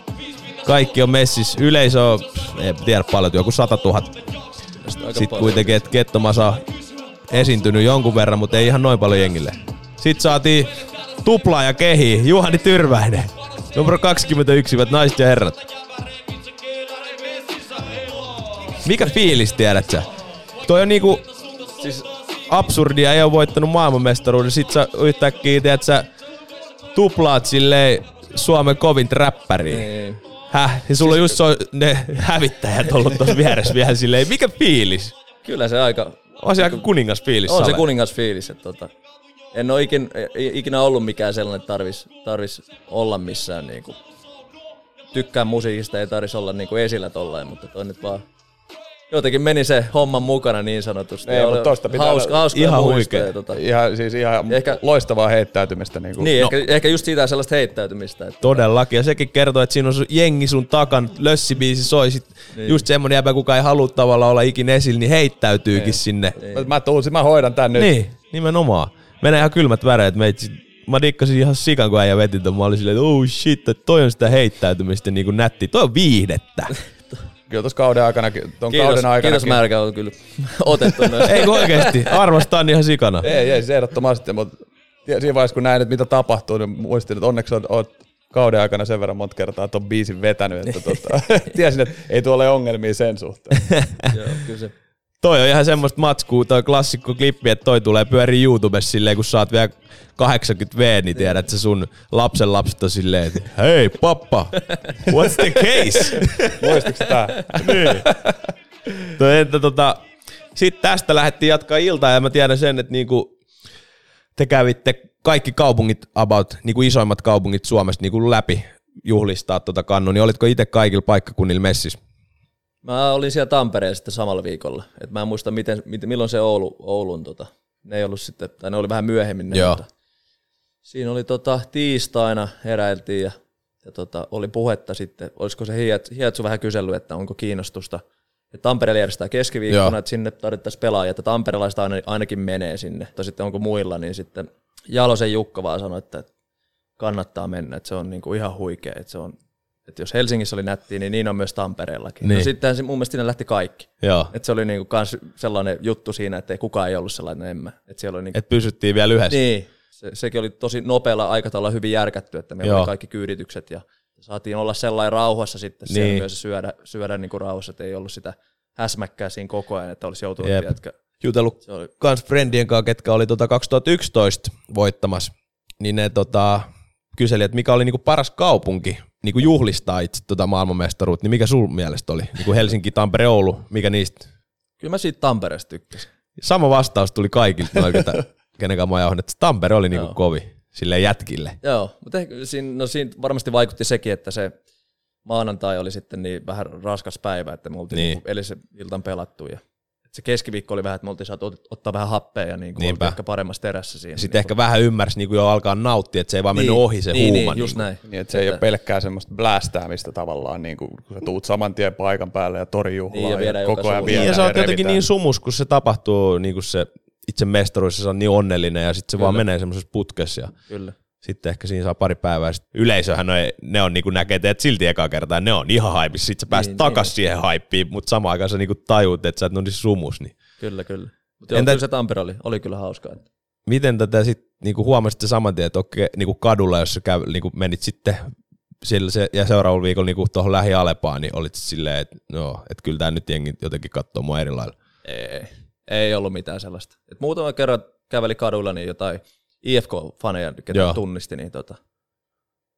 [SPEAKER 1] kaikki on messis. Yleisö on, en tiedä paljon, joku 100 000.
[SPEAKER 4] Aika
[SPEAKER 1] Sitten kuitenkin, että Kettomasa esiintynyt jonkun verran, mutta ei ihan noin paljon jengille. Sitten saatiin tuplaa ja kehi, Juhani Tyrväinen. Numero 21, hyvät naiset ja herrat. Mikä fiilis, tiedät sä? Toi on niinku, siis absurdia, ei ole voittanut maailmanmestaruuden, sit sä yhtäkkiä, tiedät sä, tuplaat silleen Suomen kovin räppäri.
[SPEAKER 4] Niin.
[SPEAKER 1] Häh? Ja sulla on just so, ne hävittäjät ollut tuossa vieressä vielä silleen, mikä fiilis?
[SPEAKER 4] Kyllä se aika,
[SPEAKER 1] On se aika kuningas fiilis.
[SPEAKER 4] on se
[SPEAKER 1] Sale.
[SPEAKER 4] kuningas fiilis, että tota, en ole ikin, ikinä ollut mikään sellainen, että tarvis, tarvis olla missään niinku, tykkään musiikista, ei tarvis olla niinku esillä tollain, mutta toi nyt vaan jotenkin meni se homman mukana niin sanotusti.
[SPEAKER 2] Ei, mutta tosta pitää
[SPEAKER 4] hauska,
[SPEAKER 2] olla
[SPEAKER 4] hauska
[SPEAKER 1] ihan huikea.
[SPEAKER 4] Tota,
[SPEAKER 2] Ihan, siis ihan
[SPEAKER 4] Ehkä-
[SPEAKER 2] loistavaa heittäytymistä. Niin kuin.
[SPEAKER 4] niin, no. ehkä, ehkä just siitä sellaista heittäytymistä. Että
[SPEAKER 1] Todellakin. Ja sekin kertoo, että siinä on sun jengi sun takan, lössibiisi soi. Sit
[SPEAKER 4] Niin.
[SPEAKER 1] Just semmonen jäbä, kuka ei halua tavallaan olla ikin esillä, niin heittäytyykin
[SPEAKER 4] Niin.
[SPEAKER 1] sinne.
[SPEAKER 2] Mä, mä tuun, mä hoidan tän nyt.
[SPEAKER 1] Niin, nimenomaan. Menee ihan kylmät väreet. Meitsi, mä dikkasin ihan sikan, kun äijä veti ton. Mä olin silleen, että oh shit, että toi on sitä heittäytymistä niin kuin nätti. Toi on viihdettä.
[SPEAKER 2] Kyllä tuossa kauden aikana, ton
[SPEAKER 4] kiitos,
[SPEAKER 2] kauden aikana.
[SPEAKER 4] kiitos Märkä on kyllä otettu
[SPEAKER 1] ei kun oikeesti, arvostan ihan sikana.
[SPEAKER 2] Ei, ei, siis ehdottomasti, mutta siinä vaiheessa kun näin, että mitä tapahtuu, niin muistin, että onneksi oot, oot kauden aikana sen verran monta kertaa ton biisin vetänyt, että tota, tiesin, että ei tuolla ole ongelmia sen suhteen.
[SPEAKER 4] Joo, kyllä se.
[SPEAKER 1] Toi on ihan semmoista matskua, toi klassikko klippi, että toi tulee pyörii YouTubessa silleen, kun oot vielä 80V, niin tiedät, että se sun lapsen lapset on silleen, että hei pappa, what's the case?
[SPEAKER 2] Muistitko tää?
[SPEAKER 1] niin. Toi, että tota, sitten tästä lähdettiin jatkaa iltaa ja mä tiedän sen, että niinku te kävitte kaikki kaupungit about, niinku isoimmat kaupungit Suomesta niinku läpi juhlistaa tota kannu, niin olitko itse kaikilla paikkakunnilla messissä?
[SPEAKER 4] Mä olin siellä Tampereen sitten samalla viikolla. Et mä en muista, miten, miten, milloin se Oulu, Oulun, tota, ne ei ollut sitten, tai ne oli vähän myöhemmin. Ne,
[SPEAKER 1] Joo.
[SPEAKER 4] Mutta siinä oli tota, tiistaina heräiltiin ja, ja tota, oli puhetta sitten, olisiko se Hiet, Hietsu vähän kysellyt, että onko kiinnostusta. Et Tampereella järjestää keskiviikkona,
[SPEAKER 1] Joo.
[SPEAKER 4] että sinne tarvittaisiin pelaajia, että tamperelaiset aina, ainakin menee sinne. Tai sitten onko muilla, niin sitten Jalosen Jukka vaan sanoi, että kannattaa mennä, että se on niinku ihan huikea, että se on että jos Helsingissä oli nättiä, niin niin on myös Tampereellakin.
[SPEAKER 1] Niin.
[SPEAKER 4] No sittenhän se, mun mielestä siinä lähti kaikki.
[SPEAKER 1] Joo.
[SPEAKER 4] Et se oli niinku kans sellainen juttu siinä, että ei kukaan ei ollut sellainen en mä. Et siellä oli niinku,
[SPEAKER 1] Et pysyttiin vielä yhdessä.
[SPEAKER 4] niin, se, sekin oli tosi nopealla aikataululla hyvin järkätty, että meillä
[SPEAKER 1] Joo.
[SPEAKER 4] oli kaikki kyyditykset ja saatiin olla sellainen rauhassa sitten siellä
[SPEAKER 1] Niin.
[SPEAKER 4] myös syödä, syödä niinku rauhassa, että ei ollut sitä häsmäkkää siinä koko ajan, että olisi joutunut
[SPEAKER 1] Jep.
[SPEAKER 4] tiedätkö,
[SPEAKER 1] Jutellut
[SPEAKER 4] se oli,
[SPEAKER 1] kans friendien kanssa, ketkä oli tota 2011 voittamassa, niin ne tota, kyseli, että mikä oli niinku paras kaupunki niinku juhlistaa itse tota maailmanmestaruutta, niin mikä sun mielestä oli? Niinku Helsinki, Tampere, Oulu, mikä niistä?
[SPEAKER 4] kyllä mä siitä Tampereesta tykkäsin.
[SPEAKER 1] Sama vastaus tuli kaikilta noin, ketä, kenen kanssa mä jauhin, että Tampere oli niinku
[SPEAKER 4] Joo.
[SPEAKER 1] kovi, silleen jätkille.
[SPEAKER 4] Joo, mutta ehkä siinä, no siinä varmasti vaikutti sekin, että se maanantai oli sitten niin vähän raskas päivä, että me oltiin
[SPEAKER 1] Niin.
[SPEAKER 4] niin. edellisen iltan pelattu ja se keskiviikko oli vähän, että me oltiin saatu ot- ottaa vähän happea ja niin kuin ehkä paremmassa terässä siinä.
[SPEAKER 1] Sitten ehkä vähän ymmärsi niinku jo alkaa nauttia, että se ei vaan mennyt
[SPEAKER 4] Niin,
[SPEAKER 1] ohi se
[SPEAKER 4] niin,
[SPEAKER 1] huuma.
[SPEAKER 4] Niin, just
[SPEAKER 1] niinku.
[SPEAKER 4] näin.
[SPEAKER 2] Niin, että se ei ole pelkkää semmoista blästäämistä tavallaan, niin kuin, kun sä tuut saman tien paikan päälle ja torijuhlaan
[SPEAKER 4] Niin, ja viedään joka
[SPEAKER 2] koko ajan
[SPEAKER 4] suuntaan.
[SPEAKER 1] Niin,
[SPEAKER 2] viedään
[SPEAKER 1] ja sä oot jotenkin
[SPEAKER 2] revitään.
[SPEAKER 1] niin sumus, kun se tapahtuu niin kuin se itse mestaruus, ja sä oot niin onnellinen ja sitten se vaan menee semmoisessa putkessa. Ja
[SPEAKER 4] Kyllä.
[SPEAKER 1] Sitten ehkä siinä saa pari päivää. ja sit Yleisöhän ne, ne on niinku näkee teet silti eka kertaa, ne on ihan haipissa. Sitten sä pääset
[SPEAKER 4] Niin,
[SPEAKER 1] takas niin. siihen haippiin, mutta samaan aikaan sä niinku tajuut, että sä et ole niin sumus. Niin.
[SPEAKER 4] Kyllä, kyllä. Mutta
[SPEAKER 1] Entä-
[SPEAKER 4] kyllä se Tampere oli, oli kyllä hauskaa.
[SPEAKER 1] Miten tätä sitten niinku huomasitte saman tien, että okei, niinku kadulla, jos sä käy, niinku menit sitten sillä se, ja seuraavalla viikolla niinku tuohon lähi Alepaan, niin olit silleen, että no, että kyllä tämä nyt jengi jotenkin katsoo mua eri lailla.
[SPEAKER 4] Ei, ei ollut mitään sellaista. Et muutama kerran käveli kadulla niin jotain IFK-faneja, ketä
[SPEAKER 1] Joo.
[SPEAKER 4] tunnisti, niin tota,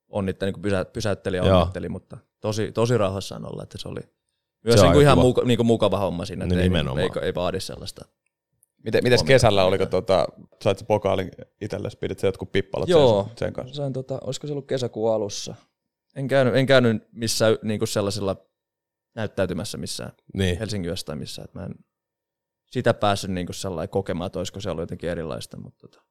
[SPEAKER 4] onnitteli, niin pysä, pysäytteli ja onnitteli, mutta tosi, tosi rauhassaan olla, että se oli myös
[SPEAKER 1] Se on
[SPEAKER 4] niin kuin ihan muka, niin kuin mukava homma siinä, että
[SPEAKER 1] No
[SPEAKER 4] ei, ei, ei, vaadi sellaista.
[SPEAKER 2] Miten, mites kesällä, oliko tota, sait sä pokaalin itsellesi, pidit sä jotkut pippalot
[SPEAKER 4] Joo.
[SPEAKER 2] sen, sen kanssa?
[SPEAKER 4] Sain, tota, olisiko se ollut kesäkuun alussa? En käynyt, en käynyt missään niin kuin sellaisella näyttäytymässä missään
[SPEAKER 1] Niin.
[SPEAKER 4] Helsingin jostain missään, että mä en sitä päässyt niin kuin sellainen kokemaan, että olisiko se ollut jotenkin erilaista, mutta tota.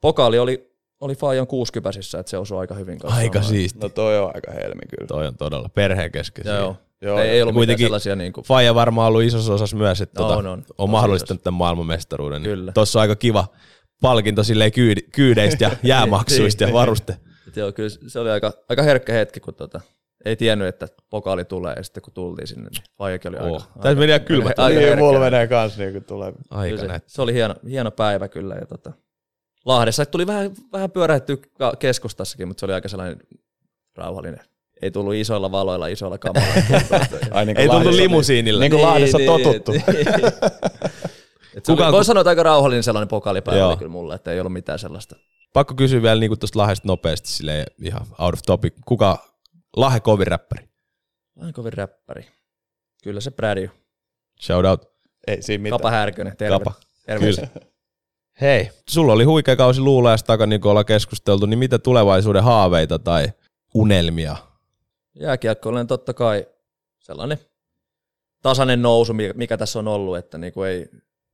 [SPEAKER 4] Pokaali oli, oli Fajon kuusikypäsissä, että se osui aika hyvin kanssa.
[SPEAKER 1] Aika siisti.
[SPEAKER 2] No toi on aika helmi kyllä.
[SPEAKER 1] Toi on todella perheen kesken.
[SPEAKER 4] Joo, joo. Ei, ei ollut
[SPEAKER 1] kuitenkin
[SPEAKER 4] sellaisia niin kuin,
[SPEAKER 1] Faija varmaan ollut isossa osassa myös, että
[SPEAKER 4] On,
[SPEAKER 1] tota,
[SPEAKER 4] on.
[SPEAKER 1] on
[SPEAKER 4] Tosi
[SPEAKER 1] mahdollistanut tämän maailmanmestaruuden. Niin
[SPEAKER 4] Kyllä.
[SPEAKER 1] Tossa on aika kiva palkinto silleen kyydi, kyydeistä ja jäämaksuista
[SPEAKER 4] Niin,
[SPEAKER 1] ja varuste.
[SPEAKER 4] että joo, kyllä se oli aika, aika herkkä hetki, kun tota, ei tiennyt, että pokaali tulee, ja sitten kun tultiin sinne, niin vaijakin oli aika...
[SPEAKER 1] Oh. Tässä meni ihan kylmät.
[SPEAKER 4] aika
[SPEAKER 2] Niin, mulla menee kans niin kuin tulee.
[SPEAKER 1] Aika
[SPEAKER 4] Kyllä se, se, oli hieno, hieno päivä kyllä. Ja tota, Lahdessa tuli vähän, vähän pyörähtyä keskustassakin, mutta se oli aika sellainen rauhallinen. Ei tullut isoilla valoilla, isoilla kameralla.
[SPEAKER 2] Ai niin
[SPEAKER 1] Ei
[SPEAKER 2] Lahdessa-
[SPEAKER 1] limusiinilla.
[SPEAKER 2] Niin kuin Lahdessa totuttu.
[SPEAKER 4] Et se
[SPEAKER 1] Kuka-
[SPEAKER 4] oli, voi sanoa, että aika rauhallinen sellainen pokaalipäivä
[SPEAKER 1] Joo.
[SPEAKER 4] oli kyllä mulle, että ei ollut mitään sellaista.
[SPEAKER 1] Pakko kysyä vielä niin tuosta Lahdesta nopeasti silleen ihan out of topic. Kuka Lahe kovin räppäri?
[SPEAKER 4] Vähän kovin räppäri. Kyllä se Brady.
[SPEAKER 1] Shout out.
[SPEAKER 2] Ei siinä mitään.
[SPEAKER 4] Kapa Härkönen, terve.
[SPEAKER 1] Kapa.
[SPEAKER 4] Terveisiä.
[SPEAKER 1] Hei, sulla oli huikea kausi luulajasta takana, niin kuin ollaan keskusteltu, niin mitä tulevaisuuden haaveita tai unelmia?
[SPEAKER 4] Jääkiekkoinen totta kai sellainen tasainen nousu, mikä, tässä on ollut, että niin kuin ei,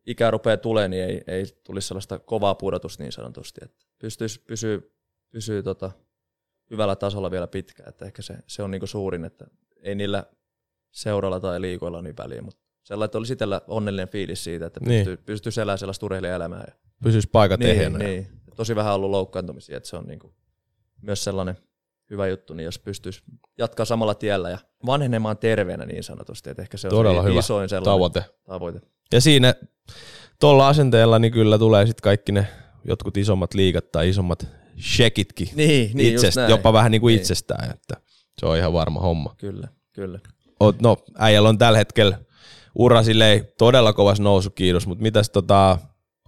[SPEAKER 4] ikä rupeaa tulee, niin ei, ei tulisi sellaista kovaa pudotusta niin sanotusti, että pystyisi pysyy, pysyy tota, hyvällä tasolla vielä pitkään, että ehkä se, se on niin kuin suurin, että ei niillä seuralla tai liikoilla niin väliä, mutta sellainen, että olisi itsellä onnellinen fiilis siitä, että
[SPEAKER 1] Niin.
[SPEAKER 4] pystyy, pystyisi elämään sellaista urheilijaelämää. Ja,
[SPEAKER 1] Pysyisi paikat
[SPEAKER 4] niin,
[SPEAKER 1] ehjänä.
[SPEAKER 4] niin, tosi vähän ollut loukkaantumisia, että se on niin kuin myös sellainen hyvä juttu, niin jos pystyisi jatkaa samalla tiellä ja vanhenemaan terveenä niin sanotusti, että ehkä se on
[SPEAKER 1] Todella
[SPEAKER 4] se
[SPEAKER 1] hyvä
[SPEAKER 4] isoin sellainen
[SPEAKER 1] Tavoite.
[SPEAKER 4] tavoite.
[SPEAKER 1] Ja siinä tuolla asenteella niin kyllä tulee sitten kaikki ne jotkut isommat liigat tai isommat shekitkin
[SPEAKER 4] Niin, niin
[SPEAKER 1] itsestä, jopa vähän niin kuin
[SPEAKER 4] Niin.
[SPEAKER 1] itsestään, että se on ihan varma homma.
[SPEAKER 4] Kyllä, kyllä.
[SPEAKER 1] Oot, no, äijällä on tällä hetkellä ura silleen todella kovas nousu, kiitos, mutta mitäs tota,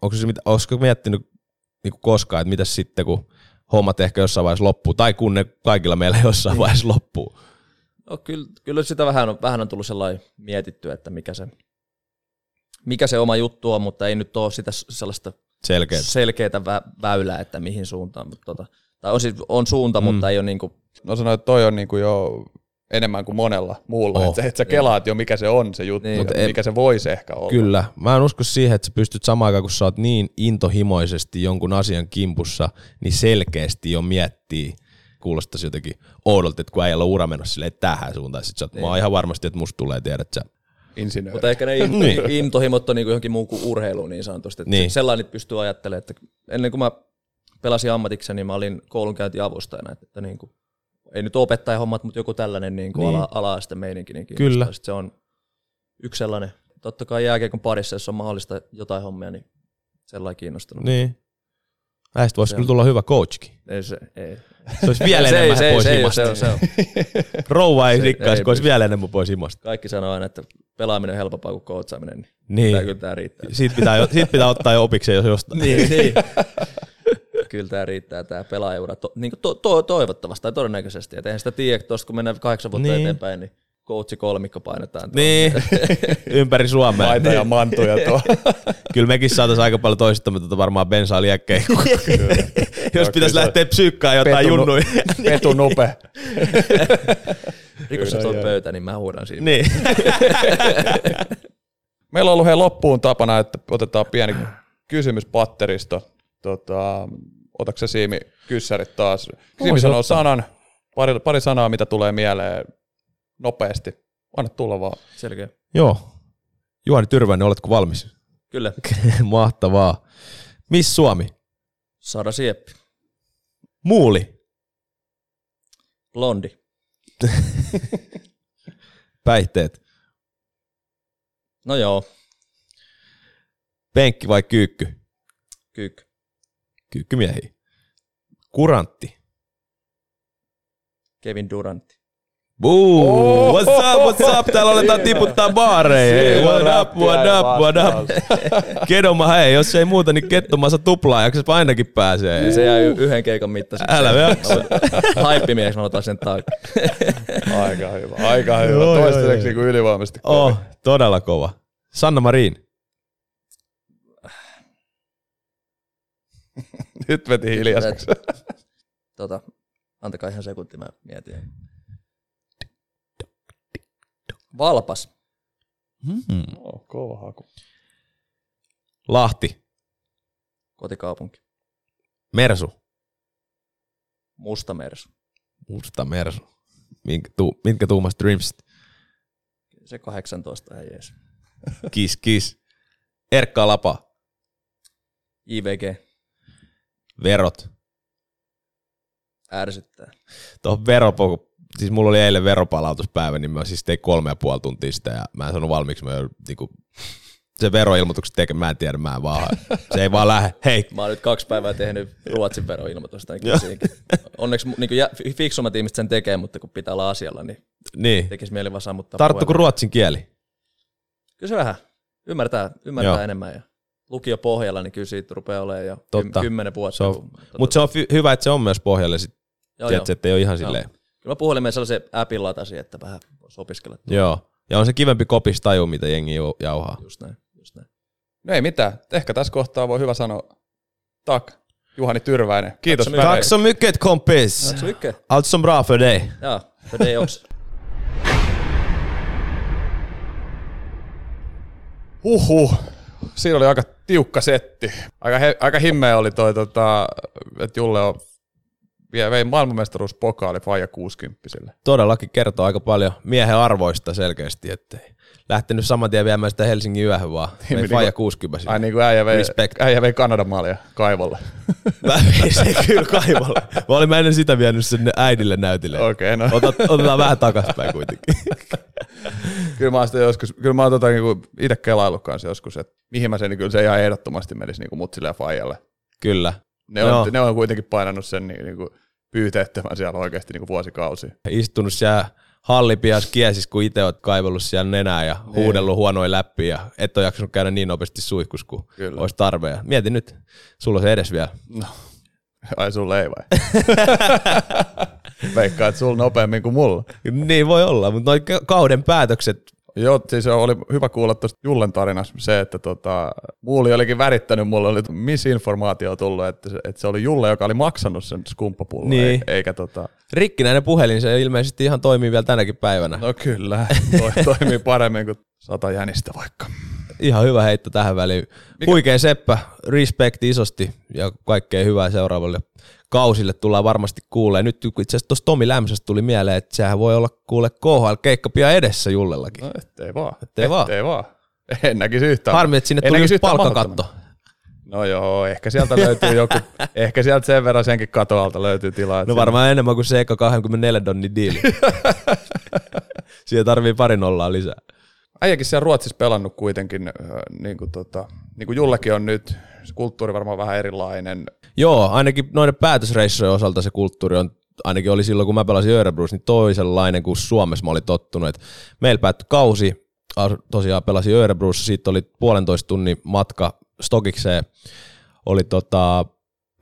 [SPEAKER 1] onko se, mit- olisiko miettinyt niin kuin koskaan, että mitäs sitten, kun hommat ehkä jossain vaiheessa loppuu, tai kun ne kaikilla meillä jossain
[SPEAKER 4] Niin.
[SPEAKER 1] vaiheessa loppuu.
[SPEAKER 4] No, kyllä, kyllä sitä vähän on, vähän on tullut sellainen mietitty, että mikä se, mikä se oma juttu on, mutta ei nyt ole sitä sellaista
[SPEAKER 1] Selkeä.
[SPEAKER 4] selkeää vä- väylää, että mihin suuntaan. Mutta tota, tai on, siis, on suunta, mm. mutta ei ole niin kuin,
[SPEAKER 2] No sanoin, että toi on niinku jo enemmän kuin monella muulla.
[SPEAKER 1] Oh.
[SPEAKER 2] Että sä, et sä kelaat jo, mikä se on se juttu,
[SPEAKER 4] Niin.
[SPEAKER 2] niin.
[SPEAKER 1] Ei-
[SPEAKER 2] mikä se voisi ehkä olla.
[SPEAKER 1] Kyllä. Mä en usko siihen, että sä pystyt samaan aikaan, kun sä oot niin intohimoisesti jonkun asian kimpussa, niin selkeästi jo miettii, kuulostaisi jotenkin oudolta, että kun äijällä on ura menossa silleen tähän suuntaan, sit sä oot, mä oon ihan varmasti, että musta tulee, tiedät sä.
[SPEAKER 2] Insinööri.
[SPEAKER 4] Mutta ehkä ne in,
[SPEAKER 1] Niin.
[SPEAKER 4] intohimot on niin johonkin muuhun kuin urheiluun niin sanotusti. Että
[SPEAKER 1] Niin.
[SPEAKER 4] niin. Sellainen pystyy ajattelemaan, että ennen kuin mä pelasin ammatikseni, niin mä olin koulunkäyntiavustajana. Että, että niin kuin, ei nyt opettajahommat, mutta joku tällainen niin kuin
[SPEAKER 1] Niin.
[SPEAKER 4] ala, ala meininki. Niin
[SPEAKER 1] Kyllä.
[SPEAKER 4] Sitten se on yksi sellainen. Totta kai jääkiekon parissa, jos on mahdollista jotain hommia, niin sellainen kiinnostunut.
[SPEAKER 1] Niin. Näistä voisi
[SPEAKER 4] Se
[SPEAKER 1] kyllä tulla hyvä coachkin.
[SPEAKER 4] Ei se, ei.
[SPEAKER 1] Se olisi vielä
[SPEAKER 4] se,
[SPEAKER 1] enemmän
[SPEAKER 4] se,
[SPEAKER 1] pois
[SPEAKER 4] se,
[SPEAKER 1] himasta.
[SPEAKER 4] se, on, se on.
[SPEAKER 1] Rouva ei
[SPEAKER 4] se-
[SPEAKER 1] rikkaisi, kun olisi vielä enemmän pois himasta.
[SPEAKER 4] Kaikki sanoo aina, että pelaaminen on helpompaa kuin coachaaminen, niin,
[SPEAKER 1] Niin.
[SPEAKER 4] Tää, kyllä tämä riittää.
[SPEAKER 1] Siitä pitää, siitä pitää ottaa jo opikseen, jos jostain.
[SPEAKER 4] niin, niin. Kyllä tämä riittää, tämä pelaajaura, to, niin kuin to, to, toivottavasti tai todennäköisesti. Et eihän sitä tiedä, tuosta kun mennään kahdeksan vuotta
[SPEAKER 1] Niin.
[SPEAKER 4] niin. eteenpäin, niin coachi kolmikko painetaan.
[SPEAKER 1] Niin, ympäri Suomea.
[SPEAKER 2] Maita ja mantuja tuo.
[SPEAKER 1] Kyllä mekin saataisiin aika paljon toisistamme tuota varmaan bensaa liekkeen, jos pitäisi lähteä psyykkaan jotain
[SPEAKER 2] Petu-
[SPEAKER 1] junnuja.
[SPEAKER 2] Petu nupe.
[SPEAKER 4] Rikokset
[SPEAKER 2] Kyllä,
[SPEAKER 4] on pöytä, niin mä huudan siinä.
[SPEAKER 1] niin.
[SPEAKER 2] Meillä on ollut hei loppuun tapana, että otetaan pieni kysymyspatteristo. Tota, otatko se Siimi kyssärit taas? Siimi sanoo
[SPEAKER 1] ottaa.
[SPEAKER 2] sanan, pari, pari sanaa, mitä tulee mieleen nopeasti. Anna tulla vaan.
[SPEAKER 4] Selkeä.
[SPEAKER 1] Joo. Juhani Tyrväinen, oletko valmis?
[SPEAKER 4] Kyllä.
[SPEAKER 1] Mahtavaa. Miss Suomi?
[SPEAKER 4] Sara Sieppi.
[SPEAKER 1] Muuli?
[SPEAKER 4] Blondi.
[SPEAKER 1] Päihteet?
[SPEAKER 4] No joo.
[SPEAKER 1] Penkki vai kyykky?
[SPEAKER 4] Kyykky.
[SPEAKER 1] Kyykkymiehiä. Kurantti?
[SPEAKER 4] Kevin Durantti.
[SPEAKER 1] Buu! What's up, what's up? Täällä aletaan tiputtaa baareja. Hey, what up, what up, what up? Kedoma, hei, jos ei muuta, niin kettomassa tuplaajaksi ainakin pääsee.
[SPEAKER 4] Se jää yhden keikan mittaiseksi.
[SPEAKER 1] Älä jaksa.
[SPEAKER 4] Haippimies, mä otan sen taakse.
[SPEAKER 2] Aika hyvä, aika hyvä.
[SPEAKER 1] Joo,
[SPEAKER 2] Toistaiseksi niin kuin ylivoimaisesti.
[SPEAKER 1] Oh, todella kova. Sanna Marin.
[SPEAKER 2] Nyt veti hiljaiseksi.
[SPEAKER 4] tota, antakaa ihan sekunti, mä mietin. Valpas.
[SPEAKER 1] Hmm.
[SPEAKER 2] Oh, kova haku.
[SPEAKER 1] Lahti.
[SPEAKER 4] Kotikaupunki.
[SPEAKER 1] Mersu.
[SPEAKER 4] Musta Mersu.
[SPEAKER 1] Musta Mersu. Minkä, tu, mitkä tuumas Dreamsit?
[SPEAKER 4] Se 18 ei jees.
[SPEAKER 1] Kiss, kiss. Erkka Lapa.
[SPEAKER 4] IVG.
[SPEAKER 1] Verot.
[SPEAKER 4] Ärsyttää.
[SPEAKER 1] Tuohon veropoku siis mulla oli eilen veropalautuspäivä, niin mä siis tein kolme ja puoli tuntia sitä ja mä en sanonut valmiiksi, mä joudun niinku, se veroilmoituksen tekemään, mä en tiedä, mä en vaan, se ei vaan lähde. Hei,
[SPEAKER 4] Mä oon nyt kaksi päivää tehnyt Ruotsin veroilmoitusta. Niin. Onneksi niin kuin fiksummat ihmiset sen tekee, mutta kun pitää olla asialla, niin
[SPEAKER 1] niin.
[SPEAKER 4] tekisi mieli vaan sammuttaa
[SPEAKER 1] Tarttuko
[SPEAKER 4] puhelu.
[SPEAKER 1] ruotsin kieli?
[SPEAKER 4] Kyllä se vähän. Ymmärtää, ymmärtää
[SPEAKER 1] Joo.
[SPEAKER 4] enemmän. Ja lukio pohjalla, niin kyllä siitä rupeaa olemaan jo
[SPEAKER 1] Totta.
[SPEAKER 4] ky- kymmenen vuotta.
[SPEAKER 1] Se on,
[SPEAKER 4] kun-
[SPEAKER 1] mutta se on fy- hyvä, että se on myös pohjalle, sit,
[SPEAKER 4] joo,
[SPEAKER 1] tiedätkö, että ei ole ihan
[SPEAKER 4] Joo.
[SPEAKER 1] silleen.
[SPEAKER 4] Kyllä mä puhelimeen sellaisen appin latasin, että vähän voisi opiskella.
[SPEAKER 1] Joo. Ja on se kivempi kopis taju, mitä jengi jau- jauhaa.
[SPEAKER 4] Just näin, just näin.
[SPEAKER 2] No ei mitään. Ehkä tässä kohtaa voi hyvä sanoa tak. Juhani Tyrväinen. Kiitos.
[SPEAKER 4] Tack så mycket.
[SPEAKER 1] kompis!
[SPEAKER 4] Tack så mycket.
[SPEAKER 1] Allt som bra för dig.
[SPEAKER 4] Ja, för det också.
[SPEAKER 2] Huhhuh. Siinä oli aika tiukka setti. Aika, he, aika himmeä oli toi, tota, että Julle on, vei maailmanmestaruuspokaali Faija 60
[SPEAKER 1] Todellakin kertoo aika paljon miehen arvoista selkeästi, ettei lähtenyt saman tien viemään sitä Helsingin yöhön, vaan vei
[SPEAKER 2] Niin,
[SPEAKER 1] Faija
[SPEAKER 2] niin
[SPEAKER 1] 60 sinne.
[SPEAKER 2] Ai niin kuin äijä vei,
[SPEAKER 1] Respect.
[SPEAKER 2] äijä vei Kanadan maalia kaivolle.
[SPEAKER 1] Mä vein sen kyllä kaivolle. Mä olin mä ennen sitä vienyt sen äidille näytille.
[SPEAKER 2] Okei, no.
[SPEAKER 1] Otat, otetaan vähän takaspäin kuitenkin.
[SPEAKER 2] Kyllä mä oon sitä joskus, kyllä mä oon tota niinku itse kelaillut kanssa joskus, että mihin mä sen, niin kyllä se ihan ehdottomasti menisi niinku mutsille ja Faijalle.
[SPEAKER 1] Kyllä.
[SPEAKER 2] Ne
[SPEAKER 1] Joo.
[SPEAKER 2] on, ne on kuitenkin painanut sen niin, niinku pyyteettömän siellä oikeasti niinku vuosikausia.
[SPEAKER 1] Istunut siellä hallipias kiesis, kun itse oot kaivellut siellä nenää ja
[SPEAKER 2] Niin.
[SPEAKER 1] huudellut huonoja läpi ja et ole jaksanut käydä niin nopeasti suihkus kuin
[SPEAKER 2] Kyllä.
[SPEAKER 1] olisi tarve. Ja mieti nyt, sulla on se edes vielä.
[SPEAKER 2] No. Ai sulle ei vai? Veikkaa, että sulla nopeammin kuin mulla.
[SPEAKER 1] Niin voi olla, mutta noin kauden päätökset,
[SPEAKER 2] Joo, siis oli hyvä kuulla tuosta Jullen tarinasta se, että tota, Muuli olikin värittänyt, mulle oli misinformaatio tullut, että se, että se oli Julle, joka oli maksanut sen skumppapullon,
[SPEAKER 1] Niin.
[SPEAKER 2] ei, eikä tota,
[SPEAKER 1] rikkinäinen puhelin, se ilmeisesti ihan toimii vielä tänäkin päivänä.
[SPEAKER 2] no kyllä, toi, toimii paremmin kuin sata jänistä vaikka.
[SPEAKER 1] Ihan hyvä heitto tähän väliin. Mikä? Huikea seppä, respect isosti ja kaikkea hyvää seuraavalle kausille tullaan varmasti kuulee. Nyt itse asiassa tuossa Tomi Lämsästä tuli mieleen, että sehän voi olla kuule KHL-keikka pian edessä Jullellakin.
[SPEAKER 2] No ettei vaan.
[SPEAKER 1] Ettei vaan.
[SPEAKER 2] Ettei vaan. En näkisi yhtään.
[SPEAKER 1] Harmi, että sinne
[SPEAKER 2] en
[SPEAKER 1] tuli just palkkakatto.
[SPEAKER 2] No joo, ehkä sieltä löytyy joku, ehkä sieltä sen verran senkin katoalta löytyy tilaa.
[SPEAKER 1] No varmaan enemmän kuin se eka 24 donnin diili. Siihen tarvii pari nollaa lisää.
[SPEAKER 2] Äijäkin siellä Ruotsissa pelannut kuitenkin, äh, niin kuin, tota, niin kuin Jullekin on nyt, se kulttuuri varmaan vähän erilainen.
[SPEAKER 1] Joo, ainakin noiden päätösreissujen osalta se kulttuuri on, ainakin oli silloin kun mä pelasin Örebro's, niin toisenlainen kuin Suomessa mä olin tottunut. Et meillä päättyi kausi, tosiaan pelasin Örebro's, siitä oli puolentoista tunnin matka Stokikseen, oli tota,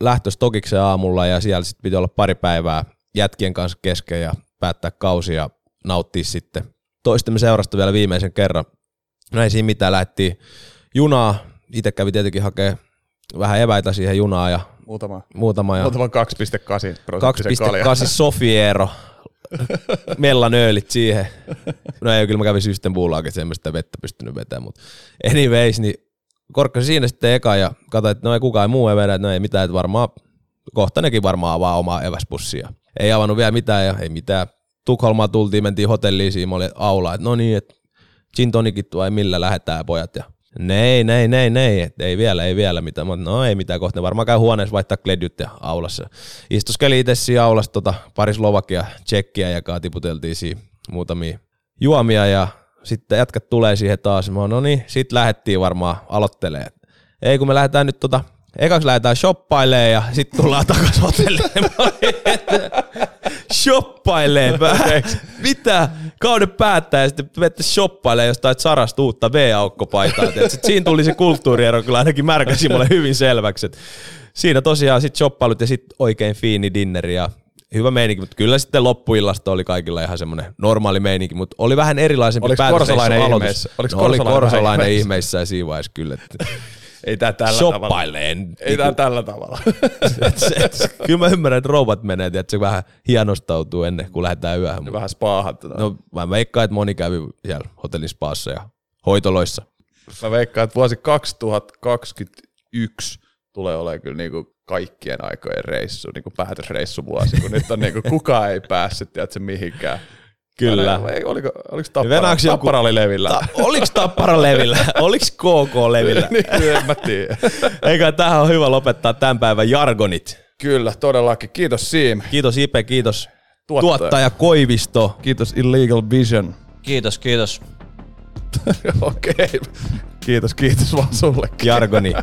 [SPEAKER 1] lähtö Stokikseen aamulla ja siellä sitten piti olla pari päivää jätkien kanssa kesken ja päättää kausi ja nauttia sitten toistemme seurasta vielä viimeisen kerran. No ei siinä mitään, lähdettiin junaa, itse kävi tietenkin hakee vähän eväitä siihen junaan ja
[SPEAKER 2] Muutama,
[SPEAKER 1] muutama ja
[SPEAKER 2] muutama 2,8 prosenttisen kalja.
[SPEAKER 1] 2,8 Sofiero. Mellan öölit siihen. No ei, kyllä mä kävin Systenbullaakin, että en mä sitä vettä pystynyt vetämään, mutta anyways, niin korkkasin siinä sitten eka ja katsoin, että no ei kukaan muu ei vedä, että no ei mitään, että varmaan, kohta nekin varmaan avaa omaa eväspussia. Ei avannut vielä mitään ja ei mitään. Tukholmaan tultiin, mentiin hotelliin, siinä oli aula, että no niin, että gin tonicit tuo, ei millä lähetään pojat ja Nei, nei, nei, nei, et ei vielä, ei vielä mitään. Oon, no ei mitään, kohta varmaan käy huoneessa vaihtaa kledjut ja aulassa. Istuskeli itse siinä aulassa tota, pari Slovakia, Tsekkiä ja tiputeltiin siinä muutamia juomia ja sitten jätkät tulee siihen taas. Mä no niin, sit lähettiin varmaan aloittelee. Ei kun me lähdetään nyt tota, ekaksi lähdetään shoppailemaan ja sitten tullaan takaisin hotelliin. Shoppailee. Mitä? Kauden päättää ja sitten vette shoppailee jostain Sarasta uutta V-aukkopaitaa. Siinä tuli se kulttuuriero kyllä ainakin märkäsi mulle hyvin selväksi. Et Siinä tosiaan sitten shoppailut ja sitten oikein fiini dinneri ja hyvä meininki, mutta kyllä sitten loppuillasta oli kaikilla ihan semmoinen normaali meininki, mutta oli vähän erilaisempi
[SPEAKER 2] Oliko
[SPEAKER 1] päätösreissun
[SPEAKER 2] Korsolainen
[SPEAKER 1] aloitus.
[SPEAKER 2] ihmeissä? Oliko
[SPEAKER 1] no, oli ihmeissä ja siinä vaiheessa kyllä, että
[SPEAKER 2] Ei tää tällä tavalla.
[SPEAKER 1] shoppaileen.
[SPEAKER 2] Ei tää tällä tavalla.
[SPEAKER 1] Kyllä mä ymmärrän, että rouvat menee, että se vähän hienostautuu ennen kuin lähdetään yöhön. mutta-
[SPEAKER 2] vähän spaahat.
[SPEAKER 1] No mä veikkaan, että moni kävi siellä hotellin spaassa ja hoitoloissa.
[SPEAKER 2] Mä veikkaan, että vuosi 2021 tulee olemaan kyllä niinku kaikkien aikojen reissu, niinku päätösreissuvuosi, kun nyt on niinku kukaan ei päässyt, tiedätkö, mihinkään.
[SPEAKER 1] Kyllä.
[SPEAKER 2] Oliko, oliko, oliko tappara,
[SPEAKER 1] tappara joku,
[SPEAKER 2] oli levillä?
[SPEAKER 1] Ta, oliko tappara levillä? oliko KK levillä?
[SPEAKER 2] niin, en mä tiedä.
[SPEAKER 1] Eikä tähän on hyvä lopettaa tämän päivän jargonit.
[SPEAKER 2] Kyllä, todellakin. Kiitos Siim.
[SPEAKER 1] Kiitos Ipe, kiitos
[SPEAKER 2] tuottaja,
[SPEAKER 1] tuottaja Koivisto.
[SPEAKER 2] Kiitos Illegal Vision.
[SPEAKER 3] Kiitos, kiitos.
[SPEAKER 2] Okei. Okay. Kiitos, kiitos vaan sulle.
[SPEAKER 1] Jargoni,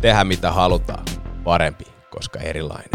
[SPEAKER 1] tehdä mitä halutaan. Parempi, koska erilainen.